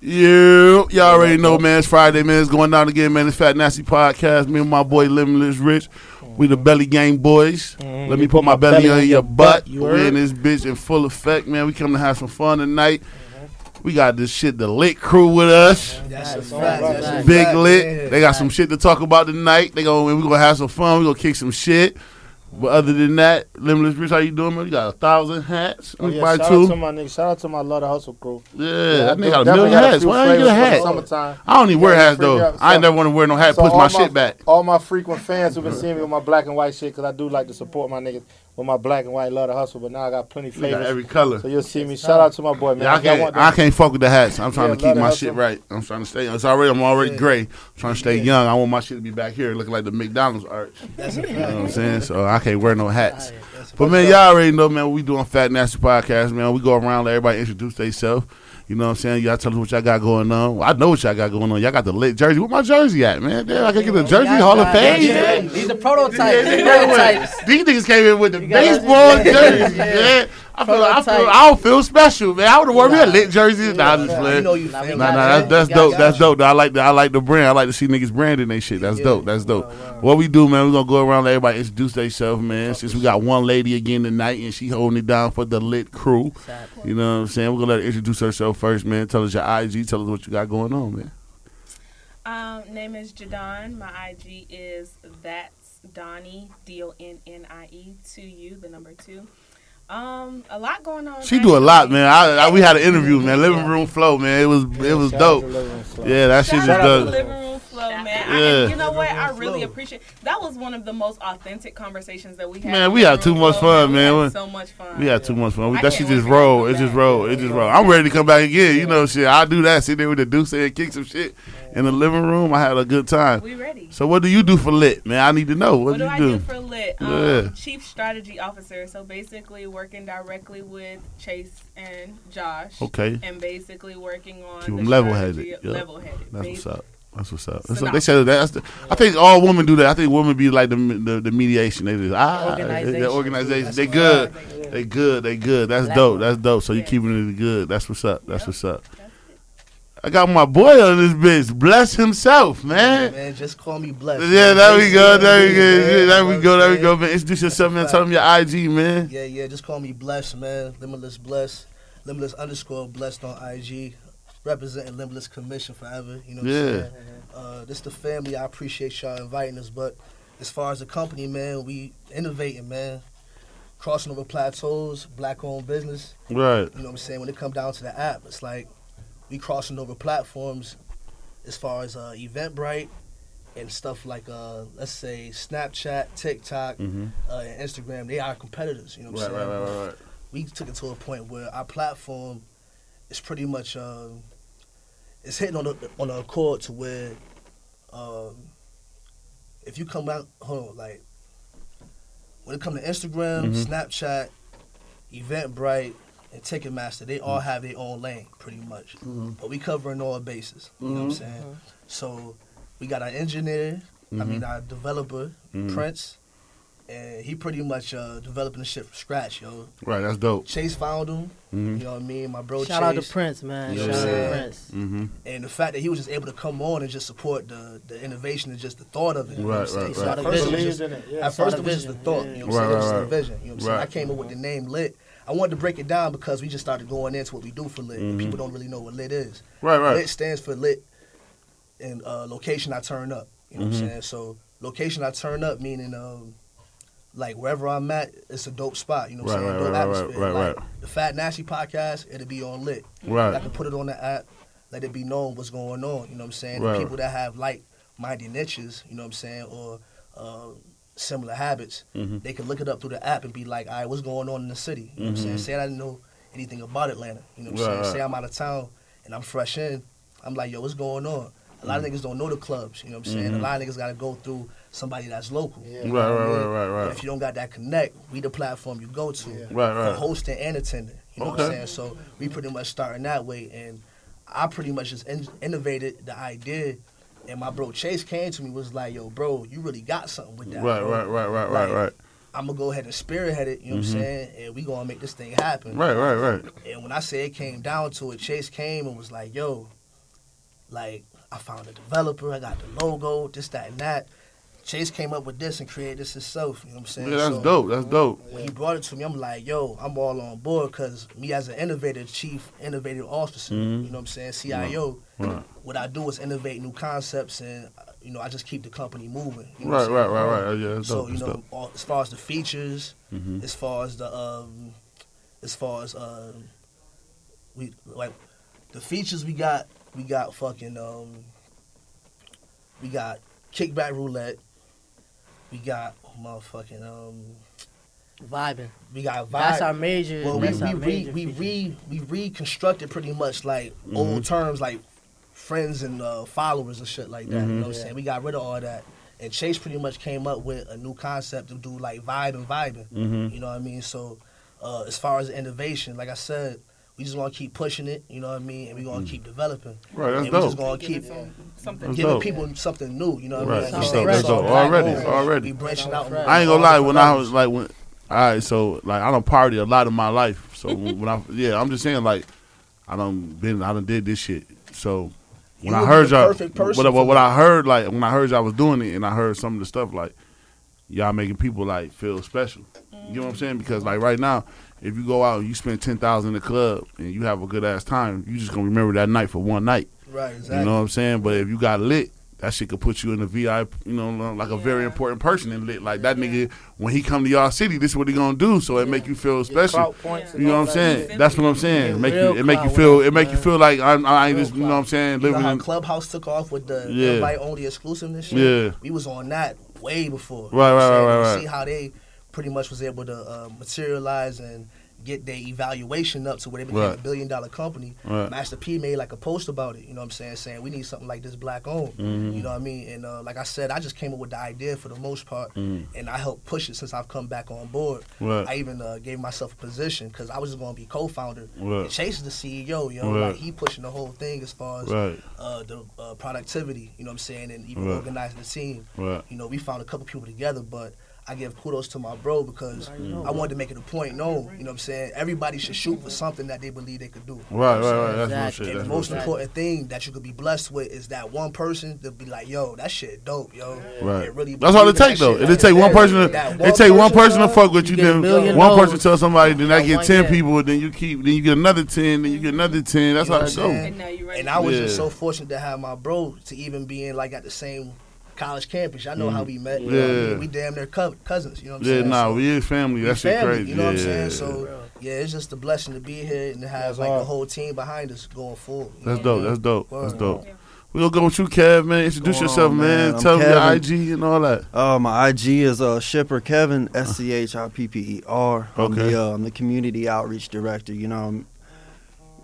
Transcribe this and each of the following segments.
Yeah, y'all already know, man. It's Friday, man. It's going down again, man. It's Fat Nasty Podcast. Me and my boy Limitless Rich. We the Belly Gang boys. Mm-hmm. Let me put my belly, on your butt. You we in this bitch in full effect, man. We come to have some fun tonight. We got this shit, the lit crew with us. That's a That's fact. right. That's Big fact, lit. They got some shit to talk about tonight. They going we gonna have some fun. We gonna kick some shit. But other than that, Limitless Rich, how you doing, man? You got a thousand hats. Oh, yeah, shout two. out to my nigga. Shout out to my Love the Hustle crew. Yeah, I that nigga got a million got hats. Why ain't get a flavors for the hat? Summertime. I don't even wear hats though. up. I ain't never want to wear no hat. So Push all my shit back. All my frequent fans who've been seeing me with my black and white shit, because I do like to support my niggas with my black and white love the hustle. But now I got plenty flavors. every color. So you'll see me. Shout out to my boy, man. Yeah, I can't. want I can't fuck with the hats. I'm trying Yeah, to keep my shit right. I'm trying to stay. It's already. I'm already Yeah. gray. I'm trying to stay young. I want my shit to be back here, looking like the McDonald's arch. You know what I'm saying? So I can't wear no hats. A But man, y'all already know, man. We doing Fat Nasty Podcast, man. We go around, let everybody introduce themselves. You know what I'm saying? Y'all tell us what y'all got going on. I know what y'all got going on. Y'all got the lit jersey. Where my jersey at, man? Damn, I can get the jersey Hall of Fame. Yeah, These are prototypes. Prototypes. These niggas came in with the baseball yeah. Jerseys, man. I feel, I feel, I don't feel special, man. I would have worn me a lit jersey. Nah, I'm just You playing. you Nah, we family. Nah, got nah, you. that's, that's dope. That's dope. I like the I like the brand. I like to see niggas branding they shit. That's Yeah. dope. That's dope. Wow, wow. What we do, man, we gonna go around let everybody introduce themselves, man. Since we got one lady again tonight and she holding it down for the lit crew. You know what I'm saying? We're gonna let her introduce herself first, man. Tell us your IG, tell us what you got going on, man. Um, name is Jadon. My IG is that's Donnie D O N N I E to you, the number two. Um, a lot going on. She do a lot, man. I, I we had an interview, man. Living room flow, man. It was it was Shout out to dope. Living Room Flow. Yeah, that shit Shout is dope. Living Room Flow, man. Yeah. I, you know what? I really appreciate. That was one of the most authentic conversations that we had. Man, we had too much Flow, fun, man. We We- had so much fun. We had too much fun. We, that shit just wait for roll. It just come roll. It just roll. I'm ready to come back again. You know, shit. I do that. Sit there with the Deuce and kick some shit in the living room. I had a good time. We ready. So what do you do for lit, man? I need to know. What, What do do you I do? do for lit? Um, Yeah. Chief strategy officer. So basically, working directly with Chase and Josh. Okay, and basically working on Keep the 'em level-headed, strategy- yeah. level-headed. that's what's up. That's what's up. So That's what they said that's the, I think all women do that. I think women be like the the, the mediation. They just ah, Organization. the organization. They good. I. They good. They good. That's Black dope. That's dope. So you Yeah. keeping it good. That's what's up. That's Yep. what's up. I got my boy on this bitch. Bless himself, man. Man, just call me blessed. Yeah, there we go. There we go. Yeah, there we go. There we go, man. Introduce yourself, man. Tell them your IG, man. Yeah, yeah, just call me blessed, man. Limitless blessed. Limitless underscore blessed on IG. Representing Limitless Commission forever. You know what Yeah. I'm saying? Uh, this the family. I appreciate y'all inviting us. But as far as the company, man, we innovating, man. Crossing over plateaus, black owned business. Right. You know what I'm saying? When it come down to the app, it's like we crossing over platforms as far as uh, Eventbrite and stuff like uh, let's say Snapchat, TikTok, Mm-hmm. uh, and Instagram. They are competitors. You know what Right, I'm right, saying? right, right, right. We took it to a point where our platform is pretty much uh, it's hitting on a, on a chord to where um, if you come out, hold on, like when it comes to Instagram, Mhm. Snapchat, Eventbrite, and Ticketmaster, they all have their own lane, pretty much. Mhm. But we covering all bases. You know what I'm saying? So we got our engineer, I mean our developer, Mhm. Prince, and he pretty much uh, developing the shit from scratch, yo. Right, that's dope. Chase found him. Mm-hmm. You know what I mean? My bro Shout out to Prince, man. You Shout out to? Prince. Mm-hmm. And the fact that he was just able to come on and just support the, the innovation and just the thought of it. You know Right, what I'm saying? right, So right. at first it was just. Yeah. at first the it was just the thought. Yeah. You know what I'm Right, saying? It was right, just right. the vision. You know what I'm saying? I came up with the name Lit. I wanted to break it down because we just started going into what we do for Lit. and Mhm. People don't really know what Lit is. Right, right. Lit stands for Lit and uh, location I turn up. You know what Mhm. I'm saying? So location I turn up meaning um, like wherever I'm at, it's a dope spot. You know what I'm Right, saying? right, dope right, right, atmosphere. right, like, right. The Fat Nasty podcast, it'll be on Lit. Right. I can put it on the app, let it be known what's going on. You know what I'm saying? Right. The people that have like minded niches, you know what I'm saying, or uh, similar habits, Mm-hmm. they can look it up through the app and be like, all right, what's going on in the city? You know what I'm saying? Mhm. Say I didn't know anything about Atlanta. You know what I'm saying? right. Say I'm out of town and I'm fresh in. I'm like, yo, what's going on? A lot of niggas don't know the clubs. You know what I'm saying? A lot of niggas got to go through somebody that's local. Yeah. Right, You know right, I right, mean? right, And right. if you don't got that connect, we the platform you go to Yeah. Right, for right. hosting and attending. You know what I'm saying? So we pretty much starting that way, and I pretty much just in- innovated the idea. And my bro Chase came to me was like, "Yo, bro, you really got something with that." Right, bro. right, right, right, right, Like, right. I'm gonna go ahead and spearhead it. You know Mhm. what I'm saying? And we gonna make this thing happen. Right, right, right. And when I say it came down to it, Chase came and was like, "Yo, Like I found a developer, I got the logo, this, that, and that. Chase came up with this and created this himself. You know what I'm saying? Yeah, that's So, dope. That's dope. When he brought it to me, I'm like, yo, I'm all on board because me as an innovator, chief innovative officer, Mhm. you know what I'm saying, CIO, Right. what I do is innovate new concepts and, uh, you know, I just keep the company moving. You know Right, what I'm right, right, right. Yeah, that's So, dope. you know, all, as far as the features, Mhm. as far as the, um, as far as, um, we, like, the features we got, we got fucking, um, we got kickback roulette, we got motherfucking, um, Vibing. we got vibe. That's our major. Well, we that's we our re, major we feature. re we reconstructed pretty much like old terms like friends and uh, followers and shit like that. You know what I'm saying? We got rid of all that. And Chase pretty much came up with a new concept to do like vibe and vibing. Mhm. You know what I mean? So uh, as far as innovation, like I said, we just want to keep pushing it. You know what I mean? And we're gonna keep developing. Right, that's and We're just gonna Giving keep some, something giving dope. people something new. You know what Right, I mean? Like that's you dope, that's dope. black Already, owned. already. We branching out. I ain't gonna lie. When I was like when, all right, so like I don't party a lot in my life. So when I yeah, I'm just saying like I don't been I done did this shit. So when I heard y'all, perfect person what, what, what. I heard like when I heard y'all was doing it and I heard some of the stuff like y'all making people like feel special. You know what I'm saying? Because like right now, if you go out and you spend ten thousand in the club and you have a good ass time, you just gonna remember that night for one night. right, exactly. You know what I'm saying? But if you got lit, that shit could put you in the VIP, you know, like a very important person in lit. Like that nigga, when he come to y'all city, this is what he gonna do. So it make you feel special. Clout You know what I'm saying? shit. That's what I'm saying. Get Make you, it make you feel, it make you feel like I'm, I ain't just, you know what I'm saying, You know how in. Clubhouse took off with the Yeah. invite only exclusiveness shit? Yeah. We was on that way before. Right, You know right, right, right, right. See how they pretty much was able to uh, materialize and get their evaluation up to where they became Right. a billion dollar company. Right. Master P made like a post about it. You know what I'm saying? Saying we need something like this black owned. Mm-hmm. You know what I mean? And uh, like I said, I just came up with the idea for the most part, and I helped push it since I've come back on board. Right. I even uh, gave myself a position because I was just going to be co-founder. Right. Chase is the CEO. You know, like he pushing the whole thing as far as uh, the uh, productivity, you know what I'm saying, and even organizing the team. You know, we found a couple people together, but I give kudos to my bro because I wanted to make it a point No, you know what I'm saying? Everybody should shoot for something that they believe they could do. right, right, right. That's real Exactly. shit. And the most important thing that you could be blessed with is that one person to be like, yo, that shit dope, yo. Right. Really That's all it takes, that though. shit. It Like, take one person. that To, it take one person to fuck with you. you Then one person tell somebody. Then I get ten yeah. people. Then you keep. Then you get another ten. Then you get another ten. That's You how know it what I'm go. saying? And now you ready. And I was just so fortunate to have my bro to even be in like at the same college campus. I know how we met. You know what I. Yeah. mean? We damn near co- cousins. You know what I'm Yeah, saying? nah, So- we is family. That shit family, crazy. You know what I'm saying? So yeah, it's just a blessing to be here and to have That's like all. the whole team behind us going forward. you That's dope. That's dope. That's dope. We gonna go with you, Kev, man. Introduce Going yourself, on, man. man. I'm Tell them your IG and all that. Uh, my IG is uh, Shipper Kevin S C H I P P E R. I'm Okay. the uh, I'm the community outreach director. You know, I'm-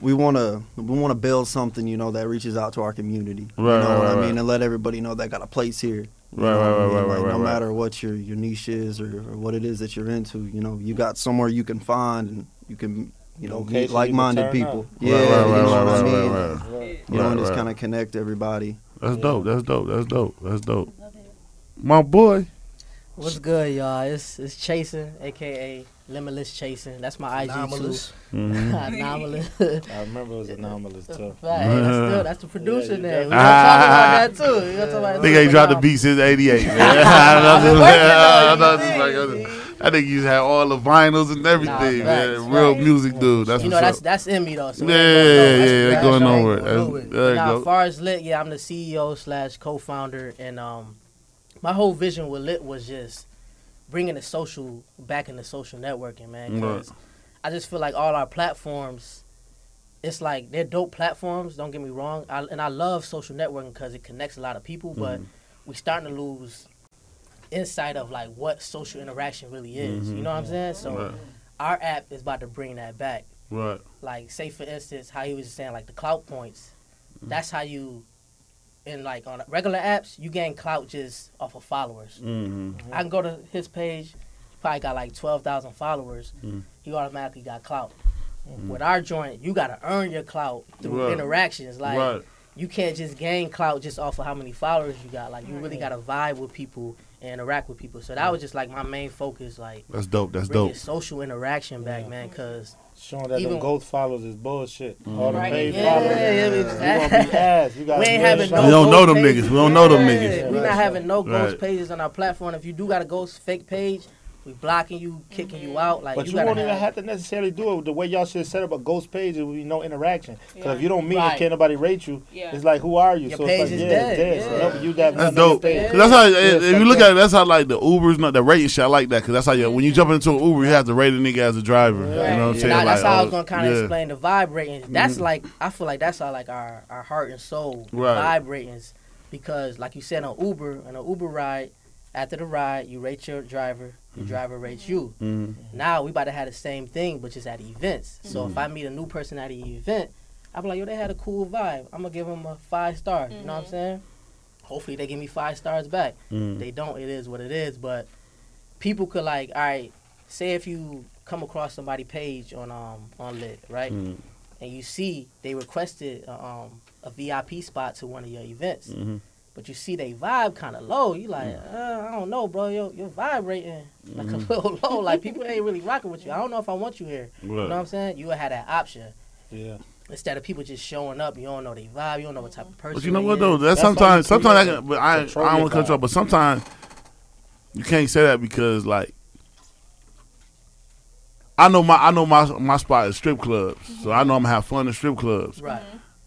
we want to we want to build something you know that reaches out to our community. Right, you know right, what right, I mean, right. and let everybody know that got a place here. You Right, right, I right, mean? right, Like, right, No right. matter what your your niche is or, or what it is that you're into, you know, you got somewhere you can find and you can you know meet like-minded people. up. Yeah, right, right, you right, know right, what I mean. right, right. Right. You know, and just right. kind of connect everybody. That's dope. That's dope. That's dope. That's dope. My boy. What's good, y'all? It's it's chasing, aka limitless chasing. That's my IG Anomalous. too. Mhm. Anomalous. I remember it was anomalous too. Right, hey, that's still that's the producer you name. We definitely- gonna talk about that too. We gonna talk about that Nigga too, ain't but dropped the nah. beat since '88, man. I know working this- on it, I know you this see? like- I think you had all the vinyls and everything, Nah, man. facts, Real right. music dude. That's you know what's that's up. that's in me though. So Yeah, yeah, yeah, That's- yeah. that's Going right. nowhere. That's- There you now, go. as far as lit, yeah, I'm the CEO slash co-founder, and um, my whole vision with lit was just bringing the social back into social networking, man. 'cause I just feel like all our platforms, it's like they're dope platforms. Don't get me wrong, I, and I love social networking because it connects a lot of people, but Mhm. we starting to lose insight of like what social interaction really is. You know what I'm saying? So Right. our app is about to bring that back Right. like say for instance how he was saying like the clout points that's how you in like on regular apps you gain clout just off of followers Mm-hmm. i can go to his page he probably got like 12000 followers Mhm. he automatically got clout with our joint you gotta earn your clout through Right. interactions like right. you can't just gain clout just off of how many followers you got like you really gotta vibe with people and interact with people so that was just like my main focus like That's dope. That's dope. social interaction back man because Showing that Even- them ghost followers is bullshit. Mm-hmm. All the Right. paid Yeah, followers. yeah, You gonna be ass. You got We ain't having no We don't know ghost them pages. niggas. We don't know them niggas. We not having no ghost pages on our platform. If you do got a ghost fake page, we blocking you, kicking you out. Like But you, you won't even have, have to necessarily do it the way y'all should set up a ghost page. There will be no interaction. Because Yeah. if you don't meet Right. and can't nobody rate you, Yeah. it's like who are you? Your so page it's like is yeah, dead. it's dead. So Yeah. help you that That's dope. to 'Cause that's how Yeah, if you like look that. at it, that's how like the Ubers, not the rating shit. I like that because that's how you when you jump into an Uber, you have to rate a nigga as a driver. You know what I'm saying? Now, that's Like, how I was uh, gonna kind of explain the vibe ratings. Mm-hmm. That's like I feel like that's how like our our heart and soul Right. vibe ratings because like you said on Uber on an Uber ride after the ride you rate your driver your driver rates you. Mhm. Now we about to have the same thing but just at events. So if I meet a new person at an event, I'm like yo they had a cool vibe. I'm gonna give them a five star. You know what I'm saying? Hopefully they give me five stars back. Mhm. They don't. It is what it is. But people could like, all right, say if you come across somebody page on um on lit right, and you see they requested uh, um a VIP spot to one of your events. But you see they vibe kind of low. You like, Mm. uh, I don't know, bro. Your your vibe rating like a little low. Like people ain't really rocking with you. I don't know if I want you here. You know what I'm saying? You would have that option. Yeah. Instead of people just showing up, you don't know they vibe, you don't know what type of person. But you know they what is. though? That's, That's sometimes sometimes I can, but I control I don't want to control. vibe. But sometimes you can't say that because like I know my I know my my spot is strip clubs, so I know I'm gonna have fun in strip clubs. Right.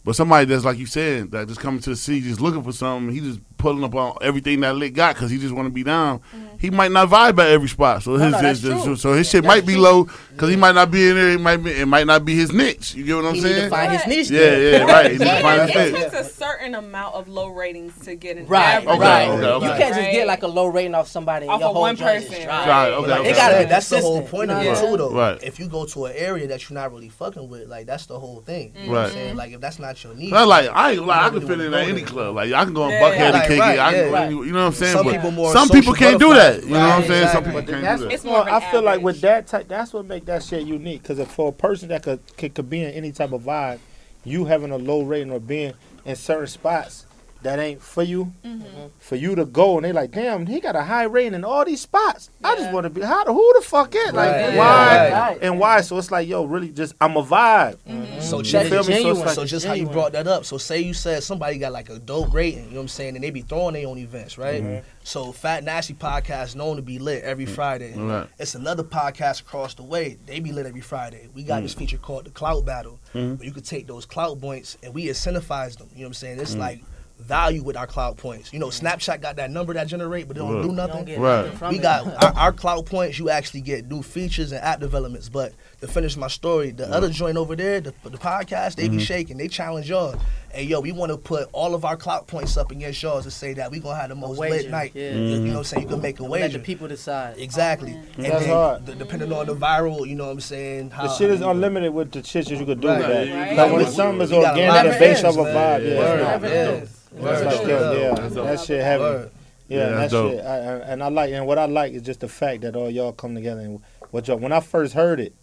But somebody that's like you said that just coming to the city just looking for something, he just pulling up on everything that lit got because he just want to be down. Mm-hmm. He might not vibe at every spot, so his no, that's his- true. so his shit That's might be true. low because he might not be in there. It might be it might not be his niche. You get what I'm He need to saying? find his niche. Yeah, then. yeah, right. He need to It, find his it takes a certain amount of low ratings to get an Right, average. Okay, right. okay, okay. You can't just get like a low rating off somebody Off your of whole one person. dry. Right, okay, Like, okay. it gotta be. That's the whole point of it too, though. Right. If you go to an area that you're not really fucking with, like that's the whole thing. You know Right. what I'm saying? Like if that's not your niche, like I ain't gonna I can fit in at any club. Like I can go in Buckhead yeah. and Right, kick it. right, I yeah. go any, you know what I'm saying? Some but people more some people can't do that. You know what I'm Right, saying? Some people But can't that's, do that. It's more of an I feel like with that type, that's what make that shit unique. Because for a person that could, could could be in any type of vibe, you having a low rating or being in certain spots that ain't for you, Mm-hmm. for you to go and they like, damn, he got a high rating in all these spots. I just want to be. How the who the fuck it? Like yeah, why right. and why? So it's like, yo, really, just I'm a vibe. Mm-hmm. So You check feel me? So it's like- So just how you brought that up. So say you said somebody got like a dope rating, you know what I'm saying, and they be throwing their own events, right? Mm-hmm. So Fat Nasty podcast known to be lit every mm. Friday. Right. It's another podcast across the way. They be lit every Friday. We got this mm. feature called the Clout Battle, mm-hmm. where you could take those clout points and we incentivize them. You know what I'm saying? It's mm. like value with our clout points. You know, Snapchat got that number that generate, but they don't Right. do nothing. don't Right. nothing We it. got our, our clout points. You actually get new features and app developments. But to finish my story, the other joint over there, the, the podcast, they Mm-hmm. be shaking. They challenge y'all. Hey, yo, we want to put all of our clout points up against y'all to say that we gonna have the most wager, lit night. yeah. You know what I'm saying? You can make a And let the people decide. Exactly. And That's then, hard. d- depending on the viral, you know what I'm saying? How, The shit is how you- unlimited with the shit that you could do Right. with that. Right. Like when Right. something is You got a organic lot and of based fans, off a man. vibe, yeah, Word, it's not- yeah. That's like, yo, yeah, that shit heavy. Yeah, Yeah, that shit. I, I- and I like, and what I like is just the fact that all y'all come together and what y'all. When I first heard it,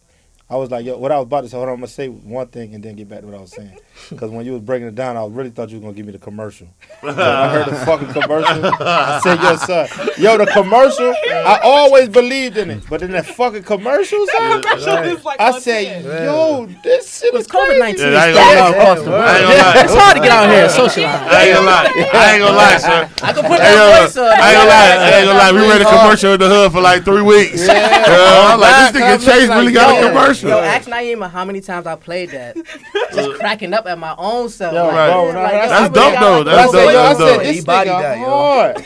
I was like, yo, what I was about to say. Hold on, I'm gonna say one thing and then get back to what I was saying. Because when you was breaking it down, I really thought you was gonna give me the commercial. I heard the fucking commercial. I said, yo, son, yo, the commercial. I always believed in it, but in that fucking commercial, son, It's like I said, yo, this shit is COVID crazy. nineteen Yeah, I ain't gonna out lie. across the Yeah, I world. ain't gonna lie. It's hard to get out here and socialize. I ain't gonna lie. I ain't gonna lie, son. I can put I ain't that gonna, voice on. I ain't gonna lie. I ain't gonna lie. We ran a commercial in the hood for like three weeks. I'm like, this nigga Chase really got a commercial. Yo, ask Naima how many times I played that. Just uh, cracking up at my own self. Yo, like, Right. bro, like, nah, yo, that's I dope, though. like That's a said, dope. yo, I That's said, this He bodied nigga that, hard.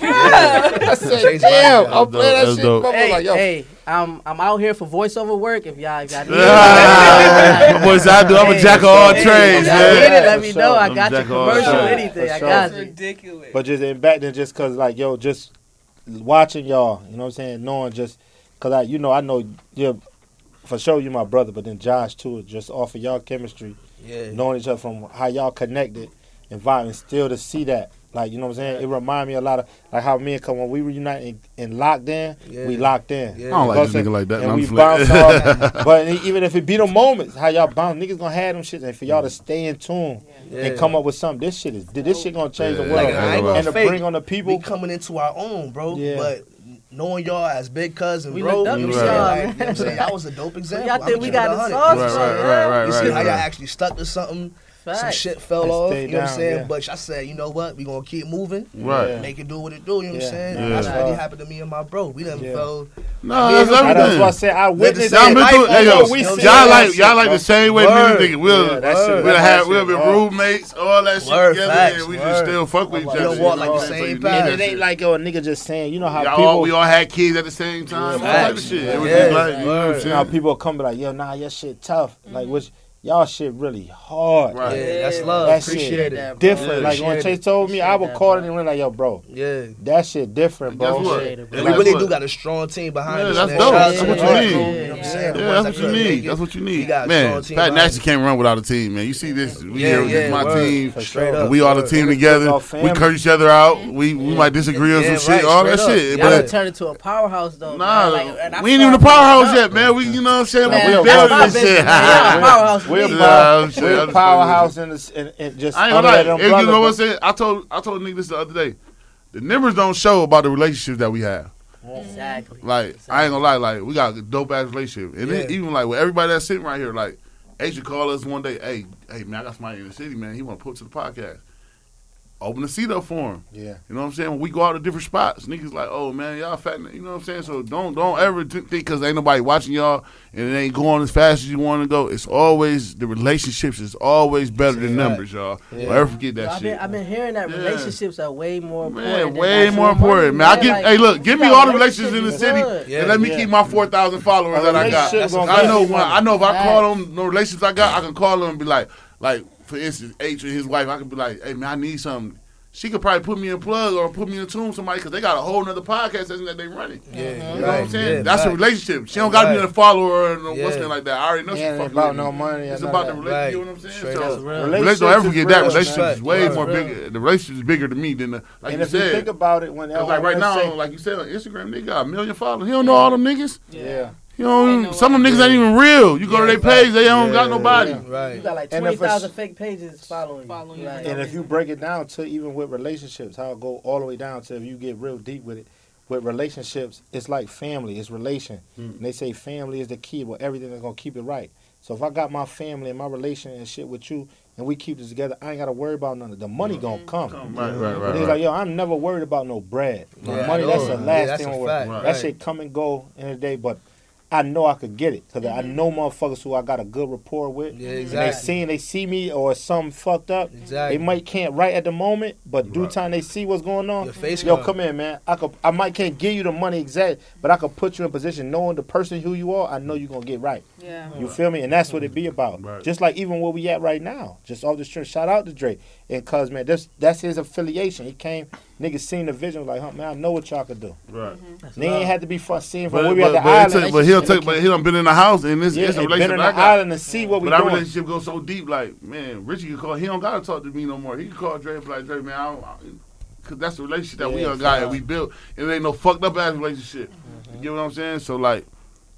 I said, damn, I'm that. playing that That's shit. dope. Hey, hey, I'm I'm out here for voiceover work. If y'all if y'all need Ah, Boys, I do. I'm a Hey, jack of all hey, trades, if y'all man. it, let me know. I I'm got your jack of all commercial, trades. anything. I got It's you. ridiculous. But just in back then, just cause like yo, just watching y'all, you know what I'm saying, knowing just cause I, you know, I know you for sure you my brother, but then Josh too, just off of y'all chemistry, Yeah. knowing each other from how y'all connected and vibing, still to see that, like you know what I'm saying, it remind me a lot of like how me and come when we reunite and, and locked in, Yeah. we locked in. Yeah. I don't like Know this nigga like that. and we I'm bounce flat. off. but even if it be the moments, how y'all bounce, niggas gonna have them shit, and for y'all to stay in tune Yeah. and come up with something. This shit is this shit gonna change the world, Like, I ain't gonna and to bring on the people. We coming into our own, bro. Yeah. But knowing y'all as big cousin, We bro. looked up you know to what I'm y'all, saying? man. Like, you know what I'm saying? Y'all was a dope example. Y'all think I'ma we got it the 100. sauce, Right, bro, right, yeah. right, right, You see right, how y'all right. actually stuck to something. Some shit fell And off. stayed You know what I'm saying? yeah. But I said, you know what? We gonna keep moving. Right. Yeah. Make it do what it do. You know what I'm saying? Yeah. That's what really happened to me and my bro. We done Yeah. fell. No, Yeah, that's that's everything. That's why I said I witnessed Y'all it. been through, hey, yo, we y'all seen that like y'all like the same way Word. music. We'll Yeah, that we'll have we'll be roommates, all that shit Word, together, facts, and we just still fuck with each We other. don't walk like the what I'm saying? same So path. And it ain't like yo a nigga just saying. You know how people. we all had kids at the same time. all type of shit. It was Yeah. just like, you know what I'm Word. you know how people come be like, yo, nah, your shit tough. Like mm-hmm. which y'all shit really hard. Right. Yeah, that's love. That shit Appreciate it. that, bro. Different. Yeah. Like when Appreciate Chase told me, I would Appreciate call that, it and be like, yo, bro, Yeah. that shit different, bro. Guess what? Appreciate it, bro. We really what? do got a strong team behind Yeah, us. that's man. dope. That's what you need. You know what I'm saying? Yeah, that's what you need. That's what you need. Man, strong team Fat Nasty can't run without a team, man. You see this? We Yeah, here, this yeah, my team. Straight up. We all the team together. We cut each other out. We we might disagree on some shit, right, all that shit. But turned into a powerhouse though. nah, man. Like, and I we ain't even a powerhouse yet, man. We you know what I'm saying? We that's building this shit. business, man. Y'all a powerhouse. We're to. Yeah, I'm we're I'm a powerhouse in, this, in, in just I ain't under gonna lie. And you know what I'm but- saying? I told I told niggas this the other day. The numbers don't show about the relationships that we have. Exactly. Like I ain't gonna lie, like we got a dope ass relationship, and it, Yeah. even like with everybody that's sitting right here, like H should call us one day. Hey, hey man, I got somebody in the city, man. He want to put to the podcast. Open the seat up for him. Yeah. You know what I'm saying? When we go out to different spots, niggas like, oh man, y'all fat. You know what I'm saying? So don't don't ever th- think because ain't nobody watching y'all and it ain't going as fast as you want to go. It's always the relationships is always better than Right. numbers, y'all. Yeah. Don't ever forget that I've shit. been, I've been hearing that Yeah. relationships are way more important. Man, than way more important, money, man. I get, Like, hey, look, give me all the relationships in the is city. Yeah. and let me Yeah. keep my four thousand followers that I got. I know, you. I know if I call them the relationships I got, I can call them and be like, like for instance, H and his wife, I could be like, hey man, I need something. She could probably put me in plug or put me in tune with somebody because they got a whole nother podcast session that they running. Yeah, You know what I'm saying? yeah, That's a relationship. She don't got to be a follower or no Yeah. what's like that. I already know she Yeah, it fucking ain't about no me. money. It's none about the of that. relationship. Right. You know what I'm saying? Straight so, up. That's don't Relationships ever is forget that. Relationship man. is way That's more real. bigger. The relationship is bigger to me than the, like and you if you said. think about it, when 'Cause like right now, say- like you said on Instagram, they got a million followers. He don't know all them niggas. yeah. You know, They know some of them niggas ain't even real. You go Yeah, to their facts. page, they don't got nobody. yeah. You got like And twenty if it's- thousand fake pages following you. Following you. Like, And if you break it down to even with relationships, how it go all the way down to if you get real deep with it, with relationships, it's like family, it's relation. Mm. And they say family is the key, but everything is gonna keep it right. So if I got my family and my relation and shit with you, and we keep this together, I ain't gotta worry about none of the money gonna come. Right, right, But right. right. like, yo, I'm never worried about no bread. No Yeah, money, that's know. the Yeah, last that's thing. a I'm That shit come and go in a day, but I know I could get it because I mm-hmm. know motherfuckers who I got a good rapport with. Yeah, And they exactly. see they see me or something fucked up. Exactly. They might can't right at the moment, but due Right. time they see what's going on. Your face Yo, gone. come in, man. I could, I might can't give you the money exact, but I could put you in position knowing the person who you are. I know you're gonna get right. Yeah. You feel me? And that's what it be about. Right. Just like even where we at right now. Just off the street. Shout out to Drake. And cuz man, that's that's his affiliation. He came, niggas seen the vision like, huh, man, I know what y'all could do. Right. Mm-hmm. that's They ain't had to be fun seen from But, where we but, at the but, island. took- but he'll And take, but can- he done been in the house and this, yeah, it's a and been relationship in I the got. island and see what we But our doing. relationship goes so deep, like, man, Richie can call, he don't gotta talk to me no more. He can call Dre and be like, Dre, man, I don't, I, cause that's the relationship that we Yeah, done got and we built. And it ain't no fucked up ass relationship. You get what I'm saying? So, like,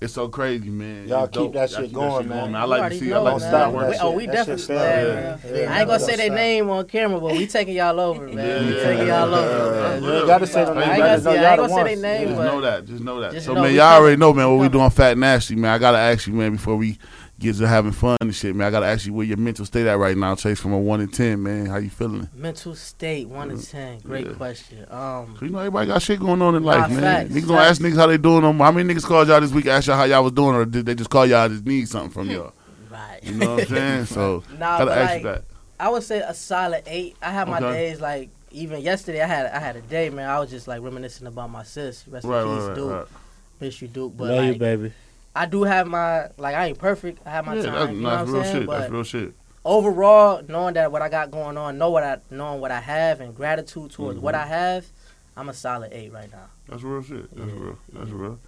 it's so crazy, man. Y'all It's keep dope. that Y'all shit keep going, man. I like to already see, I know, like to see stop that with work. We- oh, we That definitely. shit Yeah, yeah. yeah. I ain't gonna say Don't their name on camera, but we taking y'all over, man. We Yeah. taking y'all over. man. You ain't gotta say no I name. ain't I gonna just know say- I y'all ain't gonna say ones. they name, Just know that. Just know that. So man, y'all already know, man, what we doing fat nasty, man. I gotta ask you, man, before we get to having fun and shit, man. I gotta ask you where your mental state at right now, Chase, from a one to ten, man. How you feeling? Mental state, one to ten. Great Yeah. question. Um, you know everybody got shit going on in life, man. facts, niggas gonna ask niggas how they doing. Them. How many niggas called y'all this week? Ask y'all how y'all was doing, or did they just call y'all just need something from y'all? right. You know what I'm saying? So Nah, gotta ask like, you that. I would say a solid eight. I have my days like even yesterday. I had I had a day, man. I was just like reminiscing about my sis. Rest Right, in peace, right, Duke. right. Miss you, Duke. But Love you, baby. I do have my like I ain't perfect. I have my Yeah, time. that's, you know that's what real saying? shit. But That's real shit. overall, knowing that what I got going on, know what I knowing what I have, and gratitude towards what Mm-hmm. I have, I'm a solid eight right now. That's real shit. That's Yeah. real. That's real.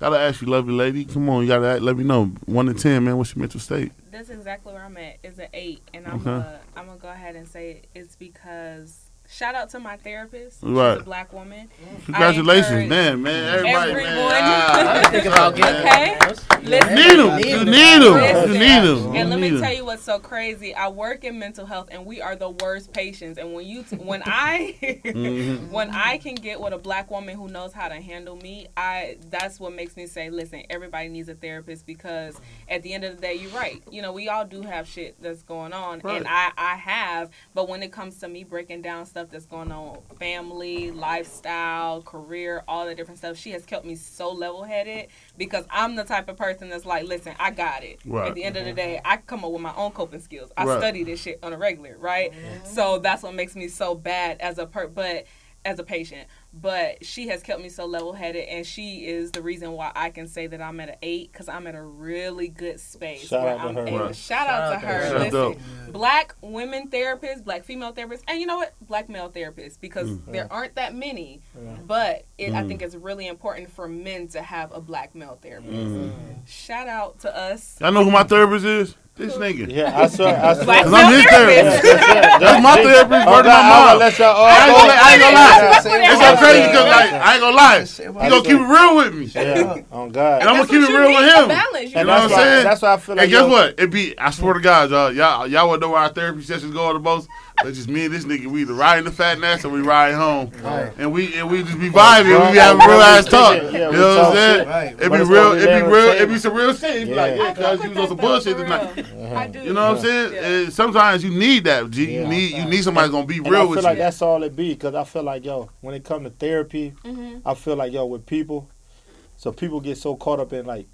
Gotta ask you, lovely lady. Come on, you gotta ask, let me know. One to ten, man. What's your mental state? That's exactly where I'm at. It's an eight, and I'm Okay. gonna I'm gonna go ahead and say it's because shout out to my therapist. She's Right. a black woman. Congratulations, encourage man, man. Everybody, man. everyone- Ah, I think about getting Okay. Listen, You need them. You need them. You need them. And let me tell you what's so crazy. I work in mental health, and we are the worst patients. And when you, t- when I, Mhm. when I can get with a black woman who knows how to handle me, I that's what makes me say, listen, everybody needs a therapist because at the end of the day, you're right. You know, we all do have shit that's going on, Right. and I, I have. But when it comes to me breaking down stuff that's going on, family, lifestyle, career, all the different stuff, she has kept me so level headed because I'm the type of person that's like, listen, I got it. Right. At the end of the mm-hmm. day, I come up with my own coping skills. I Right. study this shit on a regular, right? So that's what makes me so bad as a per, but as a patient. But she has kept me so level headed, and she is the reason why I can say that I'm at an eight because I'm at a really good space. Shout where out to I'm her. able- Right. Shout out to her. That's Listen, dope. black women therapists, black female therapists, and you know what? Black male therapists because Mm. there aren't that many. Yeah. But it, I Mm. think it's really important for men to have a black male therapist. Mhm. Shout out to us. Y'all know who my therapist is? This nigga. Yeah, I swear. I swear. Cause I'm his therapist. therapist. That's my therapist. Word to my I'm mom. let y'all all I ain't gonna, lie- I ain't gonna lie. It's him. so crazy because like I ain't gonna lie. He gonna keep it real with me, Yeah, on God. and I'm gonna keep it real with him. Balance. You You And know what I'm saying? That's why I feel like. And guess what? It be I swear to God, y'all, y'all, y'all wanna know where our therapy sessions go the most? It's just me and this nigga. We either riding the fat ass or we ride home, Right. and we and we just be vibing. We be having real ass talk. it. You know what I'm saying? Right. It But be real. It there be real. the It be some real shit. It be like, Yeah. yeah, cuz you was on some bullshit tonight. I do. You know what I'm saying? Uh-huh. Sometimes you need that. G. You Yeah. need you need somebody gonna be And real with you. I with feel you. like that's all it be because I feel like yo, when it come to therapy, hmm I feel like yo with people, so people get so caught up in like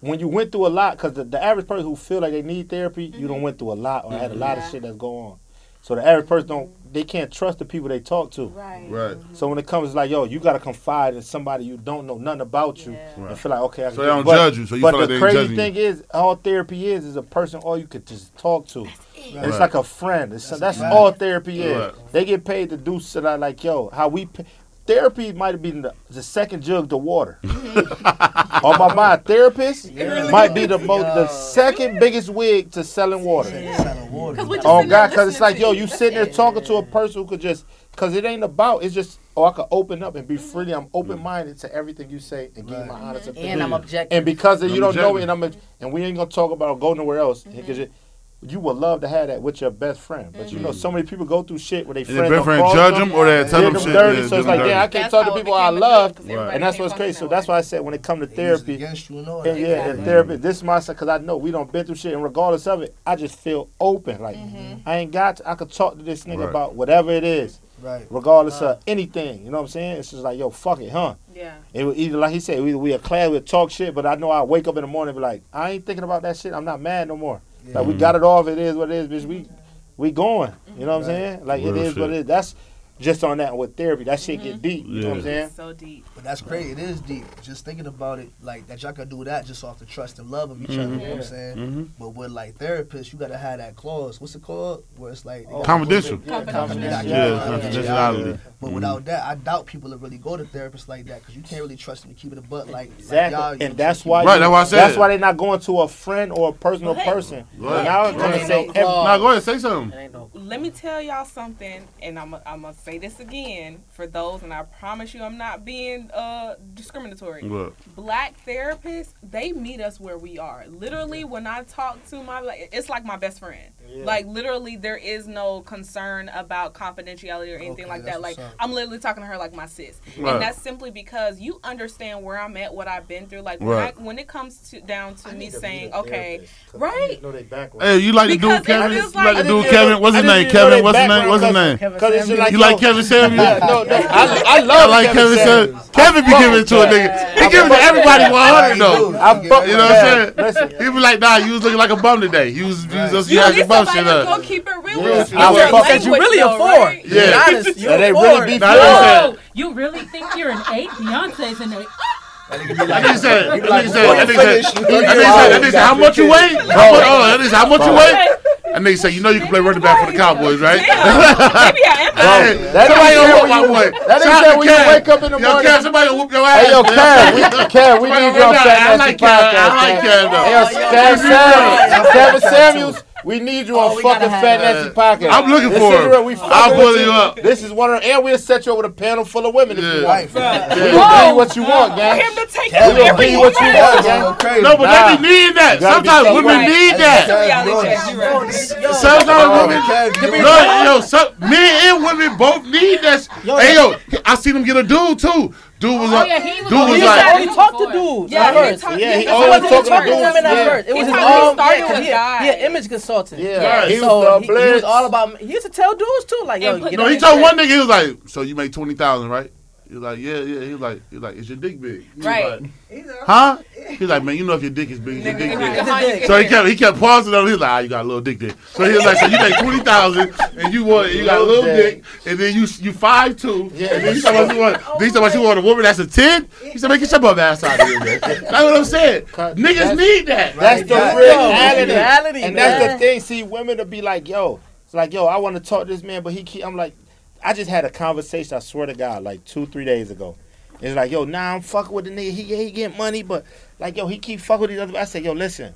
when you went through a lot because the, the average person who feel like they need therapy, you don't went through a lot or had a lot Yeah. of shit that's going on. So the average person don't they can't trust the people they talk to. Right. Right. So when it comes like yo, you gotta confide in somebody you don't know nothing about you Yeah. Right. and feel like okay, I can So they do it. don't But- judge you. So you but feel like the they ain't crazy thing you. is, all therapy is is a person all you could just talk to. And It's Right. like a friend. It's, That's that's a fact. all therapy is. Right. They get paid to do shit like, like yo, how we pay. Therapy might have been the, the second jug to water. On my mind, therapist might be the most, the second biggest wig to selling water. Selling water. 'Cause we just Oh God, because it's like yo, you. you sitting there talking to a person who could just, because it ain't about. It's just oh, I could open up and be mm-hmm. freely. I'm open minded to everything you say and give you my honest opinion. And I'm objective. And because of, you I'm don't know objective. it, and I'm a, and we ain't gonna talk about or go nowhere else mm-hmm. because you, you would love to have that with your best friend, but you know mm-hmm. so many people go through shit where they And friends their don't friend judge them or they tell them them shit. dirty. yeah, so it's do them like, yeah, I can't That's talk to people I love, Right. and that's what's crazy. So that's why I said when it come to They it therapy, against you and all and yeah, and therapy, this is my because I know we don't been through shit, and regardless of it, I just feel open. Like mm-hmm. I ain't got, to, I could talk to this nigga Right. about whatever it is, Right. regardless of anything. You know what I'm saying? It's just like, yo, fuck it, huh? Yeah. It would either like he said, either we a class, we talk shit, but I know I wake up in the morning and be like, I ain't thinking about that shit. I'm not mad no more. Like we got it off. It is what it is, bitch. We we going. You know what I'm saying? Like Real it is what shit. it is. That's just on that with therapy. That shit get mm-hmm. deep. You know what I'm saying? So deep. But that's crazy. It is deep. Just thinking about it, like that y'all can do that just off the trust and love of each other. You know what I'm mm-hmm. saying? Mhm. But with like therapists, you gotta have that clause. What's it called? Where it's like they gotta- Confidential. Yeah, Confidentiality. Yeah, Yeah. confidentiality. But mm-hmm. without that, I doubt people will really go to therapists like that because you can't really trust them to keep it a butt like Exactly. Like y'all, and that's why. Right, you- that's why I said That's why they're not going to a friend or a personal Right. person. Right. Now I'm gonna say. No. Now go ahead, say something. It ain't no Let me tell y'all something, and I'm I'm gonna say this again for those, and I promise you, I'm not being uh discriminatory. Look, Black therapists, they meet us where we are. Literally, when I talk to my, it's like my best friend. Like literally, there is no concern about confidentiality or anything Okay, like that. Like. I'm literally talking to her like my sis, Right. and that's simply because you understand where I'm at, what I've been through. Like when, Right. I, when it comes to down to I me to saying, okay, right. I know they background. hey, you like the Because dude Kevin? it You like like- the dude Kevin? What's his name? Kevin? What's his name? background What's his name? Kevin Cause it's Samuels. like You like Kevin Samuels? Yeah, no, no, I, I love like Kevin Kevin Kevin be giving it to a nigga. He giving it to everybody 100 though. You know what I'm saying? He be like, nah, you was looking like a bum today. You was, you was just, you You had need bum somebody shit that's gonna up. keep it real Yeah, with you. I Use your fuck- Because you language, really a four. right? Yeah. Be honest, you they really be Nah, he Oh, you really think you're an eight? Beyonce's an eight. That nigga said, that nigga said, that nigga said, you that nigga said, old, that nigga you said, how much you weigh? How much, oh, that nigga said, how much you weigh? That nigga said, you know you can play running back for the Cowboys, right? Maybe I am. Hey, that somebody gonna whoop my boy. you- that nigga Shout out said to when you wake up in the Yo, morning- Kev, somebody gonna whoop your ass. Hey yo, man. Kev, we, Kev, we need you gonna Fat ass. I like Kev. I like man. Kev though. Hey, yo, Kev Samuels, Kevin Samuels, We need you Oh, on fucking Fat that. Nancy podcast. I'm looking This for is her. We I'll fucking pull you up. This is one of, and we'll set you up with a panel full of women if you Yeah. want. Wife. We Yeah. gonna give you what you want, gang. him to take We it gonna every give you what you woman. want, Go gang. No, but Nah. they be needing that. You gotta be Sometimes women right. need that. the Reality Yo, check, you right. Yo, Sometimes women. No, yo, some, men and women both need that. hey, yo, I seen them get a dude too. Dude was Oh, like, yeah, he was dude was he like, side. only talked to dudes Yeah, at he first. talked- Yeah, he he He always wasn't talking talking to to women dudes. at Yeah. first. It was He his own. started Yeah, 'cause with he, guys. he an image consultant. Yeah, Right. he was So the he, he was all about. He used to tell dudes too, like, yo, And put- get no, he told one nigga, he was like, so you make 20,000, right? He was like, yeah, yeah. He's like, he was like, is your dick big? He was Right. like, huh? He's like, man, you know if your dick is big, your dick big. nigga, how you get So he kept he kept pausing on. him. He was like, ah, you got a little dick there. So he was like, so you make twenty thousand and you want you got a little Little dick, and then you you five two. Yeah. And then you talking about you want then you talking about you want a woman that's a ten. He said, man, get your bum ass out of here, man. That's what I'm saying. Niggas That's- need that. That's the Right. reality. reality, and man. that's the thing. See, women to be like, yo, it's like, yo, I want to talk to this man, but he keep. I'm like, I just had a conversation. I swear to God, like two, three days ago. It's like, yo, nah, I'm fucking with the nigga. He, he getting money, but like, yo, he keep fucking with these other. I said, yo, listen,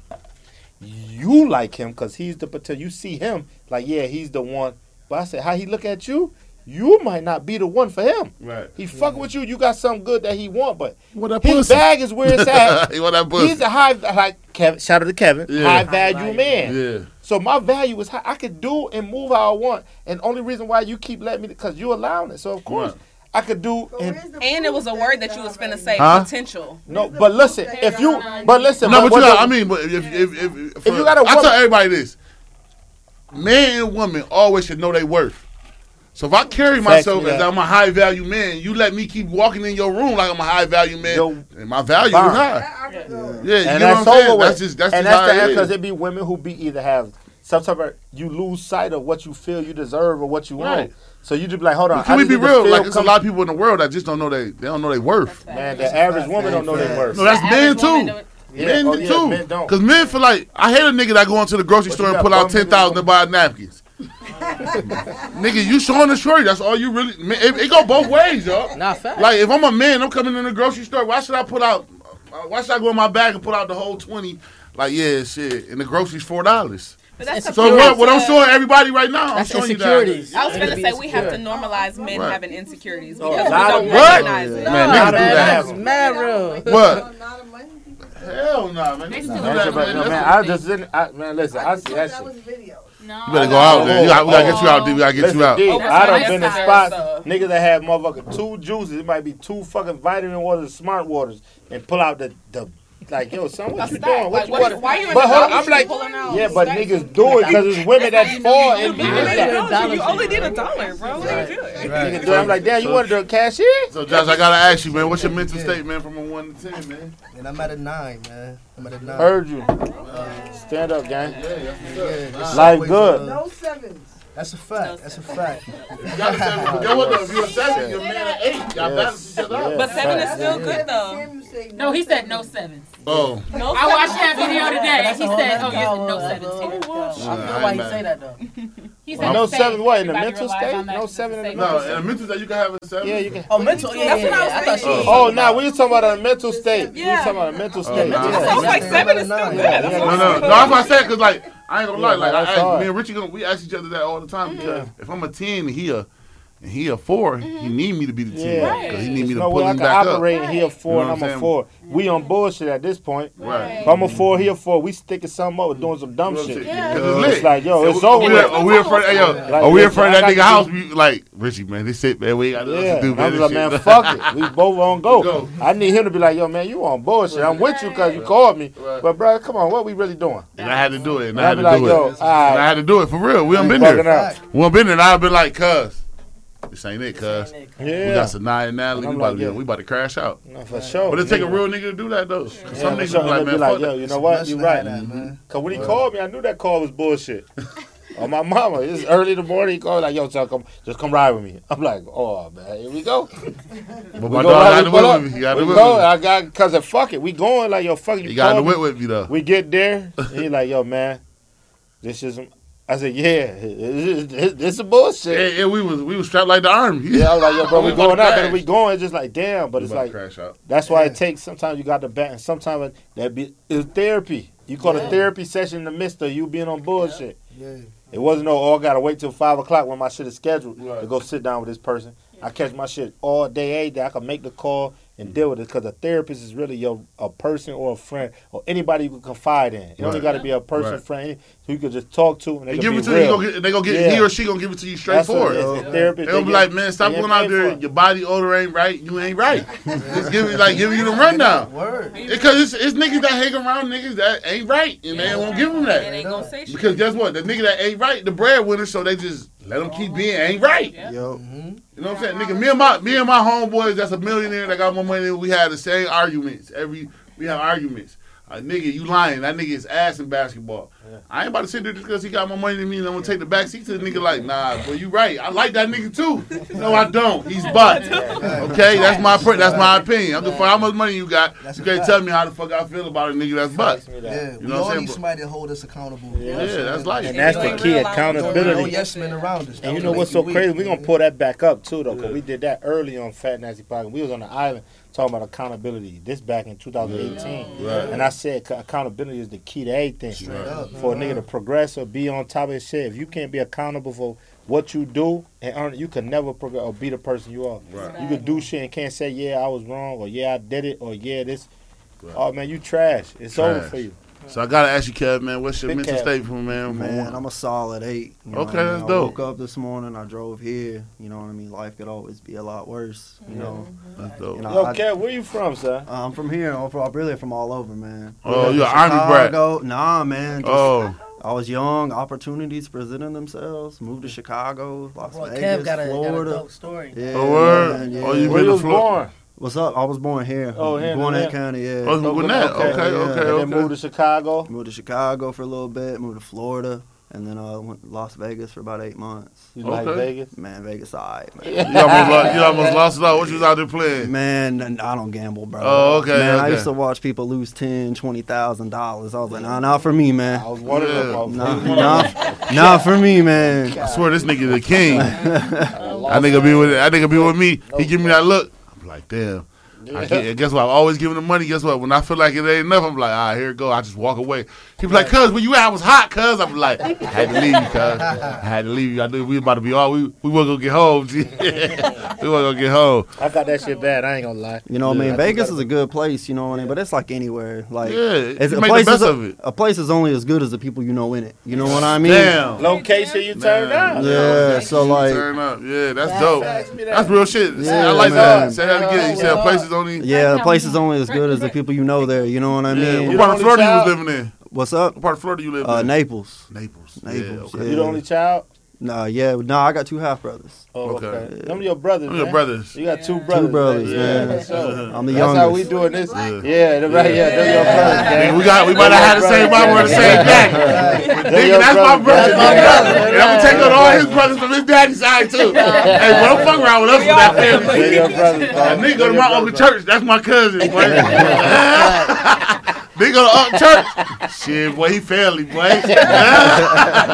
you like him because he's the potential. You see him, like, yeah, he's the one. But I said, how he look at you, you might not be the one for him. Right. He fucking with you. You got something good that he want, but What that his pussy? bag is where it's at. he want that pussy. He's a high, like Kevin. Shout out to Kevin, Yeah. high value man. yeah. So my value is high. I could do and move how I want, and only reason why you keep letting me because you allowing it. So of course Right. I could do and And it was a word that you was finna say, Huh? potential. no. But listen, if you but listen, No, but but you what got. I mean, but if if if, if, If you got a I tell everybody this: man and woman always should know their worth. So if I carry myself as. I'm a high value man, you let me keep walking in your room like I'm a high value man, Yo, and my value Bond. is high. Yeah, yeah. you and know that's what I'm saying? over with. That's just that's and just that's how the it because is. it be women who be either have some type of you lose sight of what you feel you deserve or what you want. So you just be like, hold on. But can we just be real? Like, there's a lot of people in the world that just don't know they they don't know their worth. Man, the average woman don't know their worth. No, that's men too. Yeah, Men oh, yeah, too. Because men feel like I hate a nigga that go into the grocery But store and pull out bum ten niggas thousand to on- buy napkins. nigga, you showing the shorty. That's all you really. man, It, it go both ways, y'all. Nah, fact. Like if I'm a man, I'm coming in the grocery store. Why should I put out? uh, Why should I go in my bag and put out the whole twenty? Like yeah, shit. And the groceries four dollars. But that's So what, what I'm showing everybody right now, That's I'm showing insecurities. you I was gonna say we have to normalize men Right. having insecurities Oh, because a we don't of- recognize What? it. Man, Nah, niggas do man, that. that's mad real. What? Hell no, man. They Niggas do do that, Man, man. no, man, I just didn't. I, man, listen, I see that shit. No. You better go out there. You got, we gotta get you out there. We gotta get Listen, you out. D, Oh, I done that's been in nice. spots, So- niggas that have motherfucking two juices. It might be two fucking vitamin waters, smart waters, and pull out the the like, yo, son, what A you stack. doing? What Like, you what- want? why you in But the hold I'm like, pulling out yeah, but stacks? niggas do it because it's women that fall in You being that. You only need a dollar, bro. What are you doing? Niggas do it. I'm like, damn, you wanted to cash in? So, Josh, I gotta ask you, man. What's your mental state, man, from a one to ten, man? And I'm at a nine, man. I'm at a nine. Heard you. Stand up, gang. Yeah, it's Life good. No sevens. That's a fact. That's a fact. You got seven. But what though? You're a seven, you're man eight. Y'all Yes. balance each other out. But seven is still good though. Sam, you say No, he said no sevens. Oh. No, I watched that video today. He said, "Oh, yes, call, no sevens here." I feel I why he say that though. He Well, No "Say, seven what, in the mental state? No to seven in the say No, no. in the mental state, you can have a seven. Yeah, you can. Oh, mental. Yeah, That's yeah, what I was yeah. I thought she. thinking. Oh, now we was talking about a mental state. We was Yeah. talking about a mental Oh, state. nah. Yeah. So it's like seven is still good. Yeah, yeah. No, no, no. That's what I said. Cause like I ain't gonna lie. Yeah, Like I, I, me and Richie, gonna, we ask each other that all the time. Mm-hmm. Because if I'm a ten, and he a and he a 4 he mm-hmm. need me to be the ten Yeah. because he need me There's to no pull way I him can back up. operate and he a four You know and I'm I'm a saying? four. We on bullshit at this point. Right. If I'm a four, he a four. We sticking something up, doing some dumb Because shit. it's It's like, yo, So it's over we- with. Are we afraid? Hey, yo, Like, are we listen, afraid of that nigga to house? We like Richie, man. This it, man. We got nothing Yeah, else to do, and man. I'm This like, man, fuck it. We both on go. Go. I need him to be like, yo, man, you on bullshit. I'm with you because you called me. Right. But, bro, come on, what we really doing? And I had to do it. And And I I had to do it. And I had to do it for real. We done been Bugging there. out. We done been there. And I've been like, cuz, this ain't it, cuz. Yeah. We Yeah. got Sanaya and Natalie. And We I'm about, like, to, yeah. we about to crash out. No, for sure. But it take a real nigga to do that, though. 'Cause Yeah, Some niggas sure. be like, man, be like, fuck yo, that. you know what? You to right. have that, man. Cause when he called me, I knew that call was bullshit. On my mama, it's early in the morning. He called like, "Yo, son, come, just come ride with me." I'm like, "Oh man, here we go." But We my go dog ride, got we the pull up. whip with me. He got We whip go. with me. I got cause of fuck it. We going like yo, fuck it. You He got the called me. whip with me, though. We get there. He like, "Yo, man, this is." I said, "Yeah, this, this, this is bullshit." Yeah, yeah, we was we was strapped like the army. Yeah, I was like, "Yo, bro, we We going out, but we going." It's just like, damn. But We it's like crash out. that's why Yeah. it takes. Sometimes you got the back, and sometimes that be it's therapy. You caught a therapy session in the midst of you being on bullshit. Yeah. It wasn't no, oh, I gotta wait till five o'clock when my shit is scheduled Right. to go sit down with this person. I catch my shit all day, every day. I can make the call and deal with it because a therapist is really your a person or a friend or anybody you can confide in. It only got to be a person, Right. friend who you can just talk to and they They can give be it to you. He gonna get, they gonna get Yeah. he or she gonna give it to you straight That's what forward. it is. The therapist. They'll they be get- like, man, stop going out there. for. Your body odor ain't right. You ain't right. Just give me like giving you the rundown. Word. Because it's, it's niggas that hang around niggas that ain't right, and they won't give them And that. ain't gonna say shit. Because guess what? The nigga that ain't right, the breadwinner, so they just let them keep being ain't right. Yeah. Yo, mm-hmm. You know what I'm saying? Nigga, me and my me and my homeboys that's a millionaire that got more money than we had the same arguments. Every we have arguments. Uh, nigga, you lying. That nigga is ass in basketball. I ain't about to sit there just because he got more money than me and I'm gonna take the back seat to the nigga like, nah, but you right. I like that nigga too. No, I don't. He's butt. Okay, that's my per- that's my opinion. I'm for how much money you got. That's You can't tell me how the fuck I feel about a nigga that's butt. Ask me that. Yeah, You we know what I'm all saying? need somebody to hold us accountable. Yeah, Yeah, that's life. And that's the key, real life, No, no accountability. yes men around us. That And you would know make what's so weak, crazy? We're gonna pull that back up too, though, because we did that early on Fat Nasty Podcast. We was on the island talking about accountability. This back in 2018, Right. and I said accountability is the key to everything. Straight up. For a nigga to progress or be on top of his shit, if you can't be accountable for what you do and earn, you can never progress or be the person you are. Right. You can do shit and can't say, "Yeah, I was wrong," or "Yeah, I did it," or "Yeah, this." Right. Oh man, you trash. It's over for you. So I gotta ask you, Kev, man, what's your Big mental Kev. state for man? man, I'm a solid eight. you know Okay, what I mean? that's I dope. woke up this morning, I drove here. You know what I mean? Life could always be a lot worse. You know, mm-hmm. That's dope. you know Yo, I, Kev, where you from, sir? I'm from here. I'm from, I'm really from all over, man. Oh, you an army brat. Chicago. Nah, man. Just, Oh, I was young. Opportunities presenting themselves. Moved to Chicago, Las Bro, Vegas, Kev got a, got a Florida. dope story. Yeah, Oh, word? man, oh, yeah. Oh, you Where been you to Florida? Born? What's up? I was born here. Oh, here in born in Atlanta. County. Yeah. oh, Okay, Gwinnett. okay, Okay, yeah. okay, And then moved to Chicago. Moved to Chicago for a little bit. Moved to Florida, and then uh, went to Las Vegas for about eight months. You like Vegas? Man, Vegas, alright, man. You almost, lost, you almost lost it all. What you was out there playing? Man, I don't gamble, bro. Oh, okay, Man, I used to watch people lose ten, twenty thousand dollars. I was like, nah, not for me, man. I was one of them. Yeah. Nah, of them. nah, not for me, man. I swear this nigga the king. That nigga be with that nigga be with me. He give me that look. Like, damn. I get, guess what? I'm always giving him money. Guess what? When I feel like it ain't enough, I'm like, ah, here it go. I just walk away. He be like, cuz, where you at? I was hot, cuz. I'm like, I had to leave you, cuz. I had to leave you. I knew we was about to be all, we, we wasn't gonna get home, G. we wasn't gonna get home. I got that shit bad. I ain't gonna lie. You know, what I Yeah. mean, Vegas is a good place. You know what I mean, but it's like anywhere. Like, Yeah, it's, you a make the place best is of it. a place is only as good as the people you know in it. You know what I mean? Damn. Location you turn Man. down. Yeah. So like, Turn up. Yeah, that's dope. That's real shit. Yeah, I like man. that. Say that again. You said places only. yeah, the place is only as good as the people you know there. You know what I Yeah. mean? What part of Florida you was living in? What's up? What part of Florida you live Uh, in? Naples. Naples. Naples, Yeah, okay. You the only child? Nah, yeah, nah, I got two half brothers. Oh, okay. Okay. Them your brothers. I'm your brothers. You got two brothers. Two brothers, yeah, man. for sure. I'm the That's how we doing this. Yeah. Yeah, the right. Yeah, they're your brothers. Nigga, man. we got we might have had the same mom or the same dad. But nigga, your that's my brother. brother. That's my brother. And I'm gonna take on all his brothers from his daddy's side too. hey, but don't fuck around with us with that family. your brothers, bro. That nigga go to my your uncle church. That's my cousin, boy. nigga go to Uncle church. Shit, boy, he family, boy. bro.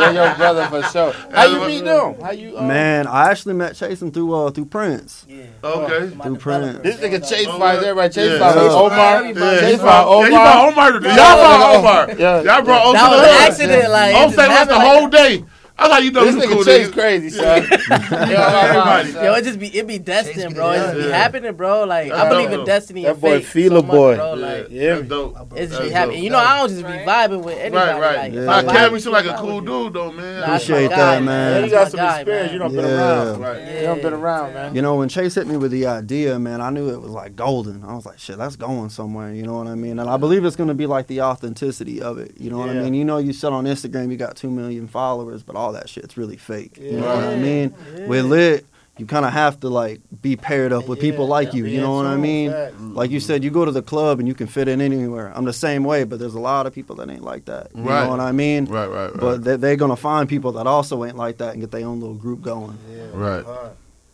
They're your brother for sure. How you meet them? How you? Uh, Man, I actually met Chasen through uh through Prince. Yeah. okay. Through Prince. This nigga Chase Oh, fights everybody. Chase yeah. fights Yeah. Omar. Yeah, Chase he fight brought, yeah, you brought Omar. Omar. to- Y'all brought Omar. Yeah. Y'all brought Omar That to was the an hood. accident. Like, I'm it just the happened whole day. That's how you know This nigga cool, Chase nigga. crazy, son. Everybody. Yo, it just be it be destined, bro. It just be Yeah. happening, bro. Like I That's believe in destiny That boy fate feel so a much, boy. bro. Like Yeah. That's dope. it just That's be happening. You know, I don't just be vibing with anybody. Right, right. Like, if Yeah. Nah, I vibe Kevin seem like a cool vibe with you. dude though, man. Nah, that's my Appreciate that, man. Yeah, you got some guy, experience. man. You don't been around. Right. You don't been around, man. You know, when Chase hit me with the idea, man, I knew it was like golden. I was like, shit, that's going somewhere. You know what I mean? And I believe it's going to be like the authenticity of it. You know what I mean? You know, you said on Instagram you got two million followers, but all that shit's really fake. You know what I Yeah. mean? With lit, you kind of have to like be paired up with people like you. You know what I mean? Mm-hmm. Like you said, you go to the club and you can fit in anywhere. I'm the same way, but there's a lot of people that ain't like that. You Right. know what I mean? Right, right, right. But they, they're gonna find people that also ain't like that and get their own little group going. Yeah, right.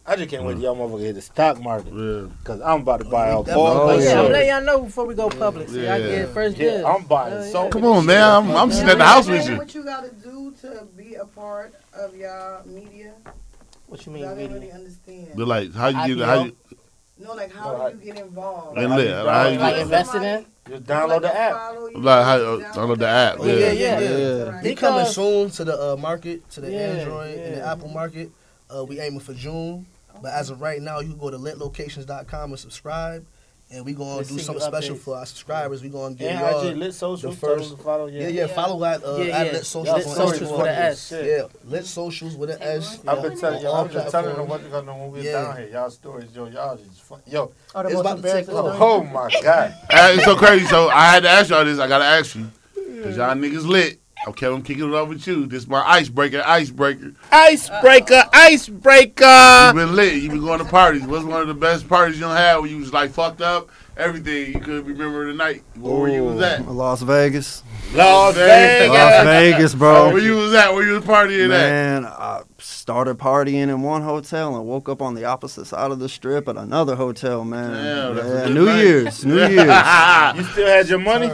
I just can't wait till mm. y'all motherfuckers hit the stock market. Yeah. Cause I'm about to buy a definitely- ball. Oh, Yeah, yeah. I'm letting y'all know before we go public. So Yeah. y'all get first Yeah, dibs. I'm buying Yeah, so yeah. Come on, man. I'm, I'm sitting at the house with you. What you gotta do to be a part of y'all media? What you mean? Y'all don't media? really understand. But like, how you get, how you, No, like how do you get involved? and lit, how you Like invested in? Just download the app. Like how uh, download the app. Yeah. yeah, yeah. Yeah. He coming soon to the uh, market, to the Yeah, Android and the. Apple market. Uh, we aiming for June, but as of right now, you can go to litlocations.com and subscribe, and we gonna Let's do something special for our subscribers. We gonna give And y'all IG Lit Social. the first- to follow yeah, yeah, Follow at uh, Yeah, at yeah. Lit Socials Y'all Lit on Socials Instagram. with an S. Yeah, Lit Socials with an S. I've been telling y'all, I've been telling them platforms. what they're gonna do when we Yeah. down here. Y'all stories, yo, y'all just fun. Yo, Oh, It's about to take off. oh my god. Uh, it's so crazy. So I had to ask y'all this. I gotta ask you, cause y'all niggas lit. Okay, I'm kicking it off with you. This is my icebreaker. Icebreaker. Icebreaker, uh, icebreaker. You been lit. You been going to parties. What's one of the best parties you done had when you was like fucked up? Everything you could remember the night. Where you was at? Las Vegas. Las Vegas. Las Vegas, Oh, bro. where you was at? Where you was partying at? Man, I started partying in one hotel and woke up on the opposite side of the strip at another hotel, man. Damn, yeah, New night. Year's, New Year's. You still had your money?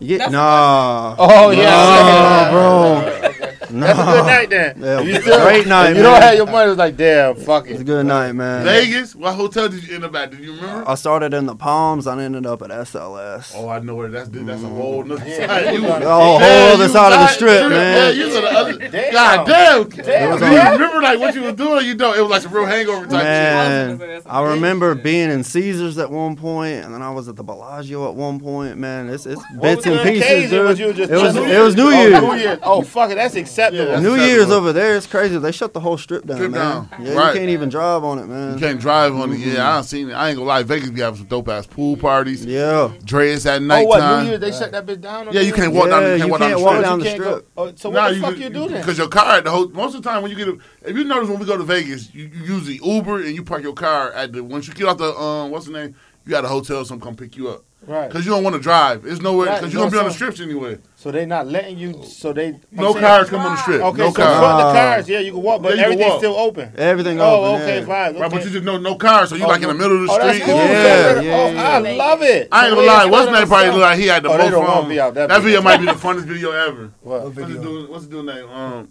Yeah, nah, Oh nah, bro. Nah. That's a good night then. Yeah, you still, great night, if you don't have your money, it's like damn, fuck it. It's a it. good night, man. Vegas. What hotel did you end up at? Did you remember? I started in the Palms. I ended up at SLS. Oh, I know where that's. That's a Mm. whole nother Yeah. side. You, Oh, whole Yeah, other you side of the got- strip, Yeah, man. you was the other. Damn. God damn. Damn. Do you remember like what you were doing? Or you don't. It was like some real hangover type Man, I remember being in Caesars at one point, and then I was at the Bellagio at one point. Man, it's it's What bits and pieces, dude. It was it was New Oh, Year's. Oh fuck it, that's acceptable. Yeah. New That's Year's acceptable. over there is crazy. They shut the whole strip down, Strip man. down. Yeah, Right. you can't even drive on it, man. You can't drive on it. Yeah, I done seen it. I ain't gonna lie. Vegas be having some dope ass pool parties. Yeah, Dreads at Oh nighttime. what? New Year's they shut that bitch down. Yeah, you can't Year's? walk down. Yeah, You can't you walk can't down the walk strip. down the strip. go- Oh, so Nah, what the fuck you do then? Because your car at the whole most of the time when you get a, if you notice when we go to Vegas, you, you usually Uber and you park your car at the once you get off the um what's the name, you got a hotel, some come pick you up Right. because you don't want to drive. There's nowhere Right, because you're gonna be no, on the so- strips anyway. So they're not letting you. So they No I'm saying- cars come on the strip. Okay, no so cars. front the cars, yeah, you can walk, but Yeah, everything's walk. still open. everything open. Oh, open. okay, yeah. fine. Right, but you just no no cars, so you Oh, like in the middle of the Oh, that's street. cool. Yeah, So, yeah, oh, yeah. I love it. I ain't So gonna lie. ain't What's doing name probably look like he had the Oh, most fun. out that That video might be the funnest video ever. What? What's the video? dude? What's the dude name? Um,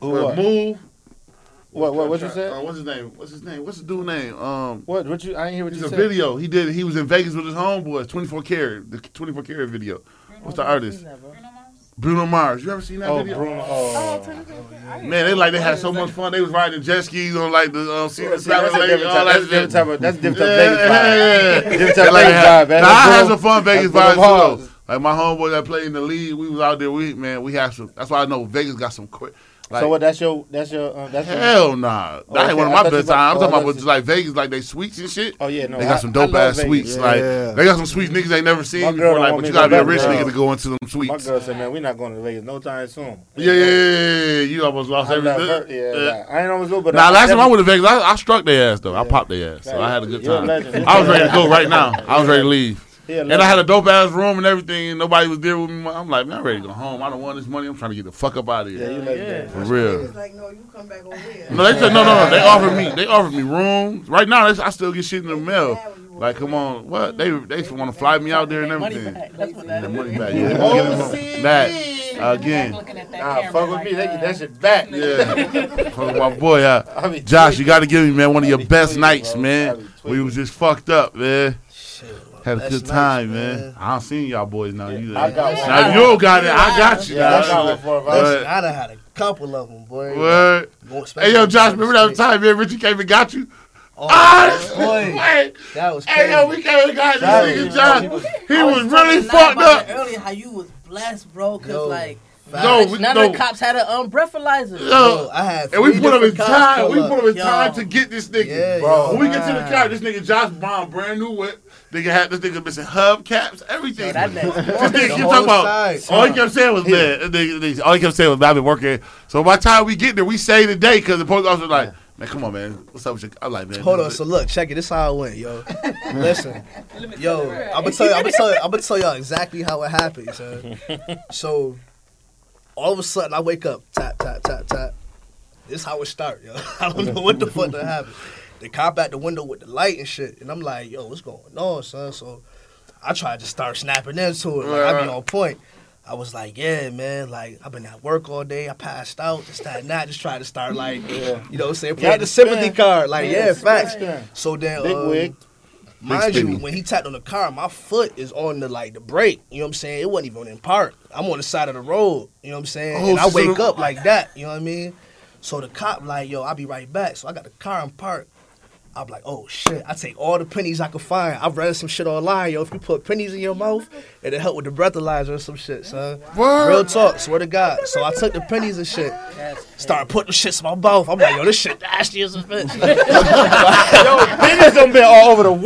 Who, what? what? Move. What? What? What you said? Uh, what's his name? What's his name? What's the dude name? Um, What? What you? I ain't hear what you said. it's a video he did. He was in Vegas with his homeboys. 24 karat, the 24 karat video. What's the artist? Bruno Mars. You ever seen that Oh, video? Bruno. Oh. Man, they like they had so much fun. They was riding jet skis on like the um, See, Caesar that's, a Palace, different type, that's a different type of that's a different type Yeah, of Vegas vibe. yeah, yeah. Different type of like Vegas vibe, man. Nah, I had some fun Vegas that's Bruno vibes too. Like my homeboy that played in the league, we was out there. We man, we had some. That's why I know Vegas got some quick. Like, So what? That's your. That's your. Uh, that's your. Hell nah. that okay. ain't one of my best times. I'm oh, talking about thought with you- like Vegas, like they suites and shit. Oh yeah, no. They got I- some dope ass Vegas. suites. Yeah. Like they got some suites niggas ain't never seen before. Like, but you gotta be a rich nigga to go into them suites. My girl said, "Man, we not going to Vegas no time soon." Yeah, yeah, yeah, yeah, yeah. You almost lost I everything. Yeah, Yeah. I ain't always go, but Nah, last time I went to Vegas, I, I struck their ass though. I popped their ass, so I had a good time. I was ready to go right now. I was ready to leave. He And I had a dope ass room and everything, and nobody was there with me. I'm like, man, I'm ready to go home. I don't want this money. I'm trying to get the fuck up out of here. Yeah, here. you legendary. For real. Like, no, you come back over here. No, they said no, no, no. They offered me. They offered me rooms. Right now, I still get shit in the mail. Like, come on, what? They they want to fly me out there and Money everything. back. That's what that The is. money back. Yeah, Give them that again. Looking at that Nah, fuck with like me. They that. get that shit back. Yeah, Fuck with my boy. Uh, Josh, you got to give me man one of your be best nights, bro. Man. We was just fucked up, man. Shit, Had a good nights, time, man. I don't seen y'all boys now. You, I got one. now if you don't got it, I got you. Yeah, I dog. got one for But- Listen, I done had a couple of them, boy. Word. Going- Hey, yo, Josh, remember that time man? and Richie came and got you? Oh, Ah, boy, hey, that was hey, yo, we came and got Josh, this nigga Josh. he was- I was talking really fucked up. Earlier, how you was blessed, bro, cause Yo, like No, we- none no. of the cops had an um, breathalyzer. Yo, Yo, I had And we put him in time. We put him in time to get this nigga. Yeah, Bro. When we get to the car, this nigga Josh Brown, brand new whip. Nigga had this nigga missing hubcaps, everything. Yo, that nigga- this nigga keep talking about. side. All he kept saying was, man. that nigga- nigga- All he kept saying was, man, I've been working. So by the time we get there, we say the day because the police officer was like, man, come on, man. What's up with you? I'm like, man. Hold this on, is- so look, check it. This how it went, yo. Listen, yo, I'm gonna tell you, I'm gonna tell you, I'm gonna tell y'all exactly how it happened, son. So, all of a sudden, I wake up, tap, tap, tap, tap. This is how it start, yo. I don't know what the fuck that happened. The cop at the window with the light and shit, and I'm like, yo, what's going on, son? So, I tried to start snapping into it. Like, I be on point. I was like, yeah, man, like I've been at work all day. I passed out, this, that, and that. Just tried to start like, Yeah. you know, what I'm saying, You play had the sympathy card. Like, yeah, Yeah, facts. So then, Big um, wig. Mind you, when he tapped on the car, my foot is on the like the brake. You know what I'm saying? It wasn't even in park. I'm on the side of the road. You know what I'm saying? Oh, and I wake up like that. You know what I mean? So the cop like, yo, I'll be right back. So I got the car in park. I'm like, oh shit! I take all the pennies I could find. I've read some shit online, yo. If you put pennies in your mouth, it'll help with the breathalyzer or some shit, son. Word. Real talk, swear to God. So I took the pennies and shit, started putting the shits in my mouth. I'm like, yo, this shit nasty as a bitch. Yo, pennies done been all over the world.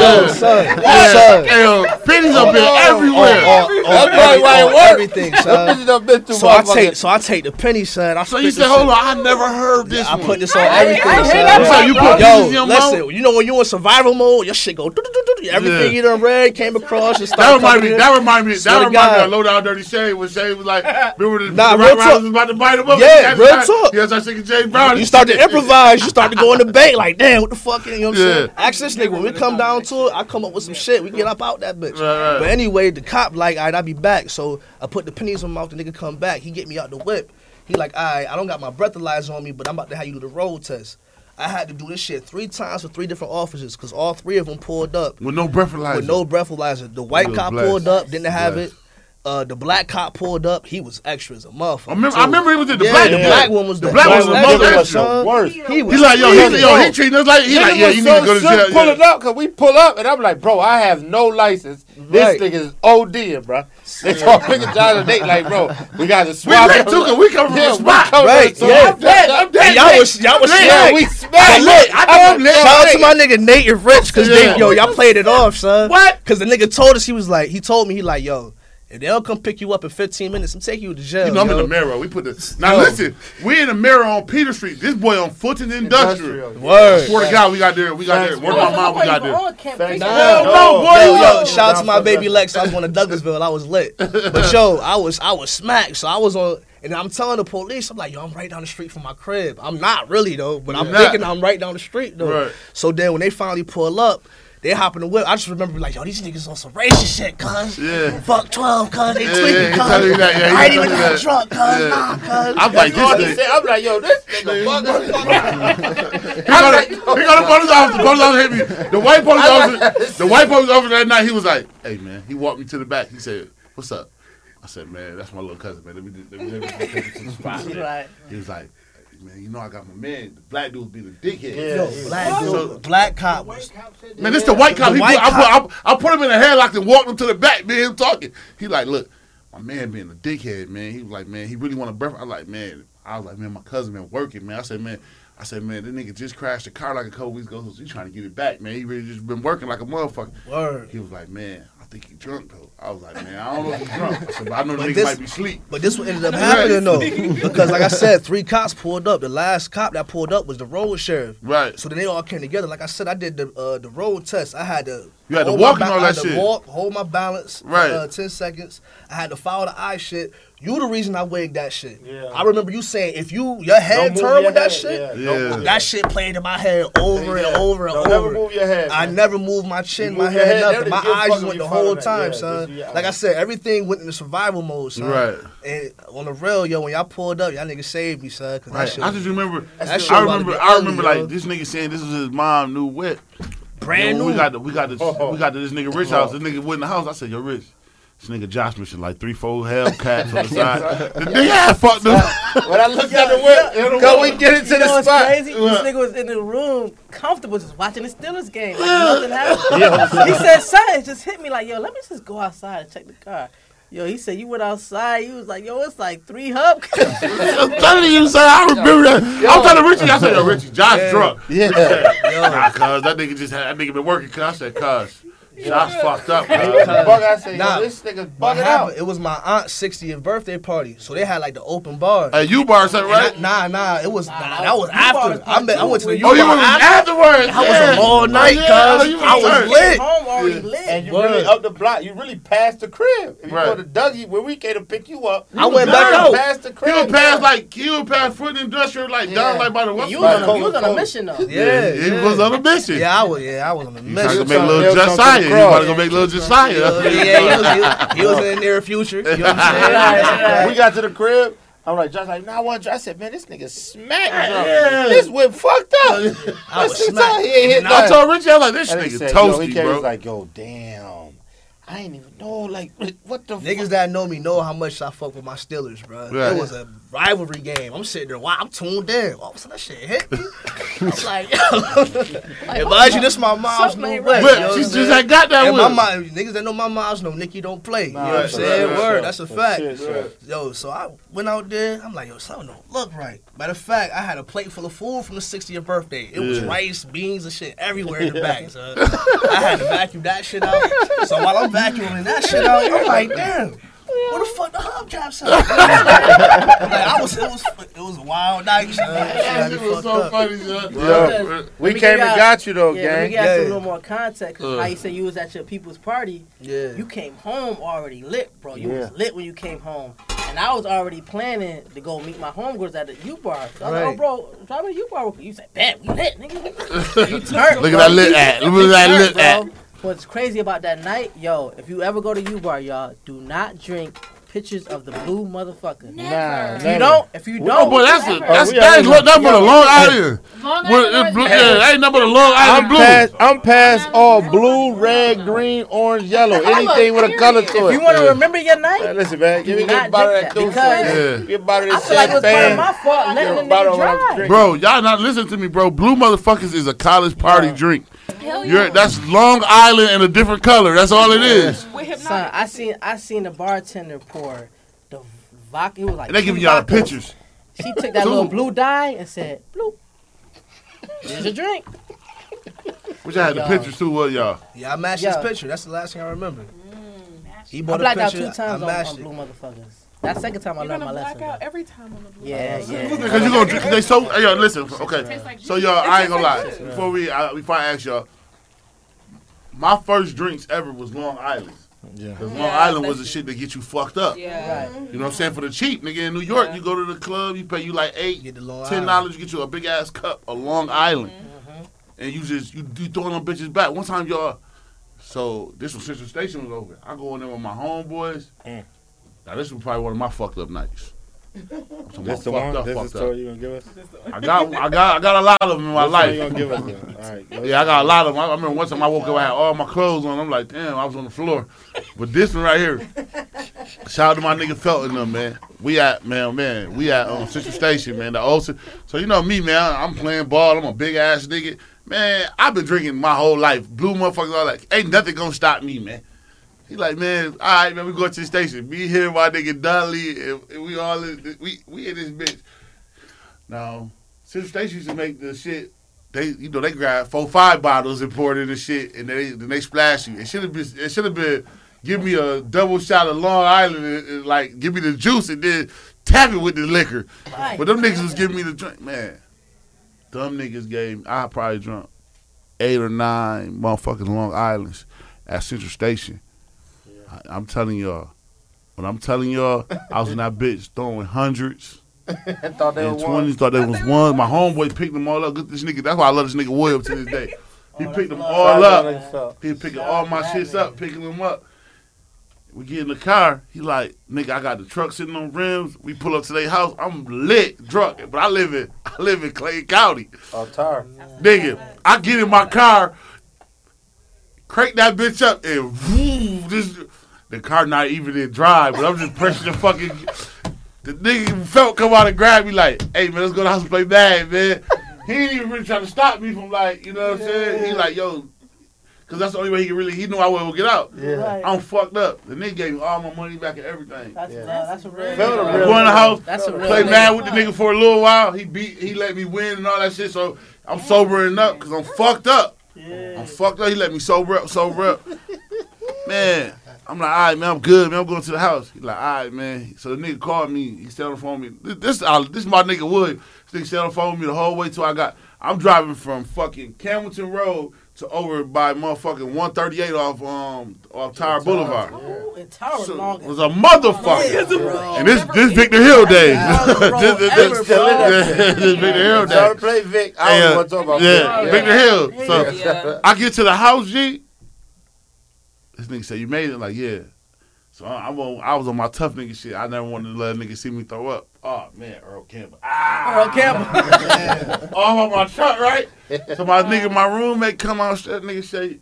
yo, son, son. Hey, yo, pennies up there everywhere. All- all- That's probably why it all- Everything, son. Bitches done been through So I take, so I take the penny, son. I so you said, hold on, I never heard this I one. put this on everything, I hear son. So you put Yo, your listen, mouth? you know when you in survival mode, your shit go. Everything Yeah. you done read came across and That remind me. in. That remind me. Swear That remind me of Low Down Dirty Shame when Shame was like, remember the, Nah, the real talk. was about to bite him up. Yeah, real that's- talk. Yeah, I thinking James Brown. You start to improvise, you start to go in the bait, like, damn, what the fuck? You know what I'm Yeah. saying? Ask this nigga, when we come down to it, I come up with some shit. We get up out that bitch. Right, right. But anyway, the cop, like, all right, I'll be back. So I put the pennies in my mouth, the nigga come back. He get me out the whip. He like, all right, I don't got my breathalyzer on me, but I'm about to have you do the road test. I had to do this shit three times for three different officers because all three of them pulled up with no breathalyzer. with no breathalyzer. The white cop blessed. pulled up, didn't have Blessed. it. Uh, the black cop pulled up. He was extra as a motherfucker. I remember, too. I remember he was in the Yeah, black. the black one was the the black black one was the most was extra. worse. He was He's like, yo, Nigga, he, yo, yo. he treating us like he like, yeah, was you so need to go to shook jail. pulling yeah. up because we pull up and I'm like, bro, I have no license. This Right. nigga is ODing, bro. They told nigga John and Nate like, bro, we got to We swap. lit too, 'cause we come from Yeah, a we spot. come Right, from- yeah. I'm dead. I'm dead. And y'all was y'all was Yeah, Yeah, smacked. we But smacked. look, I know I'm lit. Shout out to my nigga Nate and Rich because they yo y'all played it off, son. What? Because the nigga told us he was like he told me he like yo if they don't come pick you up in 15 minutes, I'm taking you to jail. You know, I'm in the mirror. We put the now. Yo. Listen, we in the mirror on Peter Street. This boy on Fulton Industrial. Industrial. Word. Swear to God, we got there. We got there. Word of my mom, we got there. Thank Nah, no, boy, yo, yo, shout out to my baby Lex. I was going to Douglasville. I was lit. But yo, I was I was smacked. So I was on, and I'm telling the police, I'm like, yo, I'm right down the street from my crib. I'm not really though, but I'm You're thinking I'm right down the street though. Right. So then when they finally pull up. They hop in the whip. I just remember like, yo, these niggas on some racist shit, cuz. Yeah. Fuck 12, cuz. They Yeah, tweaking, yeah, cuz. that, yeah, I ain't even got drunk, cuz. Yeah. Nah, cuz. I'm like, this said. I'm like, yo, this nigga fuck. He got got a police officer. Police officer hit me. The white police officer. The white police officer that night. He was like, "Hey man." He walked me to the back. He said, "What's up?" I said, "Man, that's my little cousin, man. Let me let me, let me take you to the spot." man." Right. He was like, "Hey, "Man, you know I got my man. The black dude be the dickhead." Yo, black So- black cop was Man, this the white cop. The He white put, I, cop. put, I, I put him in a headlock and walked him to the back. Me and him talking. He like, look, my man being a dickhead, man. He was like, man, he really want to breath. I like, man. I was like, man, my cousin been working, man. I said, man. I said, man, that nigga just crashed a car like a couple weeks ago, so he trying to get it back, man. He really just been working like a motherfucker. word. He was like, man, I think he drunk though. I was like, man, I don't know if he's drunk. I said, but I know the But nigga this- might be asleep. But this what ended up happening though, because like I said, three cops pulled up. The last cop that pulled up was the road sheriff. Right. So then they all came together. Like I said, I did the uh, the road test. I had to. You had to walk my and all I that had to shit. Walk, hold my balance. for, Right. uh, Ten seconds. I had to follow the eye shit. You the reason I wigged that shit. Yeah. I remember you saying if you your head Don't turned your with that shit, yeah. Yeah. Don't that shit played in my head over and over and Don't over. never move your head. I never moved my chin, You my head, head, nothing. My eyes just went the whole time, Yeah, son. just- yeah. Like I said, everything went into survival mode, son. Right. And on the real, yo, when y'all pulled up, y'all niggas saved me, son. Cause that Right. shit I just remember. That shit I remember. I remember ugly, yo. like this nigga saying this was his mom new whip. brand Yo, new. We got the, we got the, Oh. we got the, this nigga Rich house. This nigga went in the house. I said, yo, Rich. This nigga Josh missing like three, four Hellcats on the side. The nigga had fucked up. When I looked at the whip, go we get into You know the spot. crazy? This nigga was in the room, comfortable, just watching the Steelers game. Like nothing happened. he said, son, it just hit me like, yo, let me just go outside and check the car. Yo, he said, you went outside. He was like, yo, it's like three hub. I'm telling you, son. I remember that. I'm telling Richie. I said, yo, Richie, Josh drunk. Yeah. Nah, cuz that nigga just had that nigga been working. Cuz I said, cuz Josh fucked up. Bug, Cuz. I said, Nah. yo, this nigga's What bugging happened? out. It was my aunt's 60th birthday party, so they had like the open bar. Hey, you bar something, And I- right? nah, nah, it was nah, that was you brought after. us I, met, I went to the Oh, you oh, U-Bar was after. afterwards. I was yeah. up all night, yeah, cuz. Oh, you I was lit. home already lit. And you really up the block. You really passed the crib. If you Right. go to Dougie, where we came to pick you up, I went back out. past the He crib. would pass like you would pass foot industrial like down Yeah. like by the west you was on a, you was on a Cold. mission though. Yeah, he yeah. was on a mission. Yeah, I was. Yeah, I was on a He trying to mission. make little They'll Josiah. Come to He about to go make little Josiah. Yeah, he was, he, he was in the near future. You know what I'm saying? we got to the crib. I'm like, Josh, like, nah, I want. I said, man, this nigga smacked. Yeah. This whip fucked up. I was smacked. He ain't hit I told Richie, I was like, this And nigga said, yo, he toasty, came, he was bro. like, yo, damn. I ain't even know, like, what the Niggas fuck? that know me know how much I fuck with my Steelers, bro. Right. It was a rivalry game. I'm sitting there, wow, I'm tuned in. All of a sudden, that shit hit me. I was like, yo. Advise you, this is my mom's Something new way. right. you know But what she I'm just saying? had got that And my mom, niggas that know my mom's know Nikki don't play. You know Nah, what I'm saying? right, Word, right. that's a For fact. shit. Yo, so I went out there. I'm like, yo, something don't look right. Matter of fact, I had a plate full of food from the 60th birthday. It was rice, beans, and shit everywhere in the bag. So I had to vacuum that shit out. So while I'm vacuuming that shit out, I'm like, damn. Where the fuck the hubcaps at? like I was, it was, it was a wild night. Son. That shit had me It was so up. funny, son. Yo, we Let me came and got you though, Yeah, let me gang. get you a Yeah. little more context. 'cause Uh. how you said you was at your people's party. Yeah. You came home already lit, bro. You Yeah. was lit when you came home. And I was already planning to go meet my homegirls at the U bar. So I was like, oh, bro, drive me to U bar. You said, bet, we lit, nigga. you turned, Look at bro. that lit at. Look at that lit at. What's crazy about that night, yo, if you ever go to U bar, y'all, do not drink pictures of the blue motherfucker. Nah, If never. you don't, if you Oh, don't, boy, that's a, that's Oh, we that's already- look, nothing but a Long Island. Long Island it's blue, yeah, ain't nothing but a Long I'm Island blue. past, I'm past all blue, red, green, orange, yellow. Anything with a color to if you want to remember your night, Man, listen, man, give me Do a bottle of that that deuce. because- Yeah. Give me a bottle I feel like it was part of champagne. my fault letting a the nigga drive. Bro, y'all not listening to me, bro. Blue motherfuckers is a college party Yeah. Drink. Hell You're, yeah. that's Long Island in a different color. That's all it is. Son. I seen I seen the bartender pour the vodka. It was like And they giving y'all the pictures. She took that Two. little blue dye and said, "Blue, here's your drink." Which I had the Y'all. pictures too, what y'all? Yeah, I matched Yo. his picture. That's the last thing I remember. Mm, he I bought a blacked out picture. two times I on, matched on it. blue motherfuckers. That second time I You're learned gonna my black lesson. out though. every time on the blue. Yeah, yeah. Because you gonna drink. They so. Hey, yo, listen. Okay. Like So y'all, I ain't gonna lie. Before we, I, before I ask y'all, my first drinks ever was Long Island. Yeah. Cause Long Yeah, Island was the shit that get you fucked up. Yeah. Right. You know what I'm saying? For the cheap, nigga, in New York, Yeah. you go to the club, you pay you like eight, Get the Long ten dollars, you get you a big ass cup of Long Island, Mm-hmm. and you just you, you throwing them bitches back. One time, y'all, so this was Central Station was over. I go in there with my homeboys. Mm. Now this was probably one of my fucked up nights. I'm This about the one. up, This is the up. story you gonna give us. I got, I got, I got a lot of them in my Which one life. you gonna give us? All right. Yeah, I got a lot of them. I, I remember one time I woke up, I had all my clothes on. I'm like, damn, I was on the floor. But this one right here, shout out to my nigga Felton, them man. We at man, man, we at um, Central Station, man. The old, so you know me, man. I'm playing ball. I'm a big ass nigga, man. I've been drinking my whole life. Blue motherfuckers, all like, ain't nothing gonna stop me, man. He like, man, all right, man, we go to the station. Me here, my nigga Dudley, and, and we all in, we we in this bitch. Now, Central Station used to make the shit they you know they grab four five bottles and pour it in the shit and they then they splash you. It should have been it should have been give me a double shot of Long Island and, and, like give me the juice and then tap it with the liquor. Right. But them niggas was giving me the drink, man. Dumb niggas gave I probably drunk eight or nine motherfucking Long Islands at Central Station. I, I'm telling y'all. When I'm telling y'all, I was in that bitch throwing hundreds thought they and twenties thought they was one. My homeboy picked them all up. Good this nigga. That's why I love this nigga William to this day. He Oh, picked them all up. He picking all my shits up, picking them up. We get in the car. He like, nigga, I got the truck sitting on rims. We pull up to their house. I'm lit, drunk, but I live in I live in Clayton County. Oh, tar. Nigga, I get in my car, crank that bitch up, and woo, this the car not even in drive, but I'm just pressing the fucking. The nigga felt come out and grab me like, hey man, let's go to the house and play bad, man. He ain't even really trying to stop me from like, you know what I'm saying? He like, yo, cause that's the only way he can really. He knew I wasn't gonna get out. Yeah. Right. I'm fucked up. The nigga gave me all my money back and everything. That's, Yeah. uh, that's a real. Felt a I real- go in the house, That's a real. play mad with the nigga for a little while. He beat, he let me win and all that shit. So I'm sobering up because I'm fucked up. Yeah. I'm fucked up. He let me sober up, sober up. man, I'm like, all right, man, I'm good, man. I'm going to the house. He like, all right, man. So the nigga called me. He stayed on the phone with me. This, this, this is my nigga Wood. This nigga stayed on the phone with me the whole way till I got. I'm driving from fucking Camilton Road to over by motherfucking 138 off um off Tara Boulevard. Ooh, and Tara So, long it was a motherfucker. bro. And this this Victor Hill days. Longest road this, this, this, yeah, this Victor Hill Try to days. play Vic. I Hey, don't uh, know what to talk about. Yeah, Victor Hill. So Yeah. I get to the house, G. This nigga said, "You made it." Like, yeah. So I, I'm on, I was on my tough nigga shit. I never wanted to let a nigga see me throw up. Oh man, Earl Campbell. Ah, Earl Campbell. all on my truck, right? So my nigga, my roommate come out, that nigga say,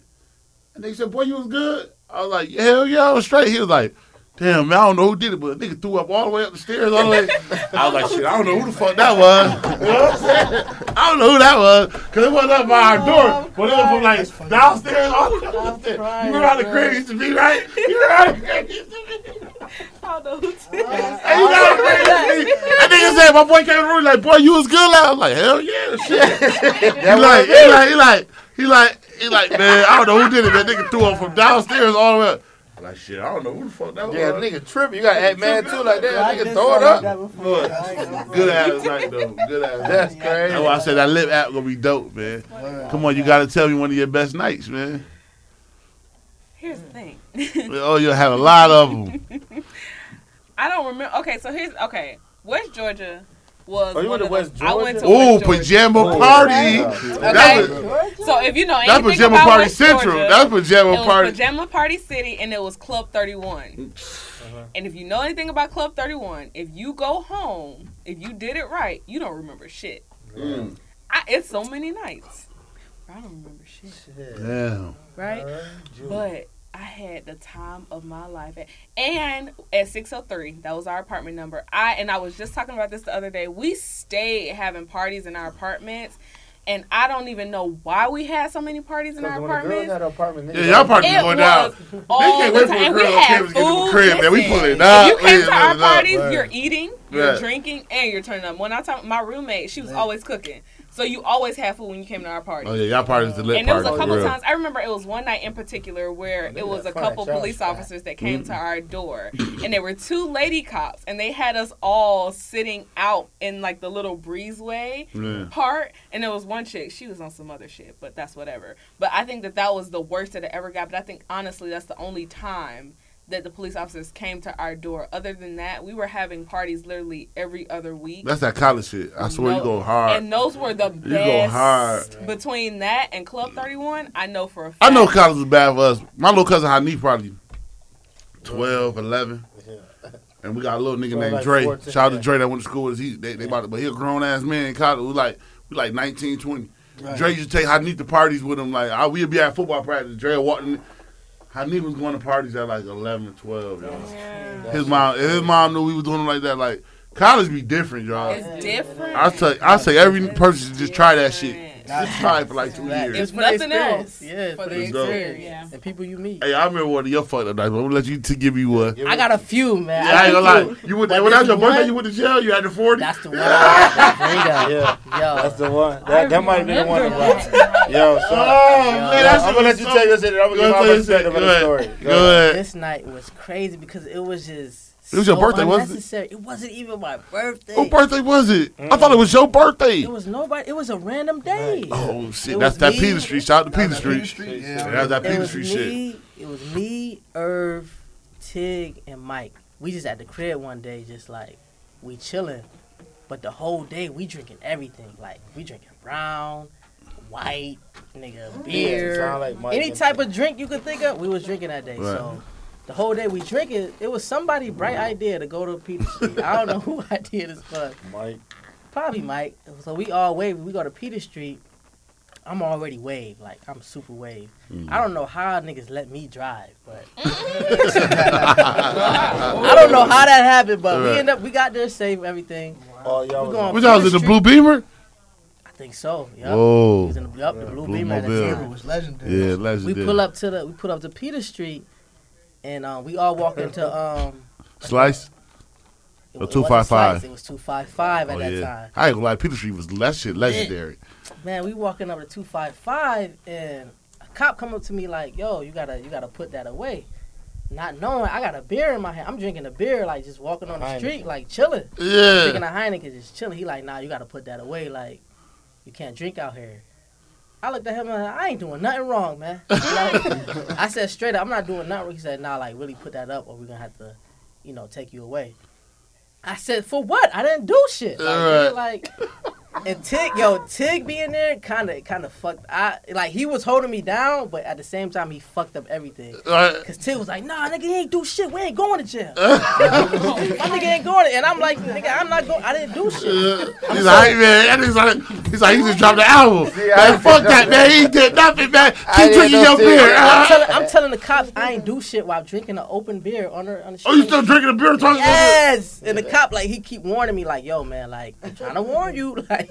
and nigga said, boy, you was good? I was like, hell yeah, I was straight. He was like, damn, man, I don't know who did it, but a nigga threw up all the way up the stairs. All the way. I was like, shit, I don't know who the fuck that was. You know what I'm saying? I don't know who that was, because it wasn't up by our door, but it was from like downstairs all the way upstairs. You remember how the crib used to be, right? You remember how the crib used to be? I don't know who Hey, you know how the crib used to be? That nigga said, my boy came in the room, like, boy, you was good last. I was like, hell yeah, shit. he like, he like, he like, he like, he like, man, I don't know who did it. That nigga threw up from downstairs all the way up. I'm like, shit, I don't know who the fuck that was. Yeah, nigga tripping. You got to act man too like that. I Nigga throw it up. that. Good ass night though. Good ass. That's crazy. That's why I said that Lit app gonna be dope, man. Come on, you gotta tell me one of your best nights, man. Here's the thing. Oh, you'll have a lot of them. I don't remember. Okay, so here's okay. West Georgia was. Oh, you one went to of West the, I went to Georgia? Ooh, West Georgia. pajama Oh, party. okay. That was, So if you know that's pajama about party West central. Georgia, That's it pajama was party. Pajama Party City, and it was Club Thirty One. And if you know anything about Club Thirty One, if you go home, if you did it right, you don't remember shit. Mm. I, it's so many nights. I don't remember shit. Damn. right? But I had the time of my life. At, and at 603, that was our apartment number. I and I was just talking about this the other day. We stayed having parties in our apartments. And I don't even know why we had so many parties in our Because when the girls apartments. had apartment, Yeah, y'all party going down. was They can't wait for time. a And to get to the food. crib, man. We Listen, pulling it up. If you came We to our pulling up. parties, you're eating, you're Right. drinking, and you're turning up. When I talk, my roommate, she was always cooking, so you always had food when you came to our party. Oh yeah, y'all parties the lit And there was a for couple real. times. I remember it was one night in particular where They it was a couple police to officers that came Mm-hmm. to our door, and there were two lady cops, and they had us all sitting out in like the little breezeway Yeah. part, and there was one chick. She was on some other shit, but that's whatever. But I think that that was the worst that it ever got. But I think honestly, that's the only time that the police officers came to our door. Other than that, we were having parties literally every other week. That's that college shit. I swear you go hard. And those were the best. You go hard. Between that and Club 31, I know for a fact. I know college was bad for us. My little cousin Hanif probably 12, 11. And we got a little nigga So named like Dre. 14, Shout out to yeah. Dre that went to school with us. He, they, they about to, but he a grown ass man in college. We like we like 19, 20. Dre used to take Hanif to parties with him. Like I, we'd be at football practice. Dre walking. Hanif was going to parties at like 11 or 12. Yo. His mom, his mom knew we was doing it like that. Like college be different, y'all. It's different. I say I say every person should just try that shit. Just try it for like two It's years. It's for nothing experience. else. Yeah, it's For for, the the experience. experience. Yeah. And people you meet. Hey, I remember one of your fucked up nights. but I'm gonna let you to give you one. I got a few, man. Yeah, I ain't gonna lie. You went when that was your birthday. You went to jail. You had the forty. That's the one. Bring. Yeah, Yo, that's the one. That, that might have been the one. remember About. Yo, so, Oh man, that's I'm gonna let you tell your shit. and I'm gonna give my tell your perspective Go the story. Go ahead. this night was crazy because it was just. It was your so birthday, wasn't it? it? wasn't even my birthday. Whose birthday was it? I thought it was your birthday. It was nobody. It was a random day. Oh shit, It that's that me. Peter Street. Shout out to Peter Street. Street, Yeah, yeah. that's that It Peter was Street shit. me. It was me, Irv, Tig, and Mike. We just at the crib one day, just like we chilling. But the whole day we drinking everything. Like we drinking brown, white, nigga, beer, sound like any type of drink you could think of. We was drinking that day. Right. So the whole day we drinking. It it was somebody bright idea to go to Peter Street. I don't know who idea this was. Mike. Probably Mike. So we all wave. We go to Peter Street. I'm already wave. Like I'm super wave. Mm. I don't know how niggas let me drive, but I don't know how that happened. But we end up we got there safe, everything. Oh, y'all We was going- Which house in the Blue Beamer? I think so. Yep. Whoa. We was in the, yep, the blue Blue beam at the Mobile. It was legendary. Yeah, legendary. We pull up to the we pull up to Peter Street, and um, we all walk into um. Slice. It Or was- it 255. wasn't It was two five five at Oh that yeah. time. I ain't gonna lie. Peter Street was that shit legendary. man, we walking up to two five five, and a cop come up to me like, "Yo, you gotta, you gotta put that away." Not knowing I got a beer in my hand, I'm drinking a beer, like just walking on the Heineken. street, like chilling, Yeah, drinking a Heineken, just chilling. He like, "Nah, you gotta put that away, like you can't drink out here." I looked at him and I ain't doing nothing wrong, man. I said straight up, I'm not doing nothing. wrong. He said, "Nah, like really put that up, or we're gonna have to, you know, take you away." I said, "For what? I didn't do shit." Like, nigga, like And Tig, yo, Tig being there kind of, kind of fucked. I like he was holding me down, but at the same time he fucked up everything. Cause Tig was like, "Nah, nigga, he ain't do shit. We ain't going to jail. My nigga ain't going." To, and I'm like, "Nigga, I'm not going. I didn't do shit." He's like, hey, man, that nigga's like, he's like, he just dropped the album. See, man, fuck that, man. He did nothing, man. I Keep drinking know your shit. beer. I'm telling, I'm telling the cops I ain't do shit while drinking an open beer on the on the. oh, you still drinking a beer talking about Yes, and the cop like he keep warning me like, "Yo, man, like I'm trying to warn you, like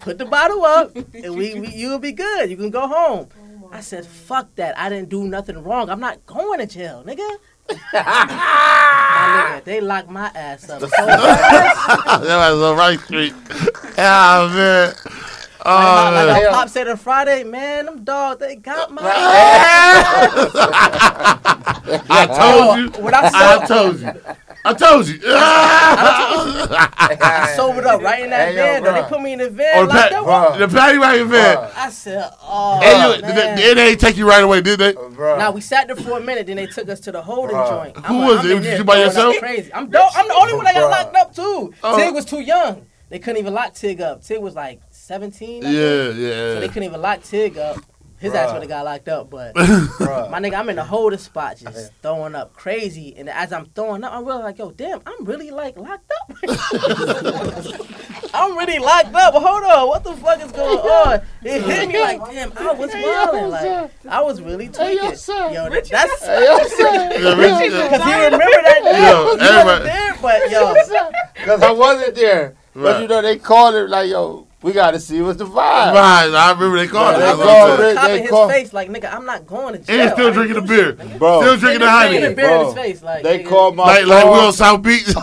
put the bottle up, and we, we you'll be good. You can go home." I said, "Fuck that! I didn't do nothing wrong. I'm not going to jail, nigga." nigga, they locked my ass up. So that was a right street. Yeah, man. Oh, like, man. like our pop said on Friday, man, them dogs they got my ass. I told you. When I I told you. I told you. I sobered up right in that Hey, yo, van. though. They put me in the van, Or the, locked pat, up. Bruh. the patty wagon van. Bruh. I said, "Oh And you, man." they, they ain't take you right away, did they? Oh, Bro. Now we sat there for a minute, then they took us to the holding Bruh. joint. Who like- was it? in Was there you by throwing up yourself? Crazy. I'm dope. I'm the only one that got Bruh. locked up too. Oh. Tig was too young. They couldn't even lock Tig up. Tig was like 17. I think. Yeah, So they couldn't even lock Tig up. His ass would have got locked up, but my nigga, I'm in the holding spot, just throwing up crazy. And as I'm throwing up, I realize like, yo, damn, I'm really like locked up. I'm really locked up. Hold on, what the fuck is going on? It hit me like, damn, I was wilding. Like, I was really tweaking. Yo, that- that's Yeah, Richie, yeah. because he remember that day. Yo, he everybody- wasn't there, but yo, Because I wasn't there. But you know, they called it like, yo, we got to see what's the vibe. Right, I remember they called it. They called I'm it. they in his call- face like, nigga, I'm not going to jail. And still drinking the beer. Bro, Still drinking the Drinking the Heineken. beer in his face, like they nigga. called my Like, like we on South Beach.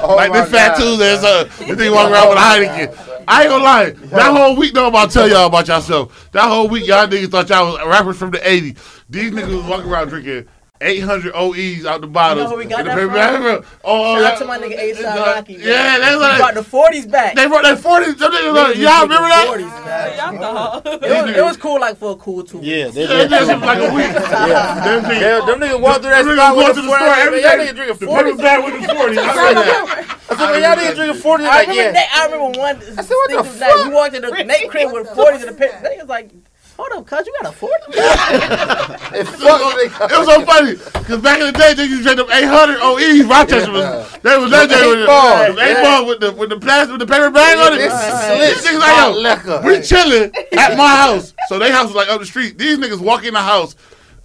Oh like this fat God. Tuesdays. Uh, this thing walking around with a Heineken. I ain't gonna lie. That whole week, though, I'm about to tell y'all about yourself. That whole week, y'all niggas thought y'all was rappers from the 80s. These niggas was walking around drinking 800 OEs out the bottles. You know where we got that paper- from? Oh, Shout yeah. out to my nigga A-Side Uh, Rocky. man. Yeah, that's He like, brought the 40s back. they brought that 40s. Them like, y'all remember that? 40s, man. Y'all thought. It was, it was cool, like for a cool two. Yeah, they Yeah, did. that shit like a week. Yeah. Them They, niggas- them niggas walk through that spot going with to the the store 40. every Y'all niggas drinking The 40. paper bag with the 40. I said that. I said, man, y'all niggas drinking 40 I like, remember, yeah. I remember one. I said, what the night, we walked in the Nate crib with 40s in the pit. They was like, hold up, cuz, you got a 40? It fucked It was so funny because back in the day, they used to drink them 800 OEs. Rochester was they was that day with the eight yeah. ball with the with the plastic with the paper bag on it. This These niggas like yo, we chilling at my house. So they house was like up the street. These niggas walk in the house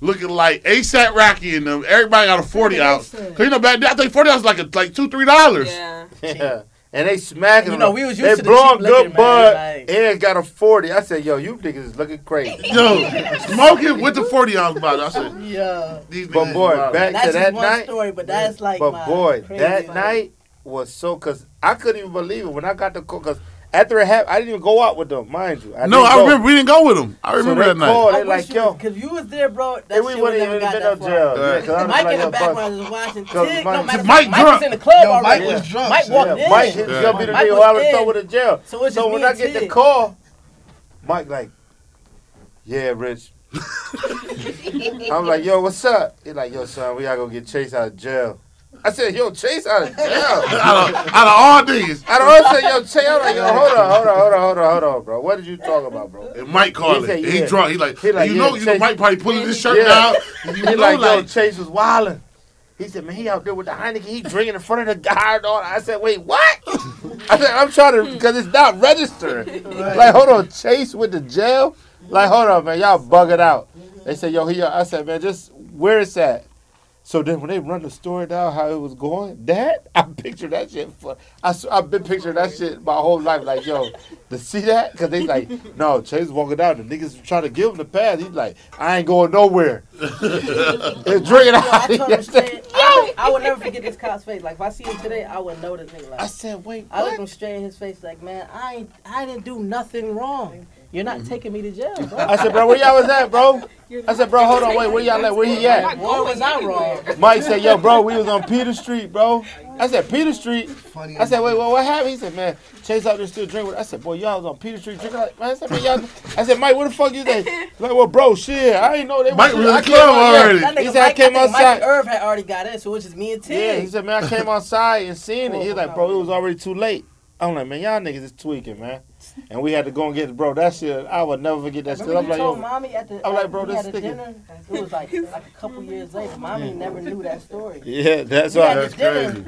looking like ASAP Rocky and them. Everybody got a 40 ounce. Cause you know back then I think 40 ounce was like a, like two three dollars. Yeah. Yeah. And they smacking You know, them. we was used They to the blowing cheap good bud like- and got a 40. I said, yo, you niggas is looking crazy. Yo, smoking with the 40 ounce bottle. I said Yeah. these niggas. But boy, wild. back That's to just that one night. story, but that's like But my boy, crazy, that like- night was so because I couldn't even believe it when I got the call. Because after it happened, I didn't even go out with them, mind you. I no, I go. remember we didn't go with them. I remember so that they night. called. They like, yo, Cause you was there, bro. That and we shit wouldn't even got been that no jail. Right. Yeah, 'cause Mike like, in the yo, back bust. when I was watching. Cause Tig, Mike- no matter Mike Mike was drunk. in the club Yo, Mike was drunk, Mike walked Yeah, in. Mike, Yeah. gonna be the Mike nigga was who in. throw with the jail. So it's So just when I get the call, Mike like, yeah, Rich. I'm like, yo, what's up? He like, yo, son, we gotta go get Chase out of jail. I said, yo, Chase out of jail. out, of, out of all niggas. I don't know. Say, yo, Chase. I'm like, yo, hold on, hold on, hold on, hold on, hold on, bro. What did you talk about, bro? And Mike called He it. said, He drunk. He like, He like, you yeah, know, you know, Mike probably pulling his shirt Yeah. down. You He know, like, yo, like, Chase was wilding. He said, man, he out there with the Heineken. He drinking in front of the guard. All I said, wait, what? I said, I'm trying to, because it's not registered. Like, hold on, Chase with the jail? Like, hold on, man, y'all bugging out. They said, yo, he, I said, man, just where it's at. So then when they run the story down how it was going, that I picture that shit. For, I, s- I've been picturing that shit my whole life. Like, yo, to see that? Because they like, no, Chase walking down. The niggas trying to give him the pass. He's like, I ain't going nowhere. They're drinking Yo, I told him out. straight. I, I would never forget this cop's face. Like if I see him today, I would know this nigga. Like I said, wait, I looked him straight in his face, like, man, I ain't, I didn't do nothing wrong. You're not taking me to jail, bro. I said, bro, where y'all was at, bro? I said, bro, hold on, wait, where y'all at? Where he at? What was I wrong? Mike said, yo, bro, we was on Peter Street, bro. I said, Peter Street? Funny. I said, wait, well, what happened? He said, man, Chase out there still drinking. I said, boy, y'all was on Peter Street drinking. Like, I said, man, y'all. I said, Mike, where the fuck you at? Like, well, bro, shit, I ain't know they were. Mike was in I the came club out- already. He nigga said, I came I outside. Mike Irv had already got in, so it was just me and Tim. Yeah, he said, man, I came outside and seen it. He's like, bro, it was already too late. I'm like, man, y'all niggas is tweaking, man. And we had to go and get bro. That shit, I would never forget that shit. Remember I'm you like, told yo, mommy at the I'm like, bro, we this had a dinner. It was like like a couple years later. Mommy never knew that story. yeah, that's We why. That's the dinner.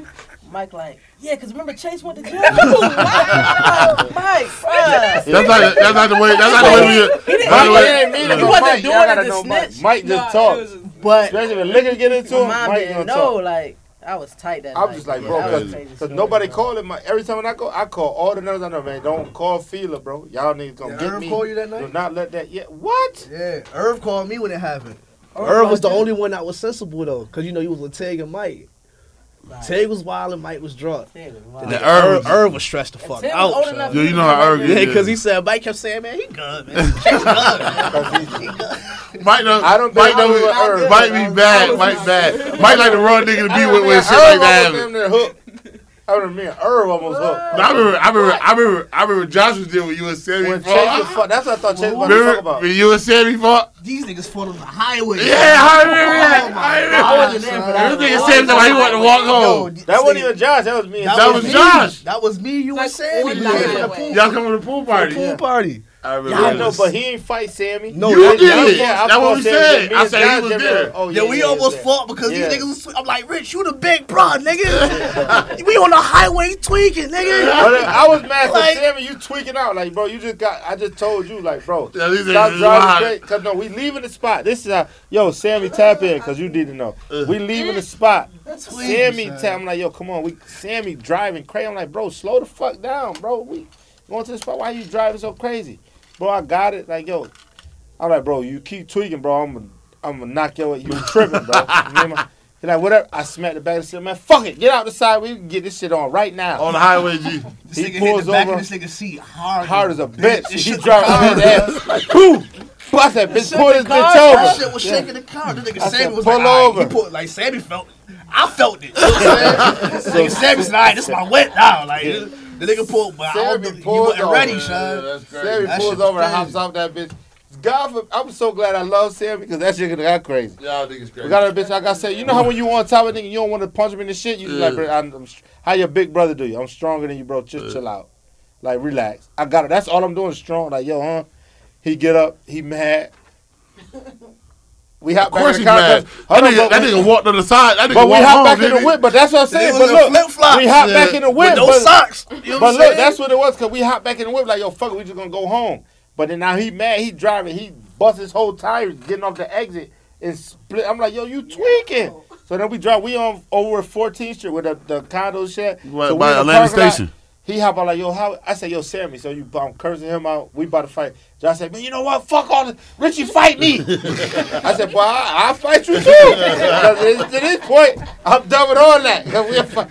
Mike like, yeah, cause remember Chase went to jail. Mike, Mike. That's not. That's not the way. That's not the way we. That's not the Mike way. ain't mean it, He wasn't doing y'all it gotta to know Mike. snitch. Mike just it talks. was just- But Especially when liquor get into him, Mike didn't gonna know. talk. Like I was tight that I'm night. just like, Yeah, bro, that was a because nobody bro. calling my. Every time when I go, I call all the numbers I know, man. Don't call Feeler, bro. Y'all niggas gonna Did get Irv me. call you that Do night? not let that. Yeah, what? Yeah, Irv called me when it happened. Irv Irv was the you? only one that was sensible though, cause you know he was with Tag and Mike. Tag was wild and Mike was drunk. Yeah, wow. And The then Irv Irv, was- Irv was stressed the fuck Tim out. old son. you know how Irv Yeah, because he said Mike kept saying, "Man, he good, man. He good." Mike don't. I don't Mike think I was with don't. Irv. Mike be bad. Mike bad. Mike like the wrong nigga to be with when shit like that almost damn near hooked. I remember me and Irv almost hooked. I remember, I remember, I remember, I remember Josh was there when you and Sammy When Chase was fought. fuck, that's what I thought Chase was about to talk about. when you and Sammy fought? These niggas fought on the highway. Yeah, I remember that. Oh I I remember. wasn't there for that. This nigga Sammy told me he wanted to walk home. That wasn't even Josh. That was me. And That was me. Josh. That was me, you and Sammy. on We the to the pool, Y'all come to the pool party. pool party. I remember. Yeah, Y'all no, but he ain't fight Sammy. No, You that- did it. Yeah, That's what fought we Sammy. said. Me I said he was them there. Oh, Yeah, we almost yeah. fought because Yeah. these niggas was. I'm like, Rich, you the big bro, nigga. we on the highway tweaking, nigga. But I was mad because Like- Sammy, you tweaking out. Like, bro, you just got, I just told you, like, bro, stop driving straight. Because, no, we leaving the spot. This is how, yo, Sammy, tap in because you didn't know. Uh-huh. We leaving the spot. Sammy, tap, I'm like, yo, come on. We Sammy driving crazy. I'm like, bro, slow the fuck down, bro. We going to the spot. Why you driving so crazy? Bro, I got it. Like, yo, I'm like, bro, you keep tweaking, bro. I'm gonna, I'm gonna knock your, you tripping, bro. You know my- He's like, whatever. I smacked the back of the shit, man. Fuck it. Get out the side. We can get this shit on right now. On the highway, G. This He nigga hit pulls the back over. of this nigga seat hard. hard as a bitch. It He shook driving the on his car. ass like, boom. Bust that bitch. Pull this bitch That over. shit was shaking the car. This nigga I said, Sammy was pull like, all over. right, he pulled, like Sammy felt. it. I felt it. You know what I'm saying? nigga Sammy said, all right, this is my wet now. Like Yeah. The nigga pulled, but I Sammy don't, you pulls wasn't over. ready, Yeah, son. that's crazy. Sammy That pulls shit over and hops off that bitch. God, for, I'm so glad I love Sammy because that shit got crazy. Y'all think it's crazy. We got a bitch. Like I said, you know how when you on top of a nigga, you don't want to punch him in the shit. You Yeah. like, I'm, I'm, how your big brother do you? I'm stronger than you, bro. Just chill out, like relax. I got it. That's all I'm doing. Strong. Like yo, huh? He get up. He mad. We hop Of course back in he the car. mad. 'cause- That Hold on, nigga, that we- nigga walked on the side. That nigga But we hop home, back in the whip. But that's what I'm saying. But in look, flip-flops. we hop Yeah. back in the whip. With no but- socks. You know But what look, saying? that's what it was because we hopped back in the whip like, yo, fuck it, we just gonna go home. But then now he mad, he driving, he bust his whole tire getting off the exit and split. I'm like, yo, you tweaking. So then we drive, we on over 14th Street with the, the condo shit. Right, so by Atlantic parking lot. Station. He hop out like, yo, how? I said, yo, Sammy. So you, I'm cursing him out. We about to fight. Josh said, man, you know what? Fuck all this. Richie, fight me. I said, boy, I, I'll fight you too. 'Cause it's- to this point, I'm done with all that. 'Cause we fi-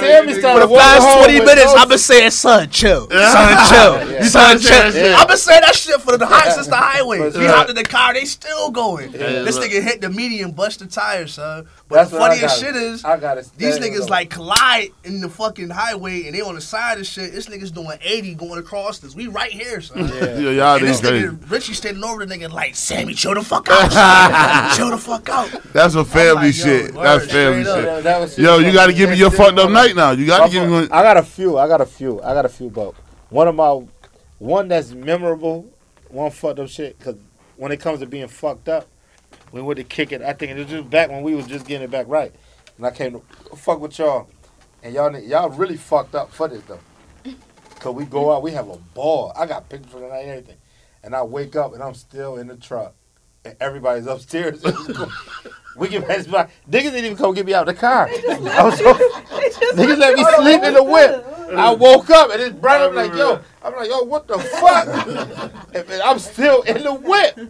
Sammy For the walking past 20 minutes, I've been saying, son, chill. Son, chill. Yeah. Son, trying to say that chill. shit. I've been saying that shit for the high since the highway. But We hopped in the car, they still going. Yeah, this look. nigga hit the median, bust the tires, son. But That's the what funniest got. shit is, I got it. these niggas like collide in the fucking highway and they on the side of shit. This nigga's doing 80 going across this. We right here, son. Yo, y'all And this niggas crazy. nigga, Richie standing over the nigga like, Sammy, chill the fuck out. chill the fuck out. That's some family like, shit. word, That's family straight up. shit. Yo, you got to give me your fucked up night now. You got to give me one. I got a few. I got a few. I got a few, but one of my one that's memorable, one fucked up shit. Because when it comes to being fucked up, we went to kick it. I think it was just back when we was just getting it back right, and I came to fuck with y'all, and y'all y'all really fucked up for this though. Cause we go out, we have a ball. I got pictures for the night and everything, and I wake up and I'm still in the truck, and everybody's upstairs. we get back to the. Niggas didn't even come get me out of the car. I was so, Niggas let me sleep in the whip. I woke up and it's bright. I'm like, yo, I'm like, yo, what the fuck? and, and I'm still in the whip. These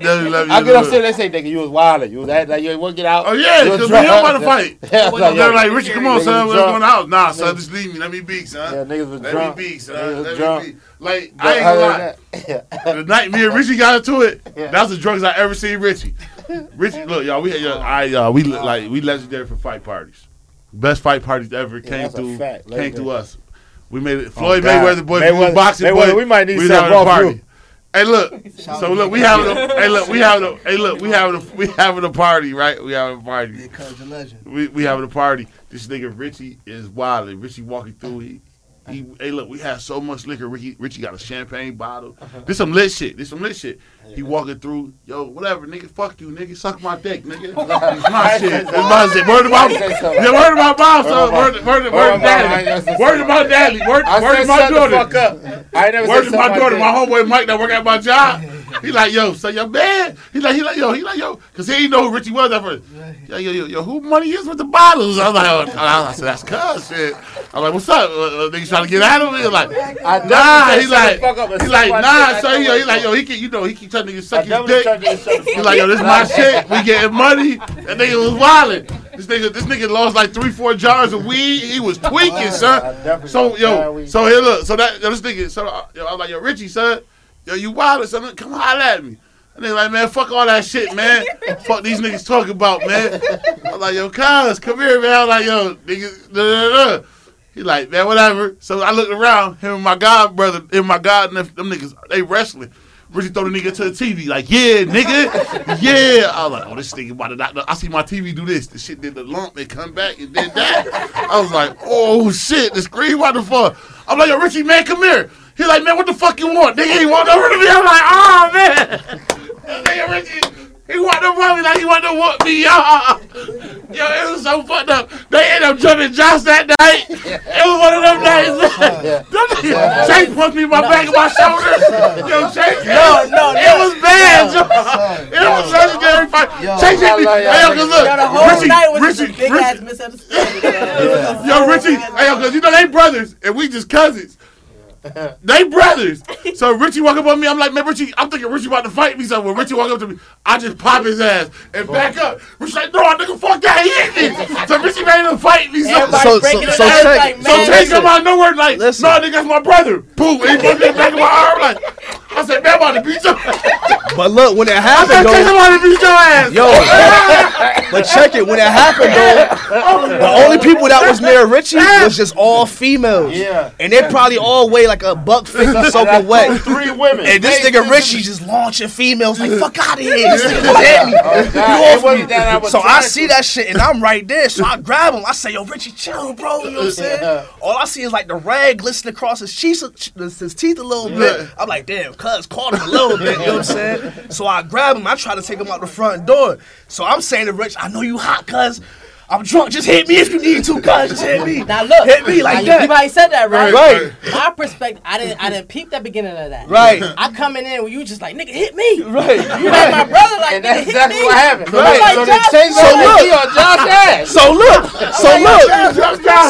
niggas left me. I get upstairs, they say, nigga, you was wildin'. You was acting like you ain't want to get out. Oh, yeah, because we drunk. don't want to fight. Yeah, like, They're yo, like, Richie, come on, son. We're going out. Nah, son, just leave me. Let me be, son. Yeah, niggas was Let drunk. me be, son. Niggas Let me be. Like, But I ain't gonna lie. that- The night me and Richie got into it, Yeah. that's the drugs I ever seen Richie. Richie, look, y'all, we, had y'all, I, uh, we, like, we legendary for fight parties. Best fight parties ever came that's through, fact. came Legendary. through us. We made it. Floyd Oh, God. Mayweather, boy, Mayweather- boxing, Mayweather, boy. we might need was something having a party. you. Hey, look. So look, we having a. Hey, look, we having a. Hey, look, we having a. We having a party, right? We having a party. Yeah, cuz the legend. We we having a party. This nigga Richie is wild. Richie walking through. He, he, hey, look, we had so much liquor. Ricky, Richie got a champagne bottle. This some lit shit. This some lit shit. He walking through. Yo, whatever, nigga. Fuck you, nigga. Suck my dick, nigga. It's my shit. It's my shit. Word to my, yeah, word to my mom, son. Word, to- word, to- word to daddy. Word to my daddy. Word, word to my daughter. fuck up. I ain't never Word to my daughter, my homeboy Mike that work at my job. He like, yo, so your man. He like, he like, yo, he like, yo, cause he didn't know who Richie was at first. Yo, yo, yo, yo, who money is with the bottles? I was like, oh, I said, that's cuz shit. I'm like, what's up? Uh, uh, niggas trying to get out of me? Like, I nah. He like, the fuck up and he like, nah. So told he, he like, yo, he can, you know, he keep telling niggas suck his dick. told you to shut the He like, yo, this is my shit. We getting money. That nigga was wildin'. This nigga, this nigga lost like three, four jars of weed. He was tweaking, son. So yo, so here look, so that yo, this nigga, so uh, yo, I'm like, yo, Richie, son, yo, you wildin', son, come holler at me. And they like, man, fuck all that shit, man. fuck these niggas talking about, man. I was like, yo, cuz, come here, man. I was like, yo, niggas, da, da, da. He like, man, whatever. So I looked around, him and my god brother, and my god, them niggas, they wrestling. Richie throw the nigga to the TV, like, yeah, nigga, yeah. I was like, oh, this nigga about to not. I see my TV do this. The shit did the lump and come back and did that. I was like, oh shit, the screen, what the fuck? I'm like, yo, Richie, man, come here. He like, man, what the fuck you want? Nigga, he walked over to me. I'm like, oh man. Nigga, Richie, he walked over to me like he wanted to whoop me, y'all. Yo, it was so fucked up. They ended up jumping Josh that night. It was one of them days. Them niggas- Chase punched me in my back and my shoulder. Yo, Chase. No, no, It was bad, Joe. It was legendary fight. Chase hit me. I love y'all Hey, yo, cause look, Yo, the whole Richie, night was Richie, just a big Richie, ass misunderstanding. Yo, Richie, hey, yo, cause you know they brothers and we just cousins. They brothers. So Richie walk up on me. I'm like, man, Richie. I'm thinking Richie about to fight me. So when Richie walk up to me, I just pop his ass and oh. back up. Richie like, no, I nigga, fuck that. He hit me. So Richie ready to fight me. So, Everybody So- breaking so- so down, check- like, so so man, come out of nowhere like, Listen. no, nigga, that's my brother. Boom. And he put me back of my arm like, I said, man, I'm about to beat your ass. But look, when it happened said, Chase, I'm about to beat your ass. yo. but check it. When it happened though, the only people that was near Richie was just all females. Yeah. And they probably all weigh like a buck fifty soaking wet. Three women. And this Hey, nigga Richie just launching females like fuck out of here. This nigga just hit me. Oh, You off me. that I was So I see that shit and I'm right there. So I grab him. I say, yo, Richie, chill, bro. You know what I'm saying? All I see is like the rag glistening across his cheeks, his teeth a little bit. I'm like, damn, cuz caught him a little bit. You know what I'm saying? So I grab him. I try to take him out the front door. So I'm saying to Rich, I know you hot, cuz. I'm drunk. Just hit me if you need to, cuz. Just hit me. Now look, hit me like that. You probably said that right. Right. My perspective, I didn't, I didn't peep that beginning of that. Right. I coming in when you just like, nigga, hit me. Right. You like my brother, like, that. And nigga, that's hit exactly me. what happened. Right. Like So Josh they changed So so look. look. on Josh ass. So look, so look,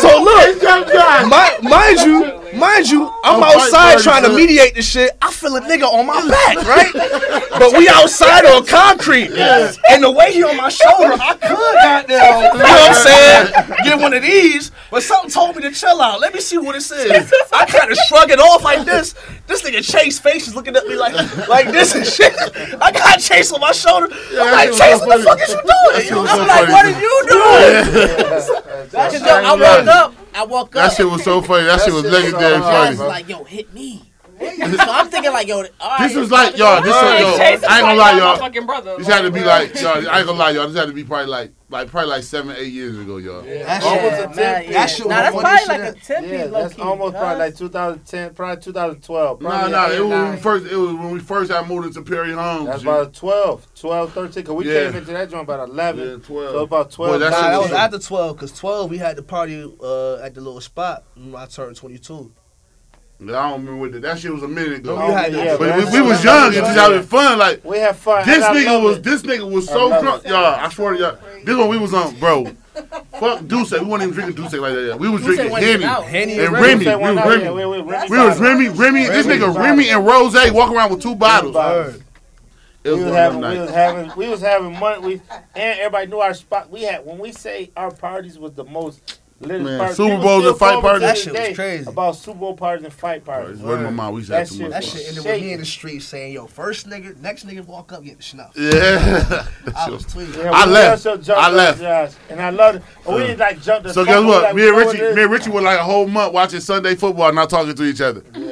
so look. Jump Josh. Mi- mind you, mind you, I'm Oh, fight outside party, trying to mediate this shit. I feel a nigga on my back, right? But we outside on concrete, and the way he on my shoulder, I could goddamn, you know what I'm saying? Get one of these, but something told me to chill out. Let me see what it is. I kind of shrug it off like this. This nigga Chase face is looking at me like, like this and shit. I got Chase on my shoulder. I'm like, Chase, so what the fuck is you doing? shit was I'm so like, funny. what are you doing? Cause yo, I woke up, I woke up. That shit was so funny. That, shit was shit was legendary funny. was like, yo, hit me. so I'm thinking like, yo, all right. This was like, y'all, this Hey, was, yo, I ain't gonna lie, my y'all. fucking brother. This had to be like, y'all, I ain't gonna lie, y'all. This had to be probably like, like probably like seven, eight years ago, y'all. That Almost shit, a man, tip. yeah. That shit Nah, was that's probably shit. like a 10 Yeah, that's key. almost probably like 2010, probably 2012. Nah, Probably nah, eight it was when we first, it was when we first had moved into Perry Homes. That's G. about 12, 12, 13. Cause we Yeah. came into that joint about 11. Yeah, 12. So about 12. Boy, that Nah, that was was so- after 12, because 12 we had the party uh, at the little spot when I turned 22. I don't remember what the, that shit was a minute ago. Oh, you had yeah, but that's- we, we was young and just having fun. Like We had fun. this and nigga was, it. this nigga was so drunk, y'all. I swear to y'all, this one we was on, bro. Fuck D'usse, we wasn't even drinking D'usse like that. yet. We was D'usse drinking wasn't Henny. Henny and and Remy. We Say was Remy. yeah, we- we- Remy We was. Remy, Remy, this Remy nigga. Remy and Rose walk around with two bottles. Word. It was we was one of having, we was having, we was having money. We and everybody knew our spot. We had when we say our parties was the most lit Man. Super people Bowls still and fight call me to parties? That shit was crazy. About Super Bowl parties and fight parties. Word to my mom, we used to That have too shit- much That shit ended with me in the street saying, yo, first nigga, next nigga walk up, get the schnauz. Yeah. That I was was- tweaking. Yeah, I we left. also jumped I up, left. Josh, and I loved it. We didn't like jump the So guess what? like, Me and Richie, me and. Richie were like a whole month watching Sunday football, and not talking to each other. Yeah,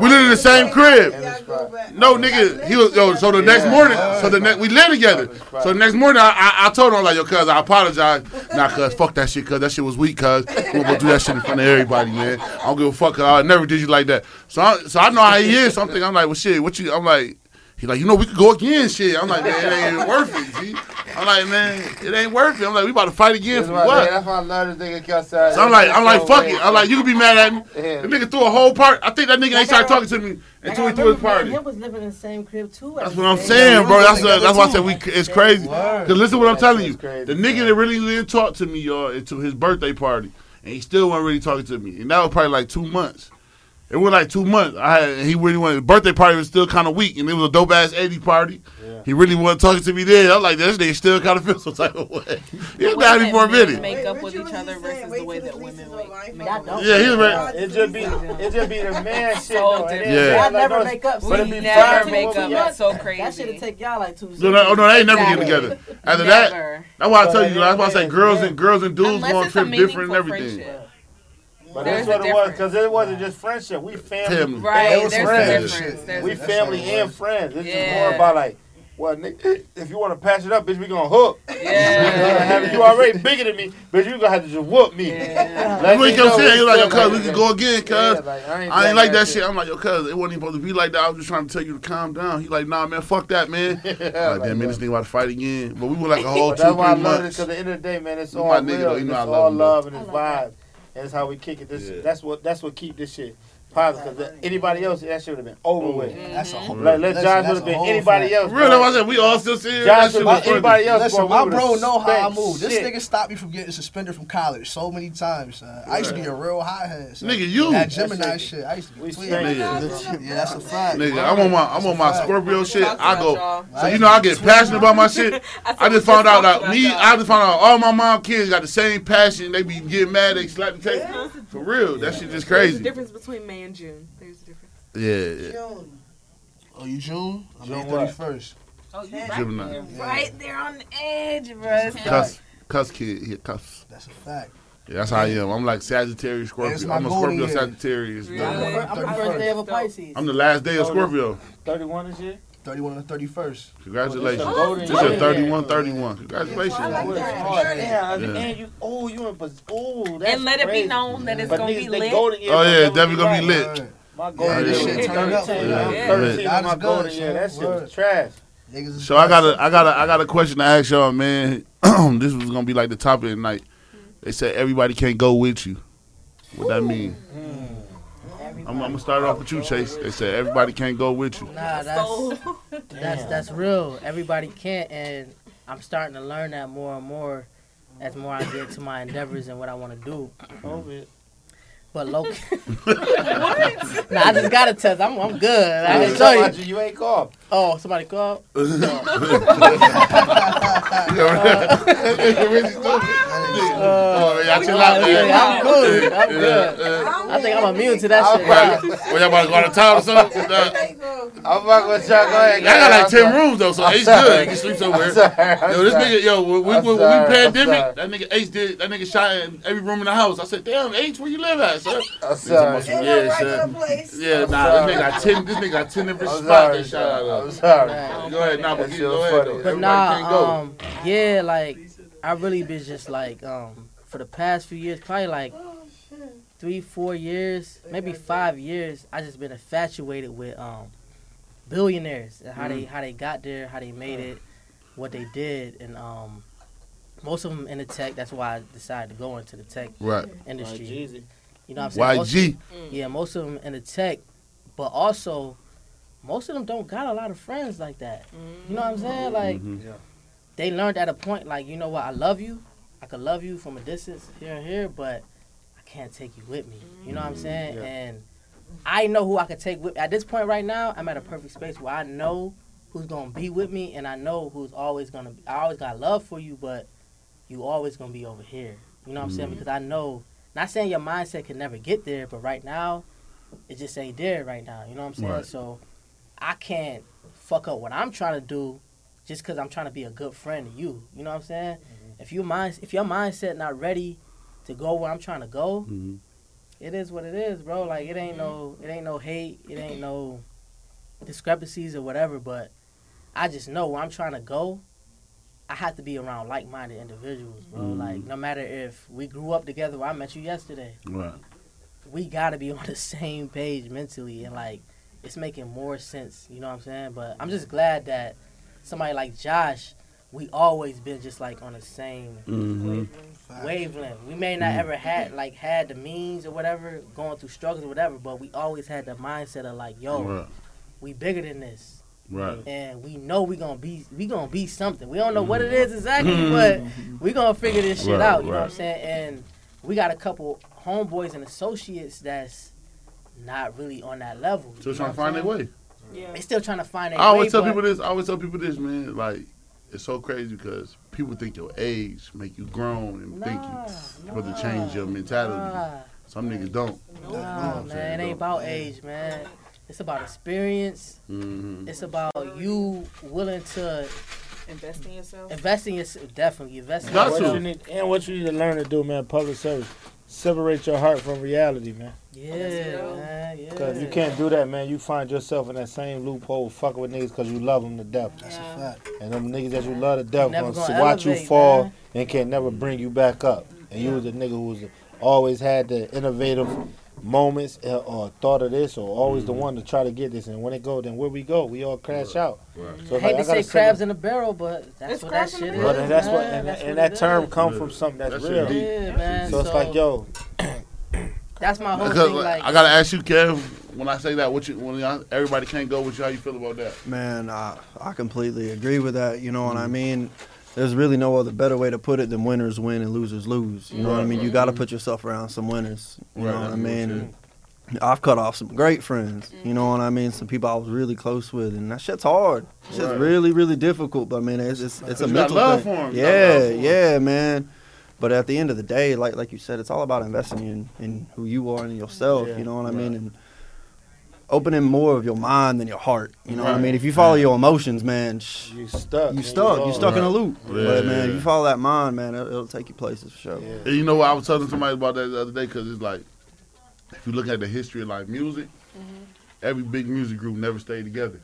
We lived in the same crib. Y'all go back. No, nigga, he was yo. So the next morning, so the next we lived together. So the next morning, I, I, I told him like, yo, cuz I apologize. Nah, cuz fuck that shit, cuz that shit was weak, cuz we gonna go do that shit in front of everybody, man. I don't give a fuck. Cuz I never did you like that. So I, so I know how he is. So I'm thinking, I'm like, well, shit, what you? I'm like. He like, you know, we could go again, shit. I'm like, man, it ain't worth it, G. I'm like, man, it ain't worth it. I'm like, we about to fight again That's for why, what? that's why I love this nigga outside. So I'm like, I'm like, fuck it. I'm like, you can be mad at me. Yeah. The nigga threw a whole part. I think that nigga ain't started talking to me until he threw his party. Him was living in the same crib too. That's what I'm saying, bro. That's uh, that's why I said we. It's crazy. Cause listen, what I'm telling you, the nigga that really didn't talk to me, y'all, until his birthday party, and he still wasn't really talking to me, and that was probably like two months. It was like two months. I had, he really wanted. Birthday party was still kind of weak, and it was a dope ass 80 party. He really wasn't talking to me then. I'm like, this nigga still kind of feel some type of way. He was mad at me for. Make up with each other versus the way that women make. make up. Yeah, he was ready. It just be, it just be the man shit So though. It different. ain't- Yeah. it Y'all ain't like never make up. but it We never make up. got. That's so That crazy. should take y'all like two. No, no, oh, no, they ain't never getting Exactly. together. After that, that's why I tell you. That's why I say yeah, girls and girls and dudes Unless go on it's trip different and everything. Friendship. But There's that's what it was, because it wasn't just friendship. We family. Family. Right, It was there's friends. There's We family That's what it and friends. It's just more about like, well, nigga, if you want to patch it up, bitch, we gonna hook. Yeah. you already bigger than me, bitch. You gonna have to just whoop me. Yeah. Let When me he come know saying, he like, yo, cuz, we can go again, cuz. Yeah, like, I ain't, I ain't like that shit. I'm like, yo, cuz, it wasn't even supposed to be like that. I was just trying to tell you to calm down. He like, nah, man, fuck that, man. Yeah, like, damn, man, this nigga about to fight again. But we were like a whole But two, that's why I love it months. because at the end of the day, man, it's all my real. nigga, though. You know it's I love all love and it's I like vibe. It's how we kick it. This, Yeah. that's what that's what keep this shit positive. Because anybody else, that shit would have been over with. Mm-hmm. That's a whole. Like, let listen, Josh would have been anybody fact. else. Real, that's bro. why I said we all still see it. Josh That shit would have funny. anybody else. Listen, bro, my we bro would've know how I spent move. This shit. nigga stopped me from getting suspended from college so many times. Son. I used to be a real hothead. son. Nigga, you. That Gemini That shit. I used to be We tweaking. straight. Nigga. Yeah, that's a fact. Nigga, I'm on my I'm on my Scorpio shit. I go. So you know I get passionate about my shit. I just found out that me, I just found out all my mom kids got the same passion. They be getting mad, they slap the tape. For real, that shit just There's a crazy. difference between May and June. There's a difference. Yeah, yeah. June. Oh, you June? I'm June 31st. Oh, you right. Gemini. there. Right there on the edge, bro. Cusp, cusp kid, he a cusp. That's a fact. Yeah, that's how I am. I'm like Sagittarius, Scorpio. I'm a Scorpio. Sagittarius. Really? I'm the fir- I'm the first day of a Pisces. I'm the last day of Scorpio. 31 this year? 31 and 31st. Congratulations. Oh, This that's a is golden 31, 31. Congratulations. I like Oh, it's that. hard. Damn, Yeah. and you, oh, you in oh, that's And let it crazy. be known that it's gonna be lit. golden year Oh, gonna yeah, definitely gonna be lit. My golden Yeah, year this shit turned up. 13. Yeah. Yeah. 13 That my golden good, year. That shit was trash. So I got a I got a I got a question to ask y'all, man. this was gonna be like the topic of the night. They said everybody can't go with you. What that mean? Mm. I'm, I'm gonna start off with you, Chase. They said everybody can't go with you. Nah, that's that's that's real. Everybody can't, and I'm starting to learn that more and more as more I get to my endeavors and what I want to do. COVID. But low. nah, I just got a test. I'm I'm good. I I didn't tell you. you. You ain't called. Oh, somebody called. Uh, oh, y'all chill out, man. I'm good. I'm good. yeah. I think I'm immune to that shit. Right. Well, y'all about to go out of town or something? Nah. I'm fucking with y'all. Go ahead. I got like I'm ten sorry. rooms though, so I'm Ace sorry. good. He can sleep somewhere. I'm sorry. I'm Yo, this sorry. nigga, yo, when we, I'm when, sorry, when we I'm pandemic, that nigga Ace did, that nigga shot in every room in the house. I said, damn, Ace, where you live at, sir? I'm sorry. Ain't Yeah, no son. regular place. Yeah, I'm nah, sorry. this nigga got ten, this nigga got ten different I'm spots sorry. shot out I'm sorry. Right. Go ahead, nah, but That you shit go ahead though. But Everybody can't go. nah, um, yeah, like I really been just like um for the past few years, probably like three, four years, maybe five years. I just been infatuated with um billionaires and how they mm. how they got there, how they made mm. it, what they did, and um most of them in the tech. That's why I decided to go into the tech Right. industry. Jeezy. You know what I'm saying? Most- YG. Mm. yeah, most of them in the tech, but also most of them don't got a lot of friends like that. You know what I'm saying? Like Mhm. they learned at a point like, you know what, I love you. I could love you from a distance here and here, but I can't take you with me. You know what I'm mm-hmm. saying? Yeah. And I know who I could take with at this point right now, I'm at a perfect space where I know who's gonna be with me and I know who's always gonna be I always got love for you, but you always gonna be over here. You know what I'm saying? Because I know not saying your mindset can never get there, but right now it just ain't there right now. You know what I'm saying? Right. So I can't fuck up what I'm trying to do just because I'm trying to be a good friend to you. You know what I'm saying? If your mind, if your mindset not ready to go where I'm trying to go, Mhm. It is what it is, bro. Like it ain't no, it ain't no hate, it ain't no discrepancies or whatever. But I just know where I'm trying to go. I have to be around like-minded individuals, bro. Mhm. Like no matter if we grew up together, or I met you yesterday. Right. we gotta be on the same page mentally and like it's making more sense, you know what I'm saying? But I'm just glad that somebody like Josh, we always been just like on the same Mm-hmm. wavelength. We may not mm-hmm. ever had like had the means or whatever, going through struggles or whatever, but we always had the mindset of like, yo, Right. we bigger than this. Right. And we know we gonna be we gonna be something. We don't know what it mm-hmm. is exactly, mm-hmm. but we gonna figure this shit Right, out. You know what I'm saying? And we got a couple homeboys and associates that's not really on that level. Still trying to find their way. Yeah. They still trying to find their I always way. tell but- people this. I always tell people this, man. Like it's so crazy because people think your age make you grown and think Nah, you supposed to change your mentality. Nah, Some niggas don't. nah, I'm man, saying, it ain't though. about age, man. It's about experience. Mm-hmm. It's about you willing to Invest in yourself. invest in yourself. Definitely invest in Got What to. yourself. you need, and what you need to learn to do, man, public service. Separate your heart from reality, man. Yeah, go. man. Yeah. Cause you can't do that, man. You find yourself in that same loophole, fucking with niggas because you love them to death. That's Yeah. a fact. And them niggas that you love to death Never gonna, gonna watch you fall man. and can never bring you back up. And you was a nigga who was always had the innovative moments uh, or thought of this or always the one to try to get this. And when it go, then where we go, we all crash out. Right. So I hate like, to I say crabs separate- in a barrel, but that's It's what that shit is. barrel. But that's what, and, That's and what that term is. come from something that's That shit real. Yeah, man. So it's like, yo, that's my whole thing. Like, I gotta ask you, Kev. When I say that, what you when y'all, everybody can't go with you, how you feel about that? Man, I, I completely agree with that. You know what I mm-hmm. mean? There's really no other better way to put it than winners win and losers lose. You know what I mean? You got to put yourself around some winners. You Right, know what I mean? I've cut off some great friends. You know what I mean? Some people I was really close with, and that shit's hard. It's Right. really, really difficult. But I mean, it's it's, it's a mental love thing. for 'em. You Yeah, love for 'em. yeah, man. But at the end of the day, like like you said, it's all about investing in, in who you are and yourself. Yeah, you know what I mean? And opening more of your mind than your heart. You know what I mean? If you follow your emotions, man, shh, you stuck. you man. stuck. You lost. stuck in a loop. Yeah, but man, yeah. if you follow that mind, man, it'll, it'll take you places for sure. Yeah. And you know what? I was telling somebody about that the other day because it's like, if you look at the history of like music, Mm-hmm. every big music group never stayed together.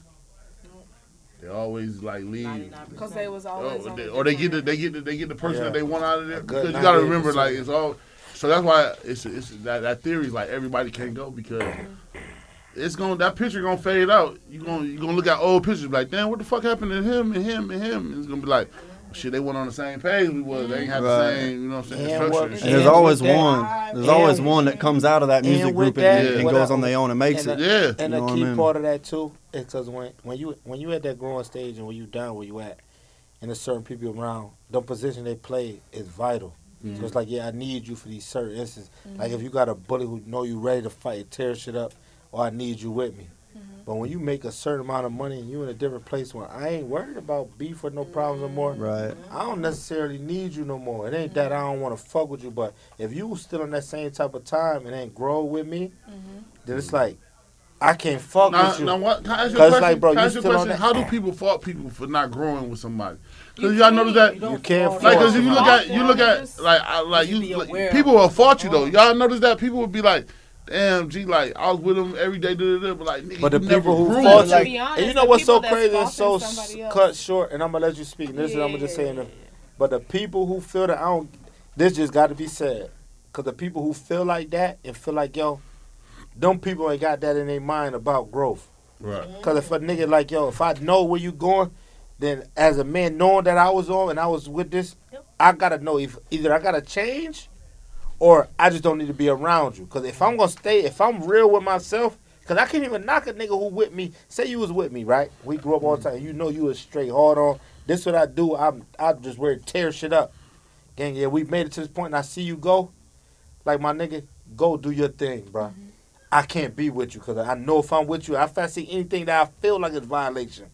They always like leave. Because they was oh, always Oh, they, or they get the they get the, they get the person Yeah. that they want out of there because you got to remember like it's all. So that's why it's it's that that theory is like everybody can't go because it's going to that picture gonna fade out. You gonna you gonna look at old pictures be like damn what the fuck happened to him and him and him. And it's gonna be like shit they went on the same page we was. They ain't have Right. the same you know what I'm saying And structure. what- and And there's always that- one. There's always one that comes out of that music with group that, and, and goes on their own and makes and it. Yeah. And You know a what I key mean? part of that too is because when when you when you at that growing stage and when you down where you at, and there's certain people around, the position they play is vital. Mm-hmm. So it's like, yeah, I need you for these certain instances. Like if you got a bully who know you ready to fight, tear shit up, or I need you with me. But when you make a certain amount of money and you in a different place where I ain't worried about beef or no problems no more, Right. I don't necessarily need you no more. It ain't that I don't want to fuck with you, but if you still in that same type of time and ain't grow with me, then it's like I can't fuck Now, with you. now what? Can I ask you a 'Cause, question? like, bro, Can I you ask you a question? How do people fault people for not growing with somebody? Because y'all notice that. You can't Like, cause if you look at, you look at, like, I, like you you, like, people of will fault you though. Y'all notice that people would be like, "Damn, G, like I was with him every day, da, da, da, but like, nigga, But the people who grew. fault To you, be honest, and you know what's so crazy and so faulting somebody s- else. cut short, and I'm gonna let you speak. And this is I'm gonna just say, in but the people who feel that I don't, this just got to be said, cause the people who feel like that and feel like yo, them people ain't got that in their mind about growth. Right. Mm-hmm. Cause if a nigga like yo, if I know where you going, then as a man knowing that I was on and I was with this, I gotta know if either I gotta change, or I just don't need to be around you. Cause if I'm gonna stay, if I'm real with myself, cause I can't even knock a nigga who with me. Say you was with me, right? We grew up all the mm-hmm. time. You know you was straight hard on. This what I do. I'm I just wear tear shit up. Gang, yeah, we made it to this point, and I see you go. Like my nigga, go do your thing, bro. Mm-hmm. I can't be with you because I know if I'm with you, if I see anything that I feel like it's violation,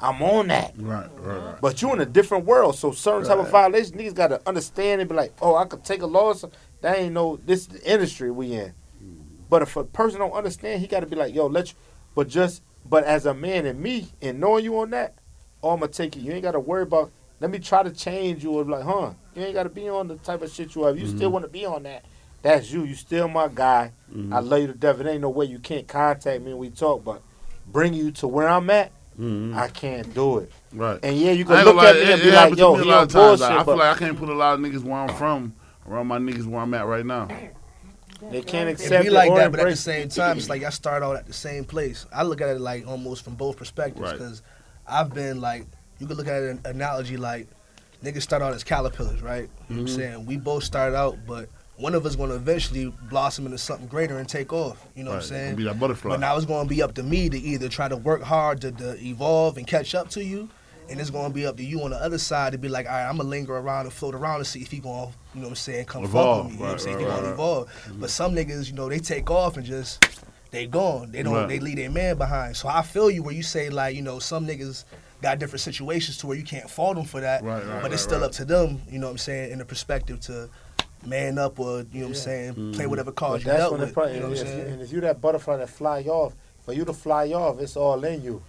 I'm on that. Right, right, right. But you in a different world, so certain type of violation, niggas got to understand and be like, oh, I could take a loss. That ain't no this the industry we in. But if a person don't understand, he got to be like, yo, let you. But just, but as a man and me and knowing you on that, oh, I'm gonna take it. You ain't got to worry about. Let me try to change you. Or like, huh? You ain't got to be on the type of shit you have. You still want to be on that. that's you. You still my guy. Mhm. I love you to death. It ain't no way you can't contact me and we talk, but bring you to where I'm at, Mhm. I can't do it. Right. And yeah, you can look at me it- and be like, yo, he on of times. bullshit, Like, I feel like I can't put a lot of niggas where I'm from around my niggas where I'm at right now. they can't It accept be it like that, but at the same time, it's like I start out at the same place. I look at it like almost from both perspectives Right. because I've been like, you could look at an analogy like niggas start out as caterpillars, right? You know what I'm Mhm. saying? We both started out, but one of us going to eventually blossom into something greater and take off. You know what I'm saying? Be that butterfly. But now it's going to be up to me to either try to work hard to, to evolve and catch up to you, and it's going to be up to you on the other side to be like, all right, I'm going to linger around and float around and see if he going to, you know what I'm saying, come Evolve. fuck with me. You know what I'm saying? right, if he going right, to right. evolve. But some niggas, you know, they take off and just, they gone. They don't, Right. they leave their man behind. So I feel you where you say, like, you know, some niggas got different situations to where you can't fault them for that, Right, right, but it's still right. up to them, you know what I'm saying, in the perspective to man up or, you know what I'm saying, play Mm-hmm. whatever But cards you dealt with. the pro- you know what I'm and, if you, saying? and if you that butterfly that fly off, for you to fly off, it's all in you.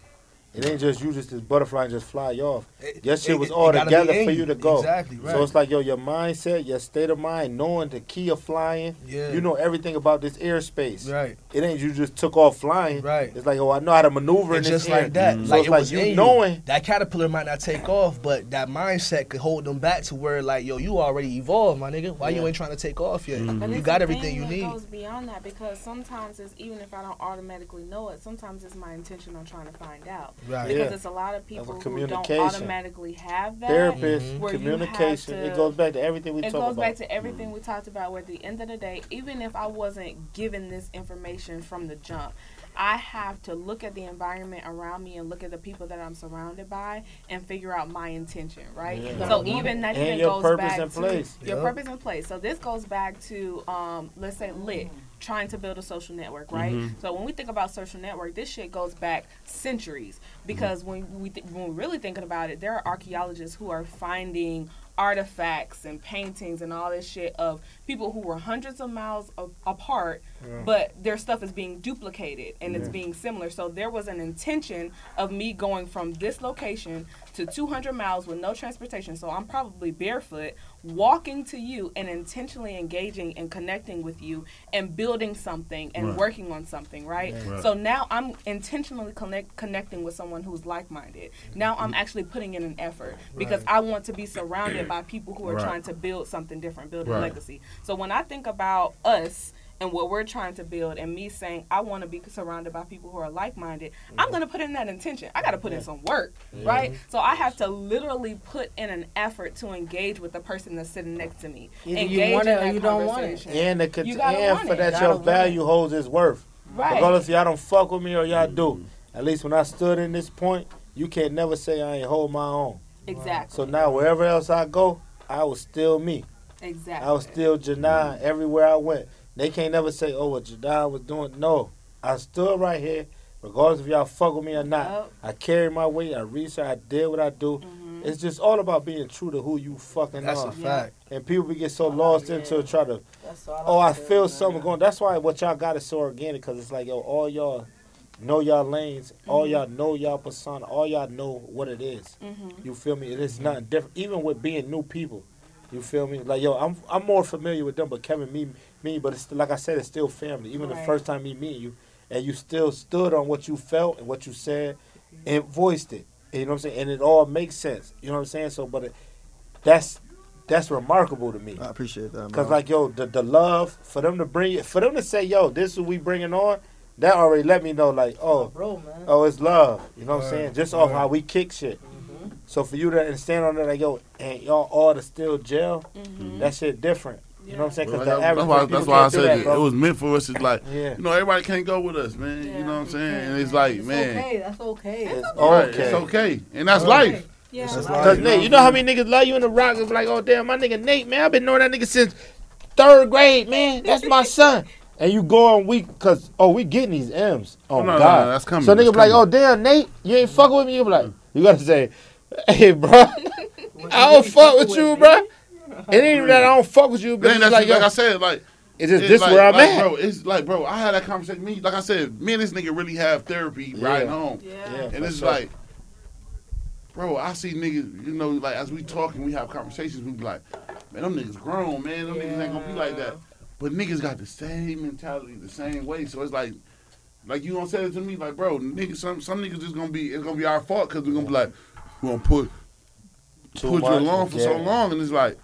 It ain't just you just this butterfly and just fly off. It- Your shit it- was all together for you to go. Exactly, right. So it's like yo, your mindset, your state of mind, knowing the key of flying. yeah. You know everything about this airspace. right. It ain't you just took off flying. Right. It's like oh, I know how to maneuver And in this It's just air. like that, Mhm. So like it's like was you in knowing. that caterpillar might not take off, but that mindset could hold them back to where like, yo, you already evolved, my nigga. Why you ain't trying to take off yet? Mhm. You got everything you that need. goes beyond that because sometimes it's even if I don't automatically know it, sometimes it's my intention on trying to find out. Right. Because Yeah. it's a lot of people who don't automatically have that. Therapist, Mhm. Where you communication. have It goes back to everything we talked about. it goes back to everything we talked about where at the end of the day even if i wasn't given this information from the jump i have to look at the environment around me and look at the people that i'm surrounded by and figure out my intention right Yeah. so even that And even your goes purpose back in to place. your Yep. purpose in place so this goes back to um, let's say lit trying to build a social network right mm-hmm. so when we think about social network this shit goes back centuries because when we th- when we're really thinking about it there are archaeologists who are finding artifacts and paintings and all this shit of people who were hundreds of miles a- apart, but their stuff is being duplicated and it's being similar. So there was an intention of me going from this location to 200 miles with no transportation. So I'm probably barefoot, walking to you and intentionally engaging and connecting with you and building something and Right. working on something, right? Right. So now I'm intentionally connect, connecting with someone who's like-minded. Now I'm actually putting in an effort because I want to be surrounded by people who are Right. trying to build something different, build a legacy. So when I think about us and what we're trying to build and me saying I want to be surrounded by people who are like-minded, I'm mm-hmm. going to put in that intention. I got to put in some work, right? So I have to literally put in an effort to engage with the person that's sitting next to me. Either you engage want in it or that you don't want it. conversation. And the cont- You gotta and want for it. that Gotta your want value holds its worth. Right. Regardless if y'all don't fuck with me or y'all do. Mm-hmm. At least when I stood in this point, you can't never say I ain't hold my own. Exactly. So now wherever else I go, I was still me. exactly. I was still Janai everywhere I went. They can't never say, oh, what Janai was doing. No. I stood right here, regardless if y'all fuck with me or not. Yup. I carry my weight. I research. I did what I do. Mhm. It's just all about being true to who you fucking That's are. a fact. And people be get so lost into try to That's all Oh, I I'm saying, feel man. something going. That's why what y'all got is so organic because it's like yo, all y'all know y'all lanes, all Mm-hmm. y'all know y'all persona, all y'all know what it is. Mhm. You feel me? It is nothing different. Even with being new people, you feel me? Like yo, I'm I'm more familiar with them, but Kevin, me, me, but it's like I said, it's still family. Even the first time me meeting you, and you still stood on what you felt and what you said, and voiced it. You know what I'm saying? And it all makes sense. You know what I'm saying? So, but it, that's that's remarkable to me. I appreciate that. Cause like yo, the the love for them to bring it, for them to say yo, this is what we bringing on, that already let me know like oh bro, man. oh it's love. You know what I'm saying? Just off how we kick shit. Mm-hmm. So for you to stand on there like yo, and y'all all to still jail, Mhm. that shit different. You know what I'm saying? Well, Cause the that's, why, that's why I said that, it, it was meant for us. It's like, Yeah, you know, everybody can't go with us, man. You know what I'm saying? And it's like, It's man, okay. That's okay. it's right, okay. it's okay. And that's Okay. life. Yeah. This life. Cause Nate, you know how many niggas love you in the rock? It's like, oh damn, my nigga Nate, man, I've been knowing that nigga since third grade, man. That's my son. And you go on week, cause oh, we getting these M's. Oh Oh, no, no, God, no, that's coming, So that's nigga be like, coming. oh damn, Nate, you ain't fucking with me. You be like, you gotta say, hey, bro, I don't fuck with you, bro. It ain't even that I don't fuck with you, but it's like, like, yo, I said, like, it's just it's this like, where I'm like, at. bro. It's like, bro, I had that conversation. Me, like I said, me and this nigga really have therapy Yeah. riding home. Yeah. Yeah, And it's sure. like, bro, I see niggas, you know, like as we talk and we have conversations, we be like, man, them niggas grown, man. Them niggas ain't gonna be like that. but niggas got the same mentality, the same way. So it's like, like you gonna say it to me, like, bro, niggas, some some niggas just gonna be, it's gonna be our fault because we're gonna be like, we're gonna put Too put you much, along for so long, and it's like,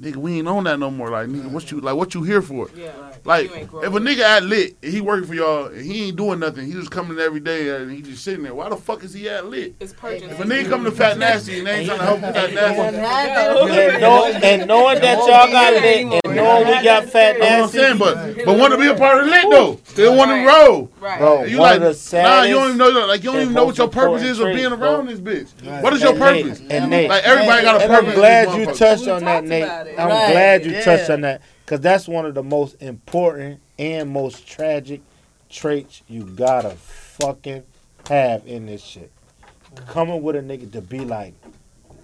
nigga, we ain't on that no more. Like, nigga, what you like? What you here for? Yeah. Like, You ain't if a nigga at lit, and he working for y'all, and he ain't doing nothing, he just coming every day and he just sitting there. Why the fuck is he at lit? It's purchased. If a nigga come to Fat Nasty and they ain't trying to help with Fat Nasty, And, and knowing that y'all got lit, and knowing we got fat that's what I'm saying. But but want to be a part of lit though. Still want to roll. Right. bro, You like of the nah? You don't even know like you don't even know what your purpose is of being around bro. this bitch. What is your purpose? And Nate, Like everybody got a purpose. I'm glad you touched on that, Nate. About it. I'm Right, glad you yeah. touched on that because that's one of the most important and most tragic traits you gotta fucking have in this shit. Coming with a nigga to be like,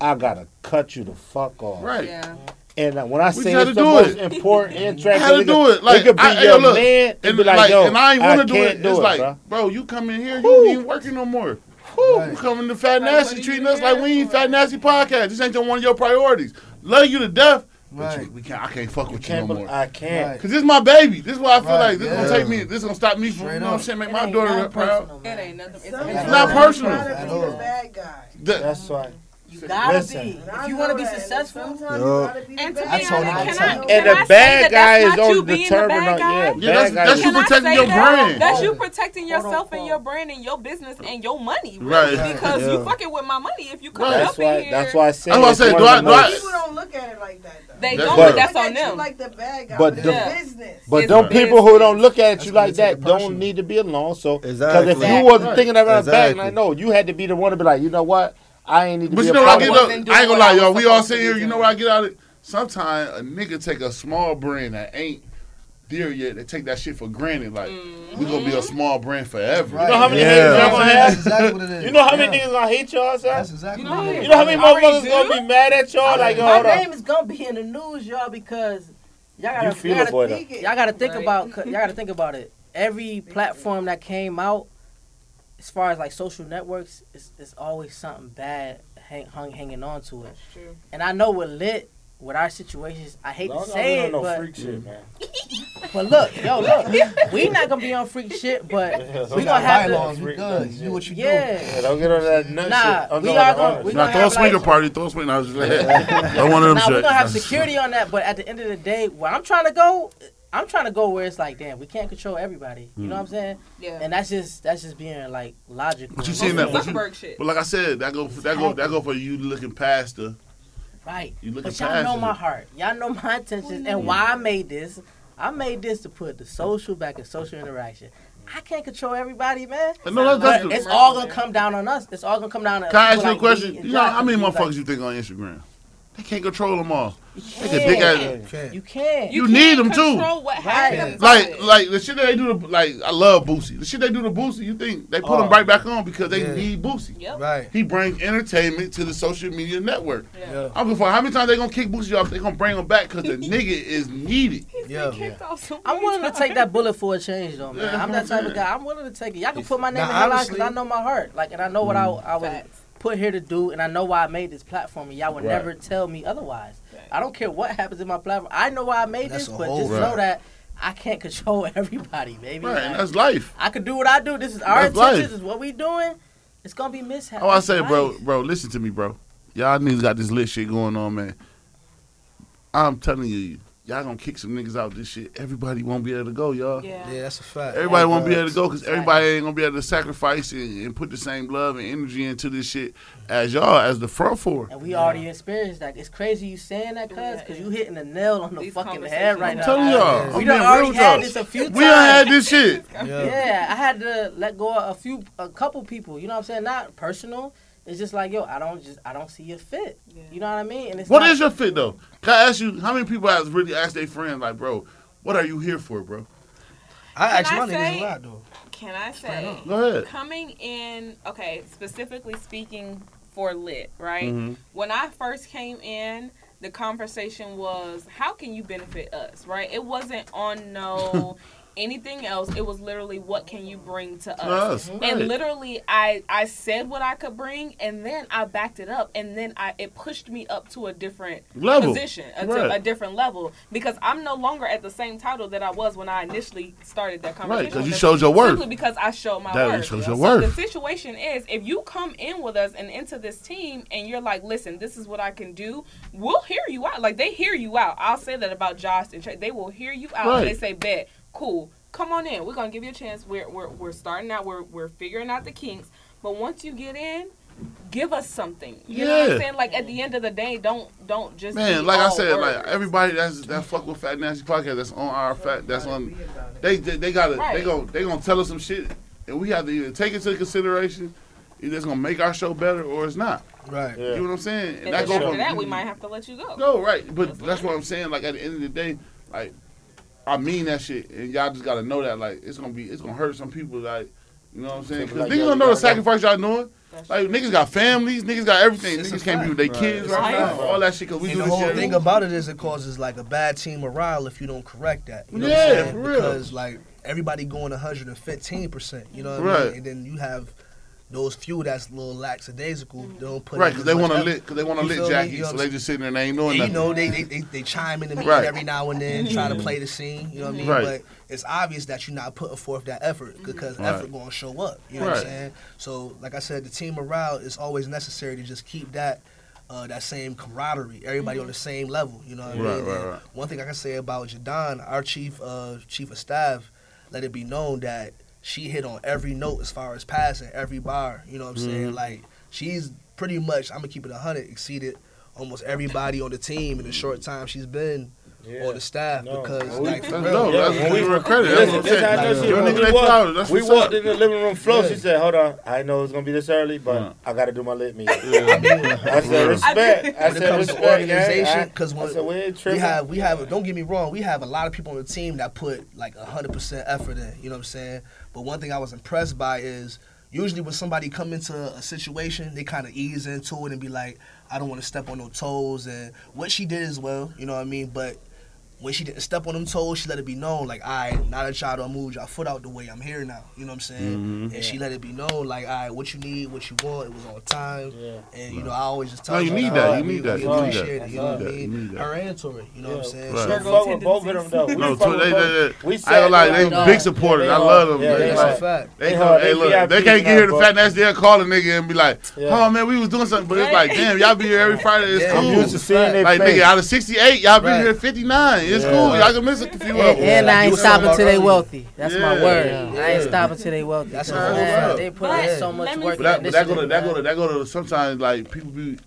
I gotta cut you the fuck off. Right. Yeah. And uh, when I We say it's the do most it. important and I tragic, had to do it. Like it could be I, your look, man and and be like, yo, and I ain't want to do can't it. do it's it, like, bro. bro, you come in here, you ain't working no more. Woo, you coming to Fat Like, Nasty what treating us like we ain't? Fat Nasty podcast. This ain't one of your priorities. Love you to death, but Right. you, we can't. I can't fuck with you Can't no be- more. I can't. Cause this is my baby. This is why I feel Right, like this yeah. gonna take me. This is gonna stop me from Straight you know what I'm saying. Make It my daughter nothing proud. personal, It ain't nothing. It's Sometimes business. not you personal. gotta At be all. the bad guy. That- That's why. You gotta Listen. be. If you want to be that, and successful, Sometimes you gotta be the And to be bad I guy. honest, can I, And can the bad guy is not you only being the determined bad yeah. Yeah, that's- guy that's you Can protecting your that? brand. That's you protecting yourself and your brand and your business and your money, Right. really, because you Yeah. fucking with my money if you come Right. up That's in why. here. That's why I said. That's why I it's say, one do of I- do I- People don't look at it like that though. They That's don't, right. but that's on them. Like the bad guy, But but, the- it's business. But them people who don't look at That's you like that don't need to be alone. So, because Exactly. if you wasn't Right. thinking about that back, and I know you had to be the one to be like, you know what, I ain't need to But be you a know what I get of up? I ain't gonna lie, y'all. We all sit here. You know doing. what I get out of it? Sometimes a nigga take a small brand that ain't there yet. They take that shit for granted. Like mm-hmm. we gonna be a small brand forever. Right. You know how many Yeah. haters y'all gonna That's have? exactly what it is. You know how many Yeah. niggas gonna hate y'all, son? That's exactly You know what how it is. You know how many Already motherfuckers gonna be mad at y'all? Like, yo, my hold name on. is gonna be in the news, y'all, because y'all gotta, feel y'all gotta, though. It. y'all gotta think Right. about, y'all gotta think about it. Every platform that came out, as far as like social networks, it's, it's always something bad hang, hung hanging on to it. True. And I know with lit, with our situations, I hate Long to say we it, don't but freak shit, man. but look, yo, look, we not gonna be on freak shit, but Yeah, we gonna have bylaws. to. We good. You do what you Yeah, Yeah, don't get on that nut Nah, shit. I'm we talking are about gonna- we Now gonna throw a have, swinger like- party. Throw a swinger. I was just like, I one of them Now shit. we're gonna have security on that, but at the end of the day, where I'm trying to go, I'm trying to go where it's like, damn, we can't control everybody. You know what I'm mm. saying? Yeah. And that's just that's just being like logical. But you and seen that? reasonable. But, you, shit. but like I said, that go that go that go for you looking past the. right? You looking But y'all past know it. my heart. Y'all know my intentions and why I made this. I made this to put the social back in social interaction. I can't control everybody, man. No, that's, But that's the, it's all gonna come down on us. It's all gonna come down to. Can I ask you a like question? me and You know how many and people motherfuckers like- you think on Instagram? They can't control them all. You can dick can't. at Okay. You can't. You need can't 'em too. Control what happens. Like, like the shit that they do to, like, I love Boosie. The shit they do to Boosie, you think they put Oh. him right back on because they Yeah. need Boosie. Yep. Right. He brings entertainment to the social media network. Yeah. I'm gonna find how many times they gonna kick Boosie off? They gonna bring him back because the nigga is needed. Yeah. Kicked off so I'm many willing to take that bullet for a change, though, man. Yeah, I'm that type of guy. I'm willing to take it. Y'all can put my name Now, in headlines because I know my heart, like, and I know what I, I was Facts. Put here to do, and I know why I made this platform, and y'all would Right. never tell me otherwise. Right. I don't care what happens in my platform. I know why I made That's this, but whole- just Right. know that I can't control everybody, baby. Right, Like, that's life. I could do what I do. This is our That's intentions. This is what we doing. It's gonna be mishap. Oh, I It's say, bro, bro, listen to me, bro. Y'all niggas got this lit shit going on, man. I'm telling you, y'all gonna kick some niggas out this shit. Everybody won't be able to go, y'all. Yeah. Yeah, that's a fact. Everybody won't be able to go because everybody ain't gonna be able to sacrifice and, and put the same love and energy into this shit as y'all as the front four. And we already experienced that. It's crazy you saying that, cuz, because yeah. you hitting the nail on the These fucking head right I'm now. telling y'all, I'm We being done real already had y'all. this a few times. We done had this shit. Yeah. Yeah, I had to let go of a few, a couple people. You know what I'm saying? Not personal. It's just like, yo, I don't just, I don't see your fit. Yeah. You know what I mean? And it's What not, is your fit though? Can I ask you how many people have really asked their friends like, bro, what are you here for, bro? I ask Can my I niggas a lot though. Can I say Go ahead. coming in? Okay, specifically speaking for lit, right? Mhm. When I first came in, the conversation was, how can you benefit us, right? It wasn't on no anything else. It was literally what can you bring to us? us, And literally, I I said what I could bring, and then I backed it up, and then I it pushed me up to a different Level. position, a, to Right. a different level, because I'm no longer at the same title that I was when I initially started that conversation. 'cause cuz you showed your worth. Simply because I showed my That worth. shows your so worth. the situation is, if you come in with us and into this team, and you're like, "Listen, this is what I can do," we'll hear you out. Like they hear you out. I'll say that about Josh and Trey. They will hear you out. And they say, "Bet, cool, come on in. We're gonna give you a chance. We're we're we're starting out. We're we're figuring out the kinks. But once you get in." Give us something. You know what Yeah. I'm saying? Like at the end of the day, don't don't just Man, be like I said, words. like everybody that's that fuck with Fat Nasty podcast that's on our fat that's on they they, they gotta they go they gonna tell us some shit and we have to either take it into consideration, either it's gonna make our show better or it's not. Right. You know what I'm saying? And that then go after from that, we might have to let you go. No, right. But that's what I'm saying. Like at the end of the day, like I mean that shit, and y'all just gotta know that. Like it's gonna be, it's gonna hurt some people. Like you know what I'm saying? Because Like, niggas yo, don't know the sacrifice y'all doing. Like niggas got families, niggas got everything. It's niggas can't be with their kids It's a right now. fact. All that shit because we and do the this whole shit. thing about it is it causes like a bad team morale if you don't correct that. You know Yeah, what I'm saying? for real. Because like everybody going 115 percent. You know what I Right. mean? And then you have those few that's a little lackadaisical. They don't put right, because they want to effort. lit, because they want to You lit? Jackie, You know so they I'm just sitting there and they ain't doing And, you know, they, they, they, they chime in the meeting Right. every now and then, try to Mhm. play the scene. You know what I mean? Right. But it's obvious that you're not putting forth that effort because Right. effort going to show up. You know what I'm saying? So, like I said, the team morale is always necessary to just keep that. Uh, that same camaraderie, everybody on the same level. You know what I mean? Right, right, right. One thing I can say about Jadon, our chief uh, chief of staff, let it be known that she hit on every note as far as passing, every bar. You know what I'm saying? Mhm. Like she's pretty much, I'm gonna keep it hundred, exceeded almost everybody on the team in the short time she's been on the staff because We- like for That's real, dope. That's when we were credit. That's what I'm this how I know saying. she- Your when nigga we walked- flowers. That's we walked in the living room floor. Yeah. She said, "Hold on, I know it's gonna be this early, but Yeah. I got to do my lit meeting." Yeah. I said, "Respect." I when said, comes to "Respect." organization, because I said, "We we have we have don't get me wrong, we have a lot of people on the team that put like hundred percent effort in. You know what I'm saying? But one thing I was impressed by is usually when somebody come into a situation, they kind of ease into it and be like, I don't want to step on no toes. And what she did as well, you know what I mean? But when she didn't step on them toes, she let it be known, like, all right, now that y'all don't move y'all foot out the way, I'm here now. You know what I'm saying? Mhm. And she let it be known, like, all right, what you need, what you want, it was on time. Yeah. And, you know, I always just tell No, her, you need like, that, all right, you we- need that, you need that, it, you You know need what I that, you mean? need that. Her and Tori, you know what I'm saying? Right. We So- fuck with both of them though. We No, fuck they, they, they, We I sat ain't like they big supporters. I love them. Yeah, They they like- That's a fact. They They come, hey, look, they can't get here the now, fat nasty. They'll call a nigga and be like, "Oh man, we was doing something," but it's like, "Damn, y'all be here every Friday. It's Yeah, I'm cool." used to seeing their Like nigga, out of 68, y'all been here 59. It's Yeah. cool. Y'all can miss a few And, of them. and I ain't was talking stopping till they wealthy. That's my word. Yeah. I ain't stopping till they wealthy. That's 'cause, a whole man. They put But in so much work. But that, but that go to that go to that go to sometimes like people be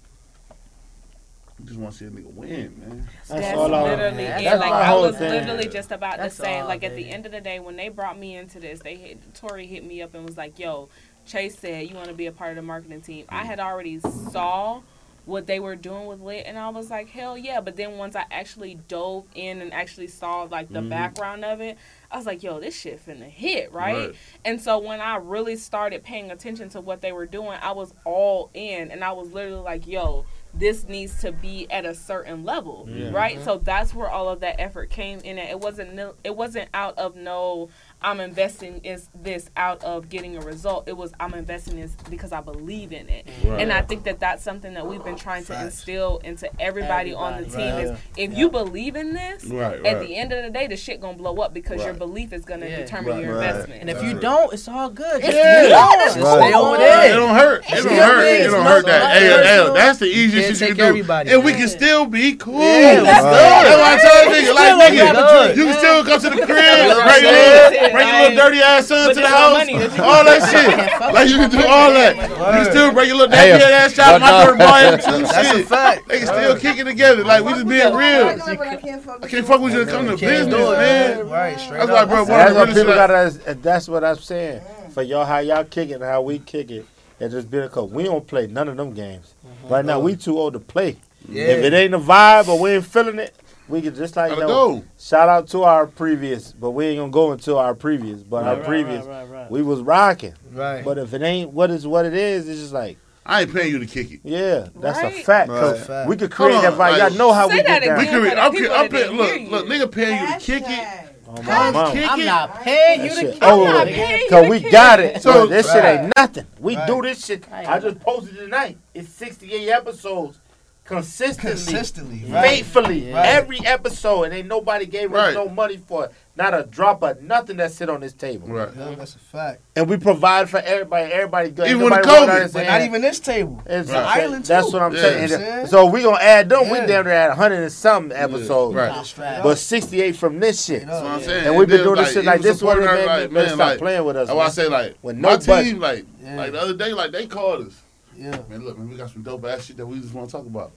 you just want to see a nigga win, man. That's That's all I- literally That's it. Like I was thing. literally just about That's to say, all, like at the end of the day, when they brought me into this, they hit Tori hit me up and was like, "Yo, Chase said you want to be a part of the marketing team." I mm. had already saw what they were doing with Lit, and I was like, "Hell yeah!" But then once I actually dove in and actually saw like the Mhm. background of it, I was like, "Yo, this shit finna hit, right?" Right. And so when I really started paying attention to what they were doing, I was all in, and I was literally like, "Yo." This needs to be at a certain level, Yeah. right? So that's where all of that effort came in. It wasn't it wasn't out of no. I'm investing is this out of getting a result. It was I'm investing this because I believe in it, Right. and I think that that's something that we've been trying to instill into everybody, on the team. Everybody. Is if you believe in this, Right, at the end of the day, the shit gonna blow up because your belief is gonna Yeah. determine your Right. investment. And if you don't, it's all good. Just Yeah. be honest. Just Just stay stay over over It don't hurt. It don't hurt. It don't hurt that. nothing Hey, hey, that's the easiest Can't shit you can do. everybody. And we can still be cool. Yeah, that's that's good. good. That's why I tell a nigga, like, nigga, you can still come to the crib, what I'm bring your little, bring your little dirty ass son to the house, money that you- all that shit. Like, you can do all that. You can still bring your little dirty ass shop, but my no. bird buy him too. Shit. They can still kick it together. Like, we just being real. Regular, but I can't fuck I with can't you. fuck with you to come to business, man. Right, straight That's up. bro, That's what people I- got. That's what I'm saying. For y'all, how y'all kick it and how we kick it, and just being a coach. We don't play none of them games. Mm-hmm. Right now, we too old to play. Yeah. If it ain't a vibe or we ain't feeling it, we can just like Gotta yo, go. shout out to our previous, but we ain't gonna go into our previous. But our previous, we was rocking. Right. But if it ain't what is what it is, it's just like I ain't paying you to kick it. yeah, that's a Right. fact. Right. 'cause Fact. We could create on, that vibe. like- Y'all know how Say we that get down. We again. can, I'm, I'm paying, look, you. look, nigga paying you to kick it. Hashtag. On my mama. I'm not paying you to kick it. with. Cause we got it. it. So- So this shit ain't nothing. We do this shit. I just posted tonight. It's 68 episodes consistently, Consistently, right. faithfully, Right. every episode, and ain't nobody gave us Right. no money for it. Not a drop of nothing that sit on this table. Right. Yeah, that's a fact. And we provide for everybody. Everybody good. Even Ain't with COVID. walk out and But say, not even this table. it's The a- island, That's too. what I'm Yeah. saying. You know what I'm saying? So we gonna add them. We Yeah. down there at 100 and some episodes. Right. Right. But 68 from this shit. That's what I'm saying. And we've been then, doing this shit like this one, supporting man. her, Better stop like, playing with us. That's why I man. say like With my no budget. team, like like the other day, like they called us. Yeah. Man, look, man, we got some dope ass shit that we just want to talk about.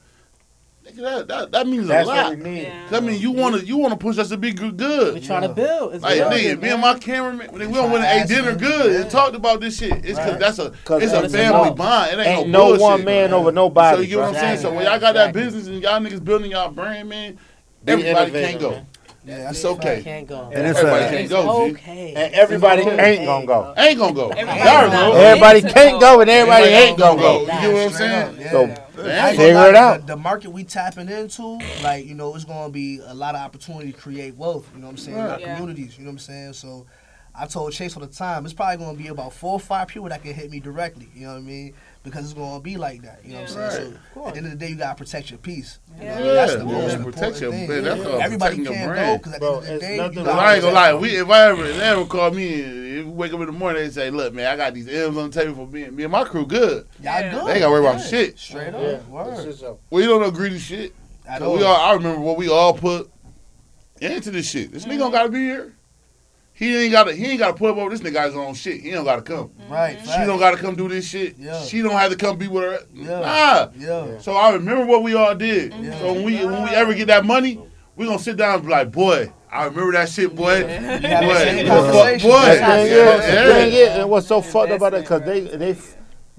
Nigga, that that, that means That's a lot. what we need. Yeah. That mean you wanna you wanna push us to be good. good. We trying Yeah. to build. It's Like building, nigga, me and my cameraman, we don't want to trying ate to dinner good him. and talked about this shit. It's cause Right. that's a 'Cause it's a family no- bond. It ain't, Ain't no, no bullshit. one man over nobody. So you get what I'm bro. saying? So when y'all got that business and y'all niggas building y'all brand, man, everybody can't go. man. Yeah, that's It's okay. Can't go. And it's Everybody a, can't go, G. okay. And everybody It's ain't gonna go. Ain't gonna go. Everybody Y'all not know. meant Everybody can't go and everybody Everybody ain't gonna go. You know what I'm saying? Yeah. So I ain't figure it out. The, the market we tapping into, like you know, it's gonna be a lot of opportunity to create wealth. You know what I'm saying? In our Yeah. communities. You know what I'm saying? So, I told Chase all the time, it's probably gonna be about four or five people that can hit me directly. You know what I mean? Because it's gonna be like that. You know what I'm Yeah. saying? So, at the end of the day, you gotta protect your peace. You know? Yeah. That's the Yeah. most Yeah. important Protect your- thing. man, that's called Everybody protecting your can't brand. go because at the Bro, end of the it's day, nothing you Cause gotta I ain't gonna lie, we if I ever they ever call me, if wake up in the morning, they say, "Look, man, I got these M's on the table for me, and me and my crew good. Y'all Yeah. good. They ain't gotta worry about Yeah. shit. Straight up. Yeah, Word. it's just a- We don't know greedy shit. At 'Cause all. we all, I remember what we all put into this shit. This nigga don't gotta be here. He ain't gotta. He ain't gotta put up over this nigga his own shit. He don't gotta come. Mm-hmm. Right. She fact. don't gotta come do this shit. Yeah. She don't have to come be with her. Yeah. Nah. Yeah. So I remember what we all did. Yeah. So when we when we ever get that money, we gonna sit down and be like, boy, I remember that shit, boy. You have Boy, the same the boy. The thing is, Yeah, yeah. and what's so fucked up about it, because they, they,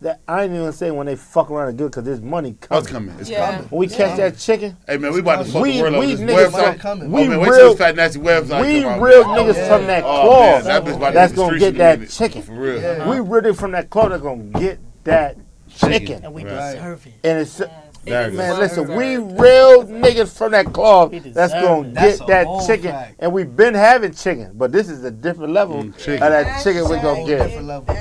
that, I ain't even saying when they fuck around and good, because there's money What's coming. coming? It's Yeah. coming. When we catch that chicken, Hey man, we about to fuck We- the world we with this niggas website. coming. Oh We man, wait real- till this fat nasty website we come real man. niggas yeah. from that Oh claw man, that bitch about that's gonna get that chicken. For real. Yeah. We really from that claw that's gonna get that chicken. And we Right. deserve it. And it's There you go. Man, listen, we real niggas from that club that's gonna it. Get a that chicken. fact. And we've been having chicken, but this is a different level Mm, of chicken. that chicken we gonna get. different level.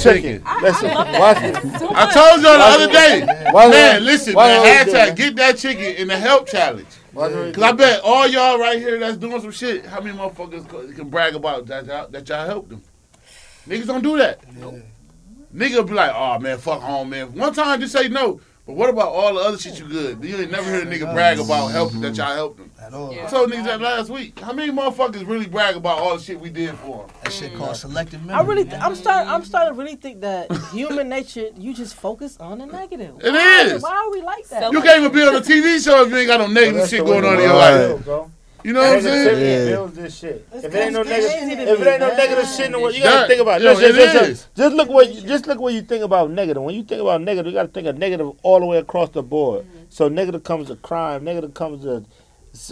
Chicken. Listen, watch it. I told y'all the other day. Why- Man, listen, man, would we do hashtag get that chicken in the help challenge. Why do we Cause I bet all y'all right here that's doing some shit, how many motherfuckers can brag about that y'all, that y'all helped them? Niggas don't do that. Nigga be like, oh man, fuck home, man. One time just say no. But what about all the other shit you good? You ain't never heard a nigga brag about helping that y'all helped them. At all. I told niggas that last week. How many motherfuckers really brag about all the shit we did for them? That shit called selective memory. I really, th- I'm starting, I'm starting to really think that human nature, you just focus on the negative. It Why? is. Why are we like that? You can't even be on a TV show if you ain't got no negative shit going on in your world life. Is, bro. You know what I'm saying? Yeah. builds this shit. It's If it ain't no negative, if it ain't no negative shit in the world, you gotta think about. yo, Listen, it just, is. just, just look what, you, just look what you think about negative. When you think about negative, you gotta think of negative all the way across the board. So negative comes to crime, negative comes to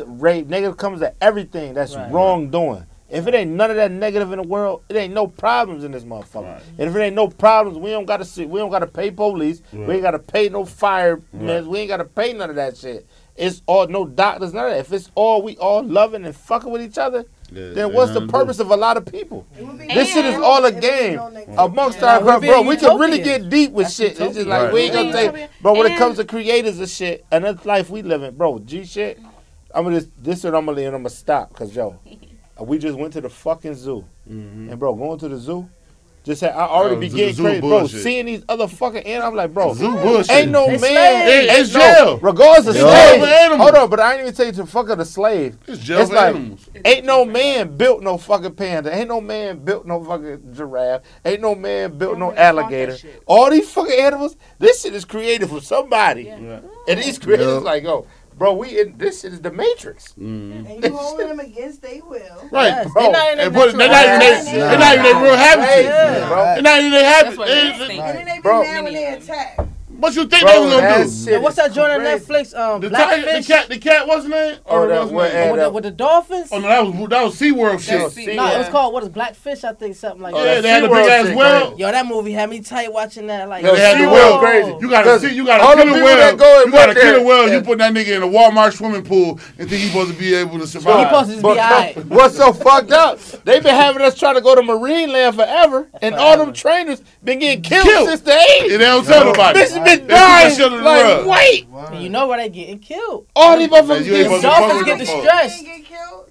rape, negative comes to everything that's Right. wrongdoing. If it ain't none of that negative in the world, it ain't no problems in this motherfucker. And if it ain't no problems, we don't gotta see, we don't gotta pay police, we ain't gotta pay no firemen, we ain't gotta pay none of that shit. It's all no doctors, none of that. If it's all we all loving and fucking with each other, then what's the purpose of a lot of people? This shit is all a game amongst Yeah, our we're bro. We can really get deep with That's shit. It's just utopian. like we ain't gonna Right. say, Utopian. bro. When it comes to creators and shit, and that's life we live in, bro. G shit. I'm gonna just this is what I'm gonna and I'm gonna stop, cause yo, we just went to the fucking zoo, mm-hmm. and bro, going to the zoo, just had, I already Oh, be getting zoo crazy, bro. Seeing these other fucking animals, I'm like, bro, Zoo bullshit. ain't no They man, slaves. It- it's no, jail. regardless of Yo. slave. For animals. Hold on, but I ain't even say to fuck of the slave. It's jail It's like- animals. Ain't no man built no fucking panda. Ain't no man built no fucking giraffe. Ain't no man built no Nobody fought that alligator. All these fucking animals, this shit is created for somebody. Yeah. And these creators Yeah. like, oh, bro, we in this shit is the Matrix. Mm. And you holding them against they will. Right. Yes, bro. they're not in their And put, they're not even they, habitat. they're not even their real Crazy, habitat. Bro. They're not even their That's They- makes. And then they be mad when they attack. What you think Bro, they was gonna do? shit what's that joint on. Netflix? Um, The, tiger, the cat, the cat, what's his name? Oh, Or that what's his name? with, the, with the dolphins. Oh no, that was that was SeaWorld shit. That's See, no, it was called what is Blackfish? I think something like Oh, yeah, that. they had a big ass shit well. crazy. Yo, that movie had me tight watching that. Like, They had the SeaWorld crazy. You gotta see, you gotta all the kill a people that go and you gotta work kill a there- well. Yeah. You put that nigga in a Walmart swimming pool and think he supposed to be able to He survive. supposed to be alright. what's so fucked up? They been having us try to go to Marineland forever, and all them trainers been getting killed, Killed. since the 80s. And they 80s. don't tell nobody. Bitches been They keep that dying. shit Like, wait, And you know where they getting killed. all these motherfuckers Man, you ain't getting Dolphins get with them distressed.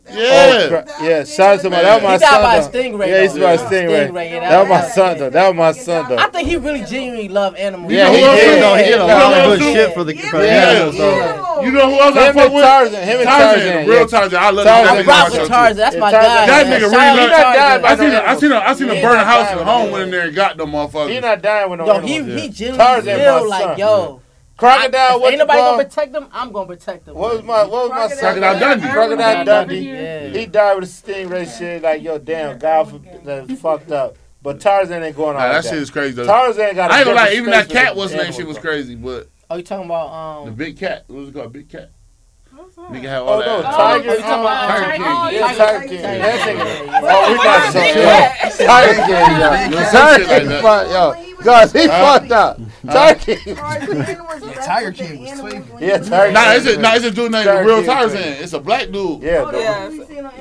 Didn't get killed? Yeah. Oh, yeah, shout out to my, that was my He died son. by though. stingray. Yeah, he's though. by stingray. Stingray, yeah, That was my son though. That was my son though. I think he really genuinely love animals. Yeah, he know who else did. do? He did a lot of good shit for the for the Yeah. animals, though. Yeah. You know who else I Him fuck with? Tarzan. Him and Tarzan, Tarzan. real. Tarzan. I love Tarzan. that I rock with Tarzan. That's my Tarzan. guy. That nigga really out love- to He not dying Tarzan. I seen, no a, I seen, a, I seen Yeah, a burn not house at home no went in there and got them motherfuckers. He not dying with no Yo, he he genuinely Tarzan, feel like yo. Crocodile. If What ain't the nobody fuck? gonna protect them, I'm gonna protect them. What was my what was my son? Crocodile Dundee. Crocodile Dundee. Yeah. He died with a stingray shit. Like yo, damn, God, for, that's fucked up. But Tarzan ain't going on. Nah, like that shit is crazy though. Tarzan got. a I ain't gonna lie, even that cat, what's the name, shit was crazy, but Oh, you talking about the um? big cat, what was it called? Big cat. Nigga had Oh all no, that. Tiger. Oh, you talking about Tiger King. Oh, Yeah, Tiger King. Tiger That King. nigga. Oh, we got some Big shit. cat. Tiger King, yo. Yeah, Tiger shit like King, that. fuck, yo. Guys, he fucked up. Tiger King. Tiger King was tweaking. Yeah, Tiger Nah, King. it's a, nah, it's a dude named Tiger the Real Tarzan. It's a black dude. Yeah, Oh, the, yeah.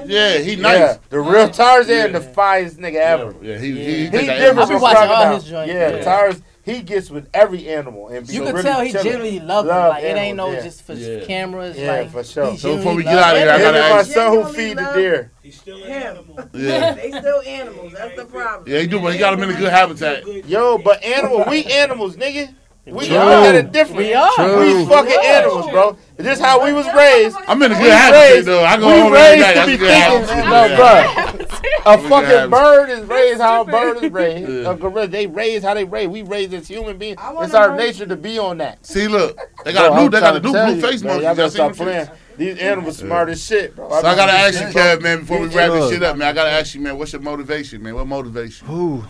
Yeah, he yeah, nice. the real Tarzan, Yeah. the finest nigga ever. Yeah, he, he, he, He take that different I from be watching all crocodile. his joints, Yeah, yeah. Tarzan, he gets with every animal. And be You can really tell he chilling. genuinely love them. Love Like it ain't no yeah. just for Yeah. cameras. Yeah, like for sure. So before we get out of here, I Him gotta and my son who feed the love- deer. Him. Yeah. They still animals. That's the problem. Yeah, he do, but he got them in a good habitat. Yo, but animal, we animals, nigga. We True. look at it different. We are. We fucking animals, bro. This is how we was raised. I'm in a good habitat raised, though. I go we home every raised night. to be thinking, habitat. no, Yeah. bro. A fucking bird is raised how a bird is raised. Yeah. A gorilla, they raised how they raised. We raised as human beings. It's our nature to be on that. See, look, they got Bro, a new, they got a trying new tell blue you, face man, monkey. Y'all better Y'all seen stop playing. These animals smart as shit, bro. So I gotta ask you, Shit. Kev, man, before we wrap this shit up, man. I gotta ask you, man, what's your motivation, man? What motivation? Ooh,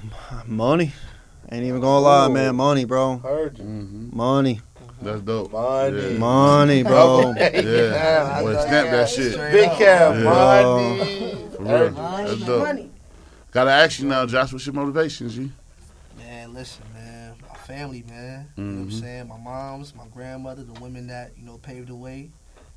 money. Ain't even gonna lie, man. Money, bro. Heard you. Mm-hmm. Money. That's dope. Money. Yeah. Money, bro. Yeah, boy, stamp that shit. Big cap, Yeah. money. For real. That's dope. Money. Gotta ask you now, Josh, what's your motivations, G? Man, listen, man. My family, man. You know what I'm Mhm. saying? My moms, my grandmother, the women that, you know, paved the way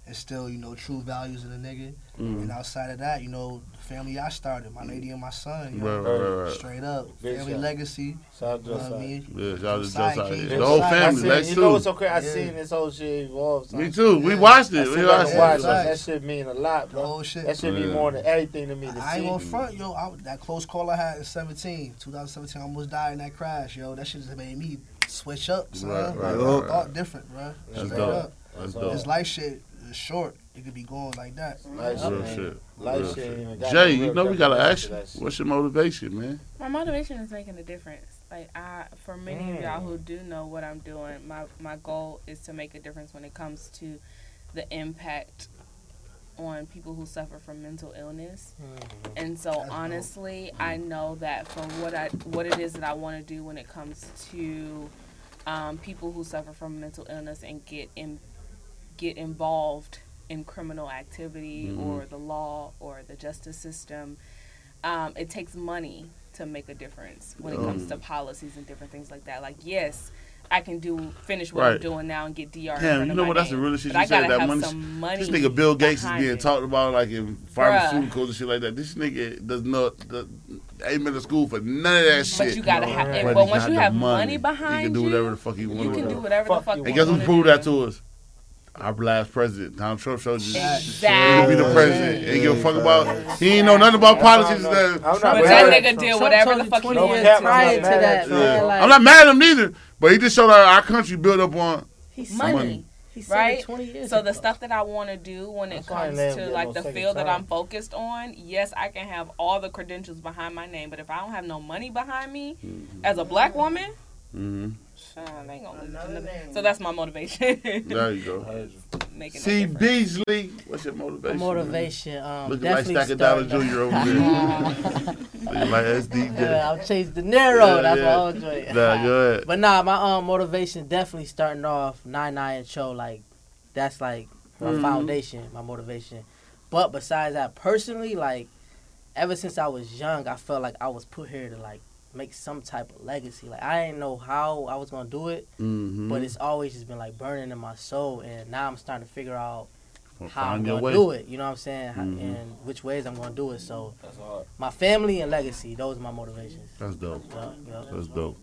and still, you know, true values in a nigga. Mm. And outside of that, you know, the family I started, my lady and my son, you Right, know, right, right, right. straight up. Big family shot. legacy. Shout out You to know what I mean? Yeah, y'all just just out kid. here. The whole I I family, seen, Lex you know what's so crazy? I Yeah. seen this whole shit evolve. son. Me too. We watched it. We back watched and watch it. it. That shit mean a lot, The bro. whole shit. That shit mean Yeah. more than everything to me. To I ain't see. gonna front, yo. I, that close call I had in 17, 2017, I almost died in that crash, yo. That shit just made me switch up, son. Right, Like, right, I right, thought different, bro. That's Straight dope. up. That's dope. This dope. life shit is short. It could be going like that. Life Real shit, shit. life Real shit shit. Jay, you know we gotta ask you. What's your motivation, man? My motivation is making a difference. Like I, for many of y'all Mm. who do know what I'm doing, my my goal is to make a difference when it comes to the impact on people who suffer from mental illness. And so That's dope. honestly, I know that from what I what it is that I want to do when it comes to um, people who suffer from mental illness and get in get involved in criminal activity Mhm. or the law or the justice system, um, it takes money to make a difference when it comes to policies and different things like that. Like, yes, I can do finish what I'm doing now and get DR. Damn, you know what? That's the real realest shit you I said. gotta That have money. some money. This nigga Bill Gates is being it. talked about like in pharmaceuticals and shit like that. This nigga does not the, ain't been to school for none of that shit. But you gotta have, But but once you have money, money he behind can do whatever the fuck you want. can to do You can do. whatever the fuck you you And want. guess who proved that to us? Our last president, Donald Trump, showed you. He Exactly. be the president. Ain't give a fuck about. He ain't know nothing about politics. I'm not- I'm not But mad that at nigga Trump. did whatever the fuck he 20 No wanted. years cap, I'm prior to that, Yeah. Like, I'm not mad at him neither, but he just showed our, our country built up on. he said Money. Money. He Right? 20 years So the stuff that I want to do when it That's why I comes to like the second field that. I'm focused on, yes, I can have all the credentials behind my name, but if I don't have no money behind me as a black woman, Mm-hmm. Shit, they ain't gonna listen Another to me. name. So that's my motivation. There you go. Making See. Beasley, what's your motivation? My motivation, um, Looking like definitely Stack of Dollar starting- Jr. over there. Looking like SDJ. Yeah, I'll chase De Niro. Yeah, That's yeah. my own joint. Nah, go ahead. But nah, my um motivation definitely starting off nine nine and show like that's like my Mhm. foundation, my motivation. But besides that, personally, like ever since I was young, I felt like I was put here to like make some type of legacy. Like I didn't know how I was gonna do it, Mhm. but it's always just been like burning in my soul. And now I'm starting to figure out Well, how I'm gonna way. do it. You know what I'm saying? How- Mhm. And which ways I'm gonna do it. So That's hard. my family and legacy, those are my motivations. That's dope. Yeah, yeah. That's dope.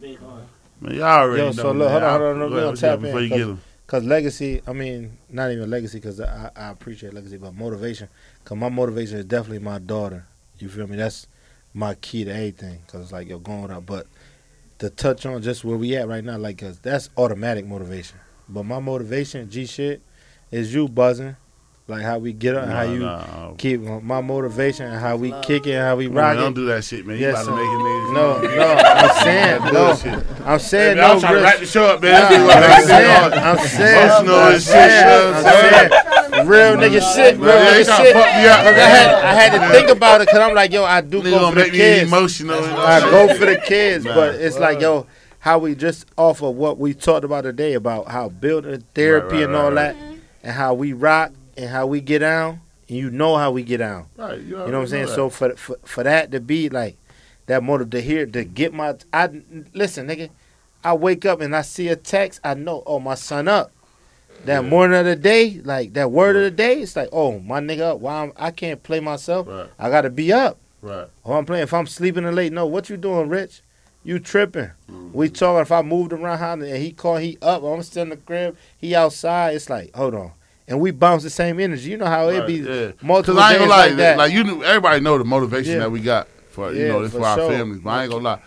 Man, y'all already Yo, know. so look, man. hold on, hold on, Go we ahead, gonna what you tap in, before you cause- get him. Cause legacy, I mean, not even legacy, cause I, I appreciate legacy, but motivation. Cause my motivation is definitely my daughter. You feel me? That's my key to everything. Cause it's like yo, going up. But to touch on just where we at right now, like, cause that's automatic motivation. But my motivation, G shit, is you buzzing, like how we get up, and how you nah. keep my motivation, and how we kick it, and how we Man, rock don't do that shit, man. You Yes, about to sir. make it niggas. No, no, I'm saying, That no. I'm saying, Hey, man, no, I'm trying to Rich. wrap the show up, man. Nah, I'm saying, I'm saying, emotional I'm and shit, you know what I'm saying, saying? Real nigga shit, real Man, they nigga shit. fuck me up, Cause I had, I had to think about it, cause I'm like, yo, I do Nigga go for the kids. emotional. you know what I go for the kids, but it's like, yo, how we just off of what we talked about today about how building therapy right, and all right, that, and how we rock and how we get down, and you know how we get down. Right, you, You know what I'm saying? that. So for, for for that to be like that motive to hear to get my I listen, nigga. I wake up and I see a text. I know, oh my son up. That Yeah. morning of the day, like that word of the day, it's like, oh my nigga. Why I'm, I can't play myself? Right, I gotta be up. right. Oh, I'm playing. If I'm sleeping in late, no. What you doing, Rich? You tripping? Mhm. We talking. If I moved around how and he called, he up. I'm still in the crib. He outside. It's like, hold on. And we bounce the same energy. You know how it Right, be yeah. multiple I ain't gonna lie, like that. like you, knew, everybody know the motivation Yeah. that we got for you know this for for our sure. families. But I ain't gonna lie,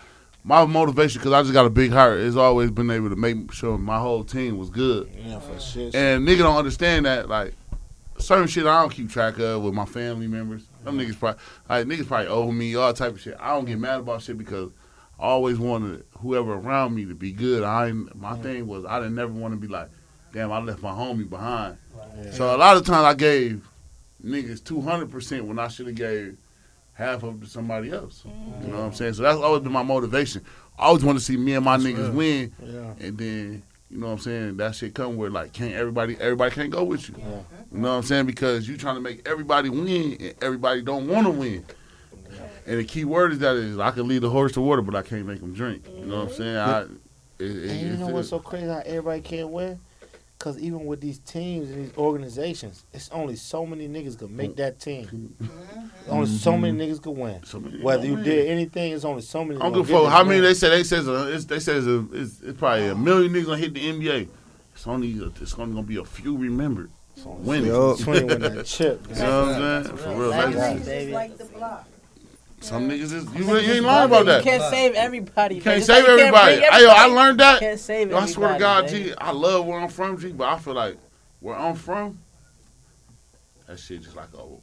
my motivation because I just got a big heart. Has always been able to make sure my whole team was good. yeah, for shit. And nigga don't understand that like certain shit I don't keep track of with my family members. Them niggas probably like niggas probably owe me all type of shit. I don't get mad about shit because I always wanted whoever around me to be good. I ain't, my thing was I didn't never want to be like, damn, I left my homie behind. Yeah. So a lot of times I gave niggas two hundred percent when I should have gave half of it to somebody else. You know what I'm mm. saying? So that's always been my motivation. I always want to see me and my niggas win, yeah. and then you know what I'm saying. That shit come where like can't everybody everybody can't go with you. Yeah. You know what I'm saying? Because you trying to make everybody win, and everybody don't want to win. And the key word is that is I can lead the horse to water, but I can't make him drink. You know what I'm mm-hmm. saying? I, it, it, And you know what's so crazy? How everybody can't win? Cause even with these teams and these organizations, it's only so many niggas can make that team. Only so many niggas can win. so many Whether you don't did anything, it's only so many. I don't gonna give a fuck how many win. they say they says uh, it's, they says uh, it's, it's probably a million niggas gonna hit the NBA. It's only it's only gonna be a few remembered. Winning. Yo. Twenty win that chip. You know what I'm saying? For real, Legacy, legacy. baby. like the block. Some niggas is you, you ain't lying about that. You can't save everybody. You can't Just save like you can't everybody. bring Hey, yo, I learned that. Can't save Yo, I everybody. swear to God, baby. G, I love where I'm from, G, but I feel like where I'm from, that shit just like oh,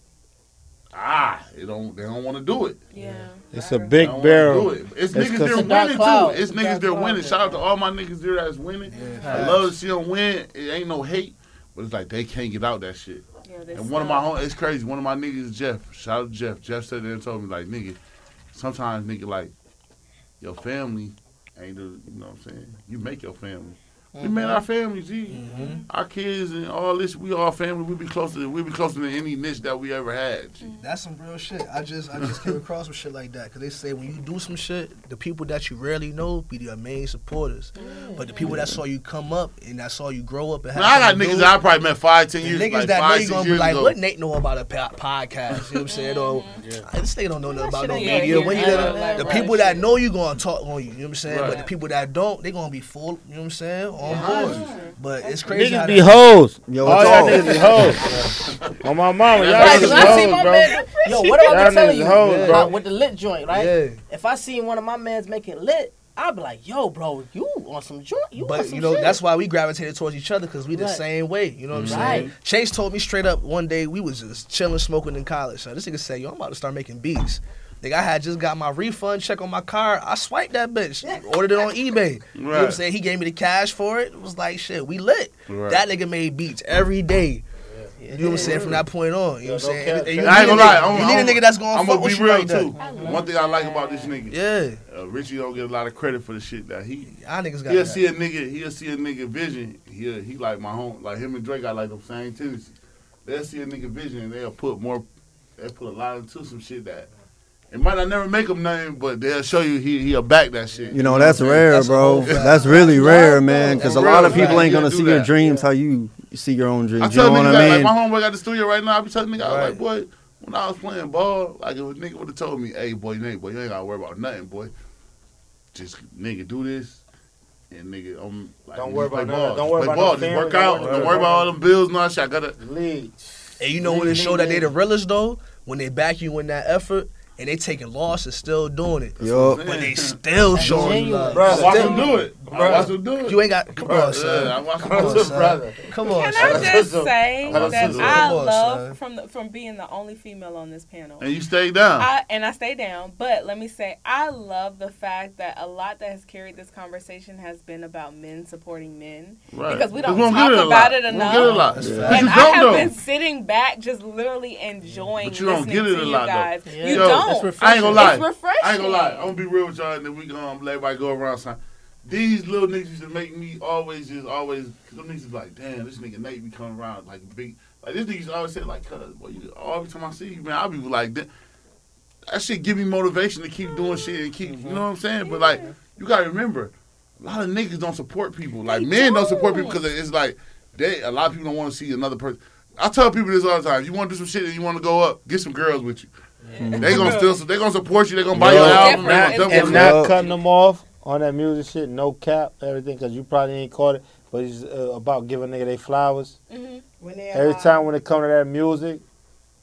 ah, they don't they don't want to do it. Yeah. It's a They big don't wanna do barrel. it. It's, It's niggas 'cause- there It's winning cloud. too. It's It's niggas dark there cloud, winning. yeah. Shout out to all my niggas there that's winning. I love to see them win. It ain't no hate, but it's like they can't get out that shit. They And one of my home, it's crazy. One of my niggas Jeff. Shout out to Jeff. Jeff said that and told me like, nigga, sometimes nigga like your family ain't the, you know what I'm saying. You make your family. We made our mm-hmm. family, G. Mm-hmm. Our kids and all this, we all family. We be closer. We be closer than any niche that we ever had. G. That's some real shit. I just I just came across with shit like that because they say when you do some shit, the people that you rarely know be your main supporters, but the people that saw you come up and that saw you grow up and have Now, I got niggas do, that I probably met five, ten years, ago. niggas like that know five, you gonna be like, ago. what Nate know about a po- podcast? You know what I'm saying? Or this nigga don't know nothing about no media. When you Yeah, the, right, the right. people that know you gonna talk on you. You know what I'm saying? Right. But the people that don't, they gonna be full. You know what I'm saying? On board. But it's crazy. how Niggas be hoes. Yo, All what's y'all up? niggas be hoes. On my mama, y'all Right, niggas 'cause I see be hoes, bro. Yo, what am I Y'all gonna tell you? hoes, bro. With the lit joint, right? Yeah. If I see one of my mans making lit, I'll be like, yo, bro, you on some joint? You on But some you know shit. that's why we gravitated towards each other because we the Right. same way. You know what I'm Right. saying? Chase told me straight up one day we was just chilling, smoking in college. So this nigga said, "Yo, I'm about to start making beats." Nigga, I had just got my refund check on my car. I swiped that bitch, ordered it on eBay. You know what I'm saying? He gave me the cash for it. It was like shit. We lit. Right. That nigga made beats every day. You know what I'm saying? From that point on, you know what I'm saying? And- and you I ain't gonna lie. I'm, You need a I'm- nigga that's gonna I'm fuck gonna with be you real like that. too. One thing I like about this nigga, Yeah, uh, Richie don't get a lot of credit for the shit that he. y'all niggas got He'll that. see a nigga. He'll see a nigga vision. He he like my home. Like him and Drake got like the same tendencies. They'll see a nigga vision and they'll put more. They will put a lot into some shit that. It might not never make him nothing, but they'll show you he he'll back that shit. You know, that's what rare, That's bro. That's really rare, man. Because a lot of people ain't gonna see do your that. dreams how you see your own I dreams. You tell know what niggas I that, mean? like my homeboy got the studio right now. I be telling nigga, I was Right. like, boy, when I was playing ball, like if a nigga would have told me, hey boy, you ain't boy, you ain't gotta worry about nothing, boy. Just nigga do this. And nigga, I'm like, Don't just worry play about ball. none- don't worry play about ball. Just work out. don't Don't worry worry about about all them bills and all that shit. I gotta. Lead. And you know when it show that they the realest though, when they back you in that effort and they taking losses, still doing it. Yup. But they still showing you love. Bro, I watch Still- do it. I watch him do it. You ain't got come on, son. Yeah, I watch Come on, son. brother. Come on, Can son. I just awesome. say That's that awesome. I Come on, love from the, from being the only female on this panel. And you stay down. I, and I stay down, but let me say, I love the fact that a lot that has carried this conversation has been about men supporting men Right. because we 'Cause don't we don't talk get it about lot. it We don't enough. get it a lot. That's But you And I don't have though. been sitting back, just literally enjoying But you don't listening get it to a you lot, though. guys. Yeah. You Yo, don't. I ain't gonna lie. It's refreshing. I ain't gonna lie. I'm gonna be real with y'all, and then we gonna let everybody go around. Son. These little niggas used to make me always just always. Cause them niggas be like, damn, this nigga Nate be coming around like big. Like this nigga used to always say like, cuz, boy, you, every time I see you, man, I be like, that, that shit give me motivation to keep doing shit and keep, you know what I'm saying? But like, you gotta remember, a lot of niggas don't support people. Like men don't support people because it's like they. A lot of people don't want to see another person. I tell people this all the time. You want to do some shit and you want to go up, get some girls with you. They gonna still, they gonna support you. They gonna buy Yo. your It's album. They different. gonna double and not cutting them off on that music shit, no cap, everything, because you probably ain't caught it. But it's uh, about giving nigga they flowers. Mhm. When they Every alive. time when it come to that music,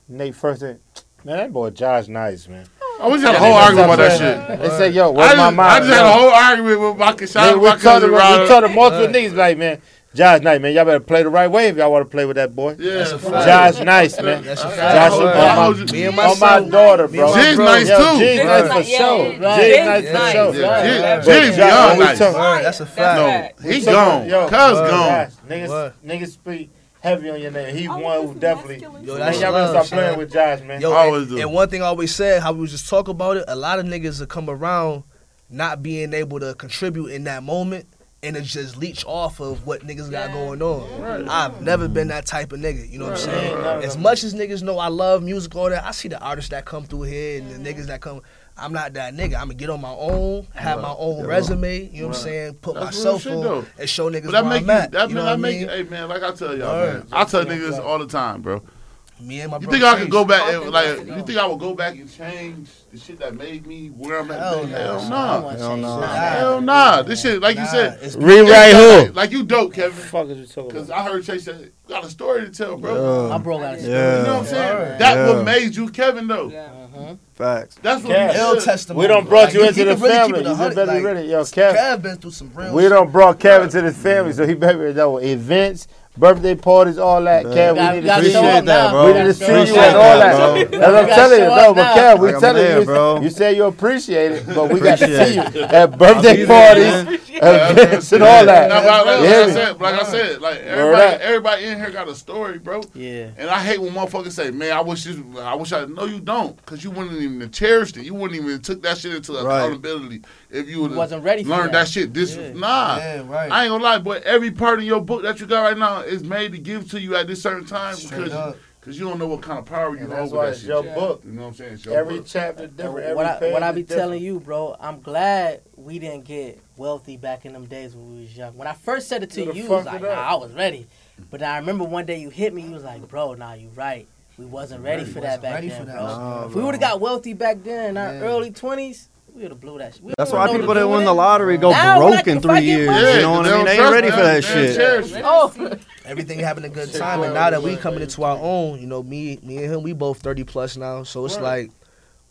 Nate first thing, man, that boy Josh nice, man. I was had a whole argument about that shit. They said, yo, I where's just, my I just had a whole argument with my cousin. Nigga, we my told cousin him, we told him multiple niggas like, man, Josh nice, man. Y'all better play the right way if y'all want to play with that boy. Yeah, That's a fact. Josh nice, man. That's a Josh fact. on I my, Me and on my myself. daughter, bro. my Jig's brother. nice Yo, too. Jig's Jig's nice for sure. yeah. Jig's Jig's nice for sure. Yeah, Jig- Jig's Josh, beyond nice. talk- Word, That's a That's fact. No, fact. he So, gone. yo, Cuz gone. Niggas, niggas speak heavy on your name. He one who definitely. Yo, that's y'all better love, stop playing with Josh, man. Yo, Always and, do. and one thing I always said, how we was just talk about it, a lot of niggas will come around not being able to contribute in that moment and it just leech off of what niggas got going on. I've never been that type of nigga, you know what I'm saying? Right. As much as niggas know I love music, all that, I see the artists that come through here and the niggas that come. I'm not that nigga. I'm gonna get on my own, have my own resume, you know what I'm saying? Put That's myself real shit, though. on and show niggas But that where make I'm you, at. that, you man, know what I that make mean? you, hey man, like I tell y'all, Word. man, I tell niggas this all the time, bro. Me and my You think I could go back, and, like, you think I would go back and change the shit that made me where I'm at? Hell today? no. Hell I nah. Hell no. Nah. Hell nah. This shit, like you said, it's- Rewrite who? like you dope, Kevin. fuck is you talking Because? I heard Chase say, "You got a story to tell, bro. Yeah. My bro got a story. Yeah. You know what I'm saying? Word. That Yeah. what made you Kevin, though. Yeah. Uh-huh. Facts. That's what Kev. you Ill testimony. We don't brought Like, you into the really family. it You better be like, ready. Yo, Kev. Kev been through some real We don't brought Kevin to the family, so he better know events, birthday parties, all that. Man. Kev, we need to gotta see you. up bro. We need to see you Appreciate and all that, that. That's what I'm telling you. show No, but now. Kev, we Like telling there, you. bro. You say you appreciate it, but we got to see Appreciate you at birthday be there, parties, events, and all that. Now, like, like, You I said, like I said, like everybody, up. everybody in here got a story, bro. Yeah. And I hate when motherfuckers say, "Man, I wish this, I wish I." No, you don't, because you wouldn't even cherished it. You wouldn't even took that shit into Right. accountability if you Wasn't ready for learned that. that, shit. This Yeah. nah. Yeah, right. I ain't gonna lie, but every part of your book that you got right now is made to give to you at this certain time Straight because up. because you don't know what kind of power you And hold that's with why that it's shit. your book. You know what I'm saying? It's your Every book. chapter different. Every what I what I be different. telling you, bro, I'm glad we didn't get wealthy back in them days when we was young. When I first said it to Who you, the you was like, nah. I was ready. But I remember one day you hit me, you was like, bro, nah, you right. We wasn't ready for that Wasn't back ready then, for that. bro. Nah, if we would have got wealthy back then in our Yeah. early twenties, we would have blew that shit. We That's why people that win the lottery go Now, when I- broke in three years. money- You know what I mean? They ain't ready for that shit. Oh, Everything having a good time, and now that we coming into our own, you know, me, me and him, we both thirty plus now, so it's Right. like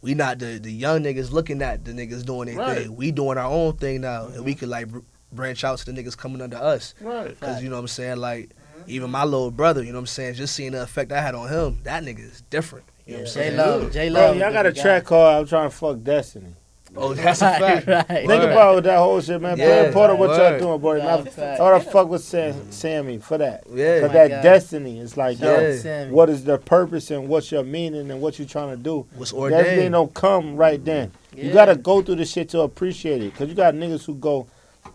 we not the the young niggas looking at the niggas doing their Right. thing. We doing our own thing now, and we could like branch out to the niggas coming under us. Right. Cause you know what I'm saying, like even my little brother, you know what I'm saying, just seeing the effect I had on him, that nigga is different. You know what I'm saying? J saying? Love, J Bro, Love. y'all got a track called "I'm Trying to Fuck Destiny." Oh, that's a fact. right. Think Word. about that whole shit, man. Yeah, Play a part of what word. y'all doing, boy. Nah, And fact. I, all the fuck with Sam, Sammy for that. Yeah. Cause oh my that God. destiny is like, Shout out yo, what is the purpose and what's your meaning and what you trying to do? What's Everything ordained? don't come right then. You gotta go through the shit to appreciate it. Cause you got niggas who go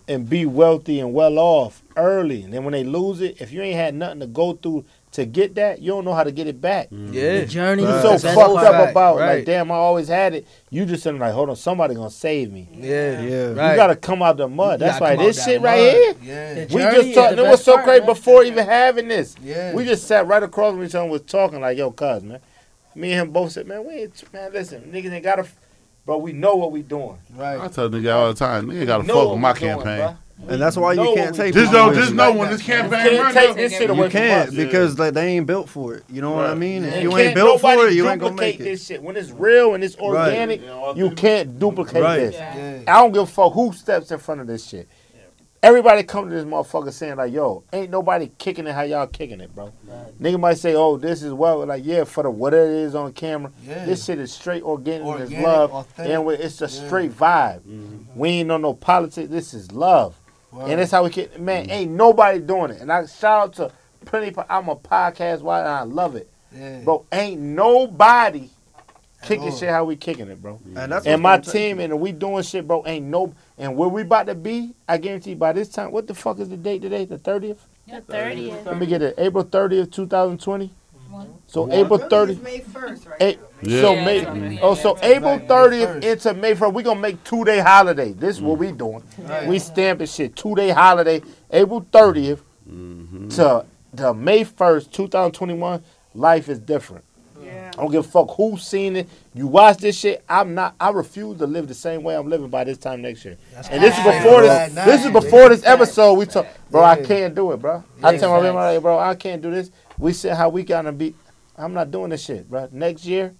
and be wealthy and well off early, and then when they lose it, if you ain't had nothing to go through to get that, you don't know how to get it back. Mm-hmm. Yeah. The journey. You Right. is so the That's best fucked up Fact, about right. like, damn, I always had it. You just sitting like, hold on, somebody gonna save me. Yeah. Yeah. Right. You gotta come out the mud. You That's why this shit right mud. here. Yeah. The We just is talked. It was so part, crazy man. before even having this. Yeah. We just sat right across from each other and was talking like, yo, cuz, man. Me and him both said, man, we ain't, man, listen, niggas ain't gotta, but we know what we doing. Right. I tell nigga all the time, nigga gotta fuck with my we doing, campaign. bruh. And that's why you can't take Just people know, with just you. know when this You campaign can't run take this shit away You can't us. because like, they ain't built for it. You know what I mean? If And you ain't built for it, you ain't gonna duplicate make it. this shit. When it's real and it's Right. organic, you can't duplicate Right. this. Yeah. I don't give a fuck who steps in front of this shit. Everybody come to this motherfucker saying like, "Yo, ain't nobody kicking it how y'all kicking it, bro." Nigga might say, "Oh, this is well," like, yeah, for the whatever it is on camera. Yeah. This shit is straight organic, and it's Organic, love, authentic. and it's a Yeah. straight vibe. We ain't on no politics. This is love, Word. and that's how we get. Man, mm. ain't nobody doing it. And I shout out to plenty. po- I'm a podcast why and I love it, Yeah. bro. Ain't nobody kicking shit how we kicking it, bro. And that's And my team and we doing shit, bro. Ain't no and where we about to be, I guarantee by this time. What the fuck is the date today? The thirtieth. The 30th. Let me get it. April thirtieth, two thousand twenty. So April Really, thirty. May 1st, right? Eight, Yeah. So Yeah, May, something. oh, so Yeah, April thirtieth into May first, we're gonna make two day holiday. This is what we doing. Right. We stamping shit two day holiday, April 30th mm-hmm. to to May first, two thousand twenty one. Life is different. Yeah. I don't give a fuck who's seen it. You watch this shit. I'm not. I refuse to live the same way I'm living by this time next year. That's And this is before this. now. This is before this episode. We talk, bro. I can't do it, bro. I tell my facts. man, bro, I can't do this. We said how we gonna be. I'm not doing this shit, bro. Next year,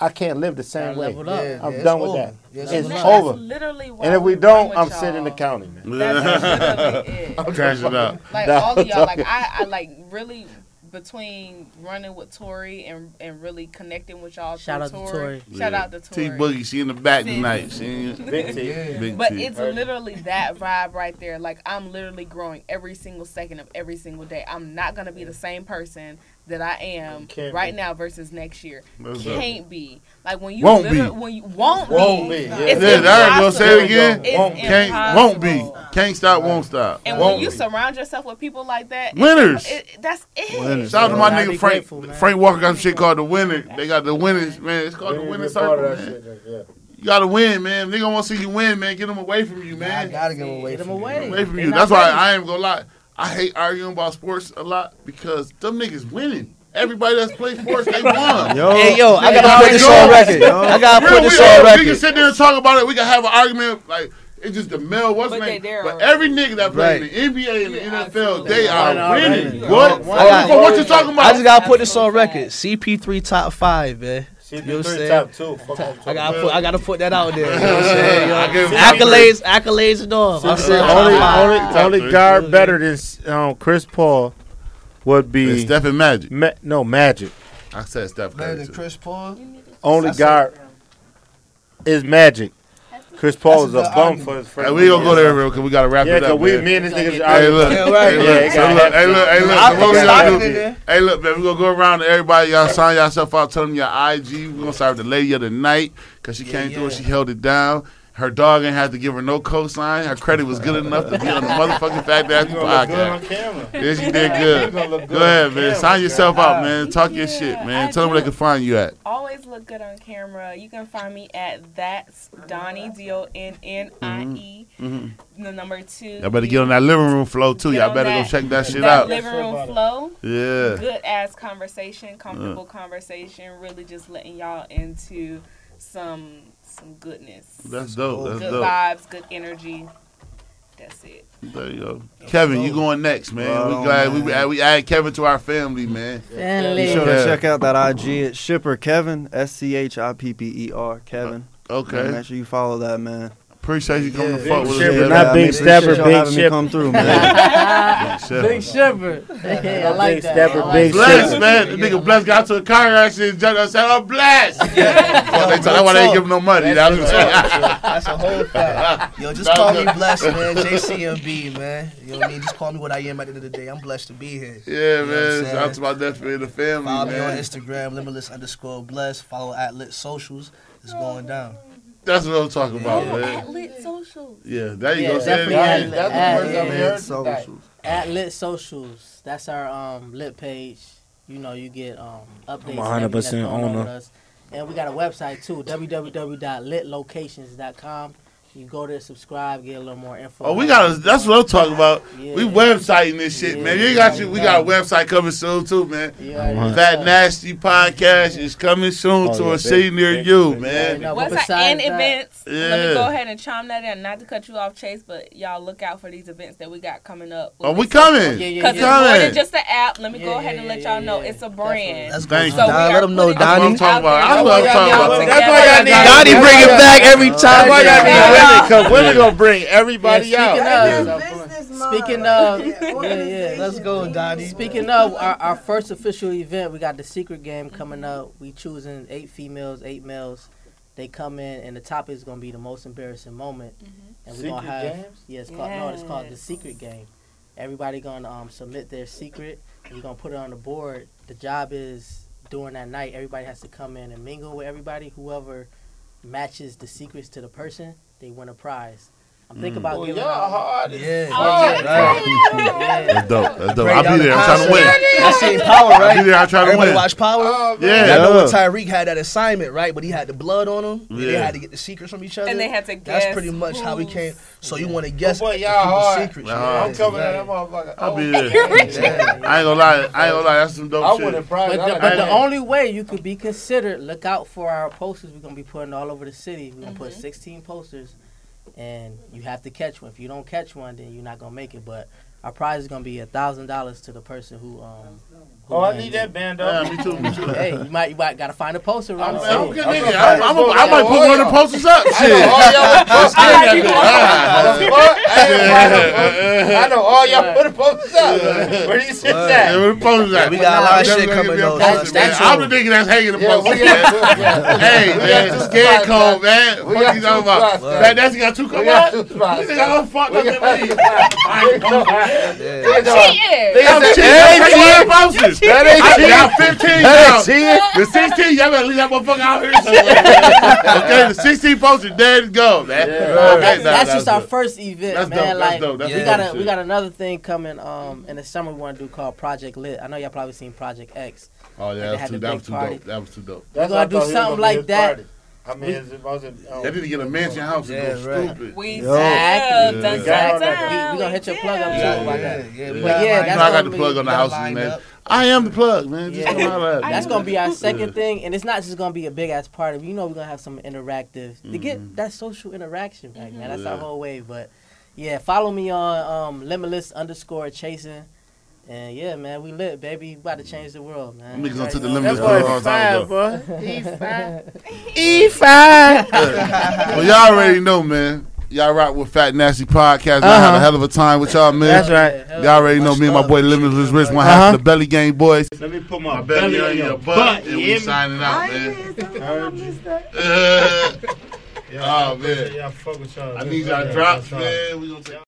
I can't live the same way. Yeah, I'm yeah, done with over. that. Yeah, It's it's over. literally And if we run don't, I'm y'all. sitting in the county, man. That's literally it. I'm crashing out. Like all of y'all, like I, I like really between running with Tori and and really connecting with y'all. Shout through out to Tori. Tori. Shout Yeah. out to T Tori. Boogie, she in the back tonight. She Big T. Yeah. big But T. it's literally that vibe right there. Like I'm literally growing every single second of every single day. I'm not gonna be the same person that I am right be. now versus next year. That's Can't be. Like when you Won't literally- be. when you won't, Won't be. be, yeah. It's Yeah, there you go. Say it again. It's Won't be. Can't, won't be. Can't stop, won't stop. And won't when you be. surround yourself with people like that, Winners. it, that's it. Winners. Shout out to my nigga Frank. grateful. Frank Walker got some shit called the winner. They got the winners, man. It's called the winner circle. Man. You gotta win, man. Nigga want to see you win, man. Get them away from you, man. I gotta get away Get 'em from you. away. away from you. That's why ready. I ain't gonna lie. I hate arguing about sports a lot because them niggas winning. Everybody that's played sports, they won. Yo, Hey yo, I gotta how put it this on record. Yo. I gotta Real, put this we, on we can sit there and talk about it. We can have an argument like it's just the male what's But name. they But every nigga that play Right. in the NBA and the Yeah, NFL, absolutely. they are Right, winning. right. What? Got- what you talking about? I just gotta put this on record. CP3 top five, man. You know what I'm saying? top two. Fuck I gotta put I gotta put that out there. You know what I'm saying? I give Accolades, accolades and all. I'm saying only only only guard better than um, Chris Paul would It's be Stephen Magic. Ma- no Magic. I said Steph Better than. Chris Paul. Only guard is Magic. Chris Paul is a a bum for his Hey, we gonna go there real quick. We gotta wrap Yeah, it up. Yeah, cause we man. me and this nigga. Hey, look. Yeah, right. Hey, Yeah, look. Hey, gotta look. Hey, look. Hey, look. I So what we think gonna it's do? nigga. Hey, look, man. We gonna go around to everybody. Y'all sign yourself out. Tell them your IG. We gonna start with the lady of the night because she came through and she held it down. Her dog ain't had to give her no cosign. Her credit was good enough to be on the motherfucking Fact Ass podcast. camera. Yeah, she did good. Go ahead, man. Sign yourself out, man. Talk your shit, man. I Tell them where they can find you at. Always look good on camera. You can find me at that's Donnie D O N N I E. Mm-hmm. Mm-hmm. The number two. Y'all better get on that living room flow too. Get Y'all on better go check that shit that out. living room flow. Yeah. Good ass conversation, uh. comfortable conversation. Really just letting y'all into some some goodness. That's dope. That's good dope. vibes, good energy. That's it. There you go. Kevin, you going next, man. Right we on, glad we man. we add Kevin to our family, man. Family. Be sure to check out that IG at Shipper Kevin S C H I P P E R Kevin. Man, Okay. make sure you follow that man. Appreciate you coming to Yeah. fuck with us. Shipper, man. not Big mean, Stepper, appreciate y'all Big having me Shipper. come through, man. Big Shipper. Hey, I like Big that. Stepper, Big that. Bless, man. The nigga Bless got to a car accident and jumped up and said, I'm blessed. Fuck, they told- That's why they ain't give him no money. That was- That's a whole fact. Yo, just call me good. blessed, man. JCMB, man. You know what I mean? Just call me what I am at the end of the day. I'm blessed to be here. Yeah, man. Shout out to my nephew and the family, Follow me on. Instagram, limitless underscore blessed. Follow at lit socials. It's going down. That's what I'm talking about, Oh, man. at lit social. Yeah, there you Yeah, go. Say it definitely again. at- That's the at- first time we yeah, heard So- that. At Lit Socials. That's our um lit page. You know, you get um updates. I'm a everything that's 100% going on owner. And we got a website too, www.litlocations.com. You go there, subscribe, get a little more info. Oh, we got. to That's what I'm talking about. Yeah. We websiting this shit, Yeah. man. You got you. We got a website coming soon too, man. You already know. Fat Nasty Podcast is coming soon Oh, to yeah, a city near big- you, big- man. No, but Website besides and that- events. Let Yeah. me go ahead and chime that in. Not to cut you off, Chase, but y'all look out for these events that we got coming up. Oh, we coming. Yeah, yeah, Because yeah. it's more than just an app. Let me Yeah, go ahead and let y'all know it's a brand. Let's go. So Don, let them know, putting That's what I'm Donnie. talking about. That's what I'm there. talking about. That's why y'all need- Donnie, bring it back every time. Why y'all women, because women gonna bring everybody Yeah, out. speaking That's of- business mode. Speaking of, Yeah, yeah, yeah. Let's go, Donnie. Speaking of our, our first official event, we got the secret game coming up. We choosing eight females, eight males. They come in, and the topic is gonna be the most embarrassing moment. And we're gonna have games? yeah, it's called no, it's called the secret game. Everybody gonna um, submit their secret. And we're gonna put it on the board. The job is during that night. Everybody has to come in and mingle with everybody. Whoever matches the secrets to the person, they win a prize. I'm thinking about Well, giving y'all out. hard. Yeah. fuck. Yeah. Oh, that's dope. That's dope. Break I'll be there. I'm trying to win. concept. That's seen Power, I'll be there. I'm trying to Everybody win. watch Power? Oh, man. Yeah. Y'all know when Tariq had that assignment, right? But he had the blood on him. and They had to get the secrets from each other. And they had to guess. That's pretty much how we who's- came. So you want to guess Oh, boy, y'all hard. secrets. Y'all. I'm coming at that motherfucker. I'll be Oh, there. Yeah. I ain't gonna lie. I ain't gonna lie. That's some dope I shit. would have probably. But the, but the only way you could be considered, look out for our posters. We're gonna be putting all over the city. We're gonna put mm-hmm. 16 posters, and you have to catch one. If you don't catch one, then you're not gonna make it. But our prize is gonna be a thousand dollars to the person who um. Who Oh, I need that band Yeah, me too. Me too. Hey, you might you might gotta find a poster around the I'm, I'm a city. good I'm nigga. gonna I, I'm a, I might put one of the posters up. I know Shit. all y'all put posters ah, I like you up. going I know all y'all put posters up. Where do you sit Yeah, that? where the posters at? we got a lot of shit coming give me a though. poster, That's- man. that's I'm the nigga that's hanging the posters. we yeah. Hey, man, two scared cold, man. man. What got you talking about? spots, man. That that's got two come out. spots. This nigga I'm fucked We up got- in me. They know- Cheating. They I'm got- cheating. That Take ain't one of cheating. posters. That ain't I cheating. got 15 That now. ain't cheating. The 16, y'all better leave that motherfucker out here somewhere. okay, the 16 posters, there it go, man. Yeah. Okay, That's, nah, that's just our first event, That's man. dope. That's like dope. That's we dope got a, we got another thing coming um in the summer. We want to do called Project Lit. I know y'all probably seen Project X. Oh, yeah, that was too, the that was too party. dope. That was too dope. That's gonna do thought he was something like that. party. I mean, is it was it? um, They need to get a mansion house and Yeah, go right. stupid. We Yo. yeah. Yeah. Dun, We- dun, we gonna hit your plug up do. too Yeah, about yeah. that. Yeah, But we yeah, got You that's know, I got the plug on the got house, man. up. I am the plug, man. Just Yeah. come holler at. That's gonna be our second Yeah. thing, and it's not just gonna be a big ass party. You know, we're gonna have some interactive to Mhm. get that social interaction back, man. That's our Yeah. whole way. But yeah, follow me on um, limitless underscore chasing, and yeah, man, we lit, baby. We about to change the world, man. Them niggas done took the limitless That a boy long time ago. fine, boy. He fine. E five. Well, y'all already know, man. Y'all rock with Fat Nasty Podcast. Man, I had a Uh-huh. hell of a time with y'all, man. That's right. Hell Y'all already know me and my love. boy Limitless Rich, one Uh-huh. half of the Belly Gang Boys. Let me put My my belly on your butt, and you we hear me? signing out, I man. I missed that. Yeah, Oh, man. Yeah, I fuck with y'all. I need y'all drops, man. We gonna take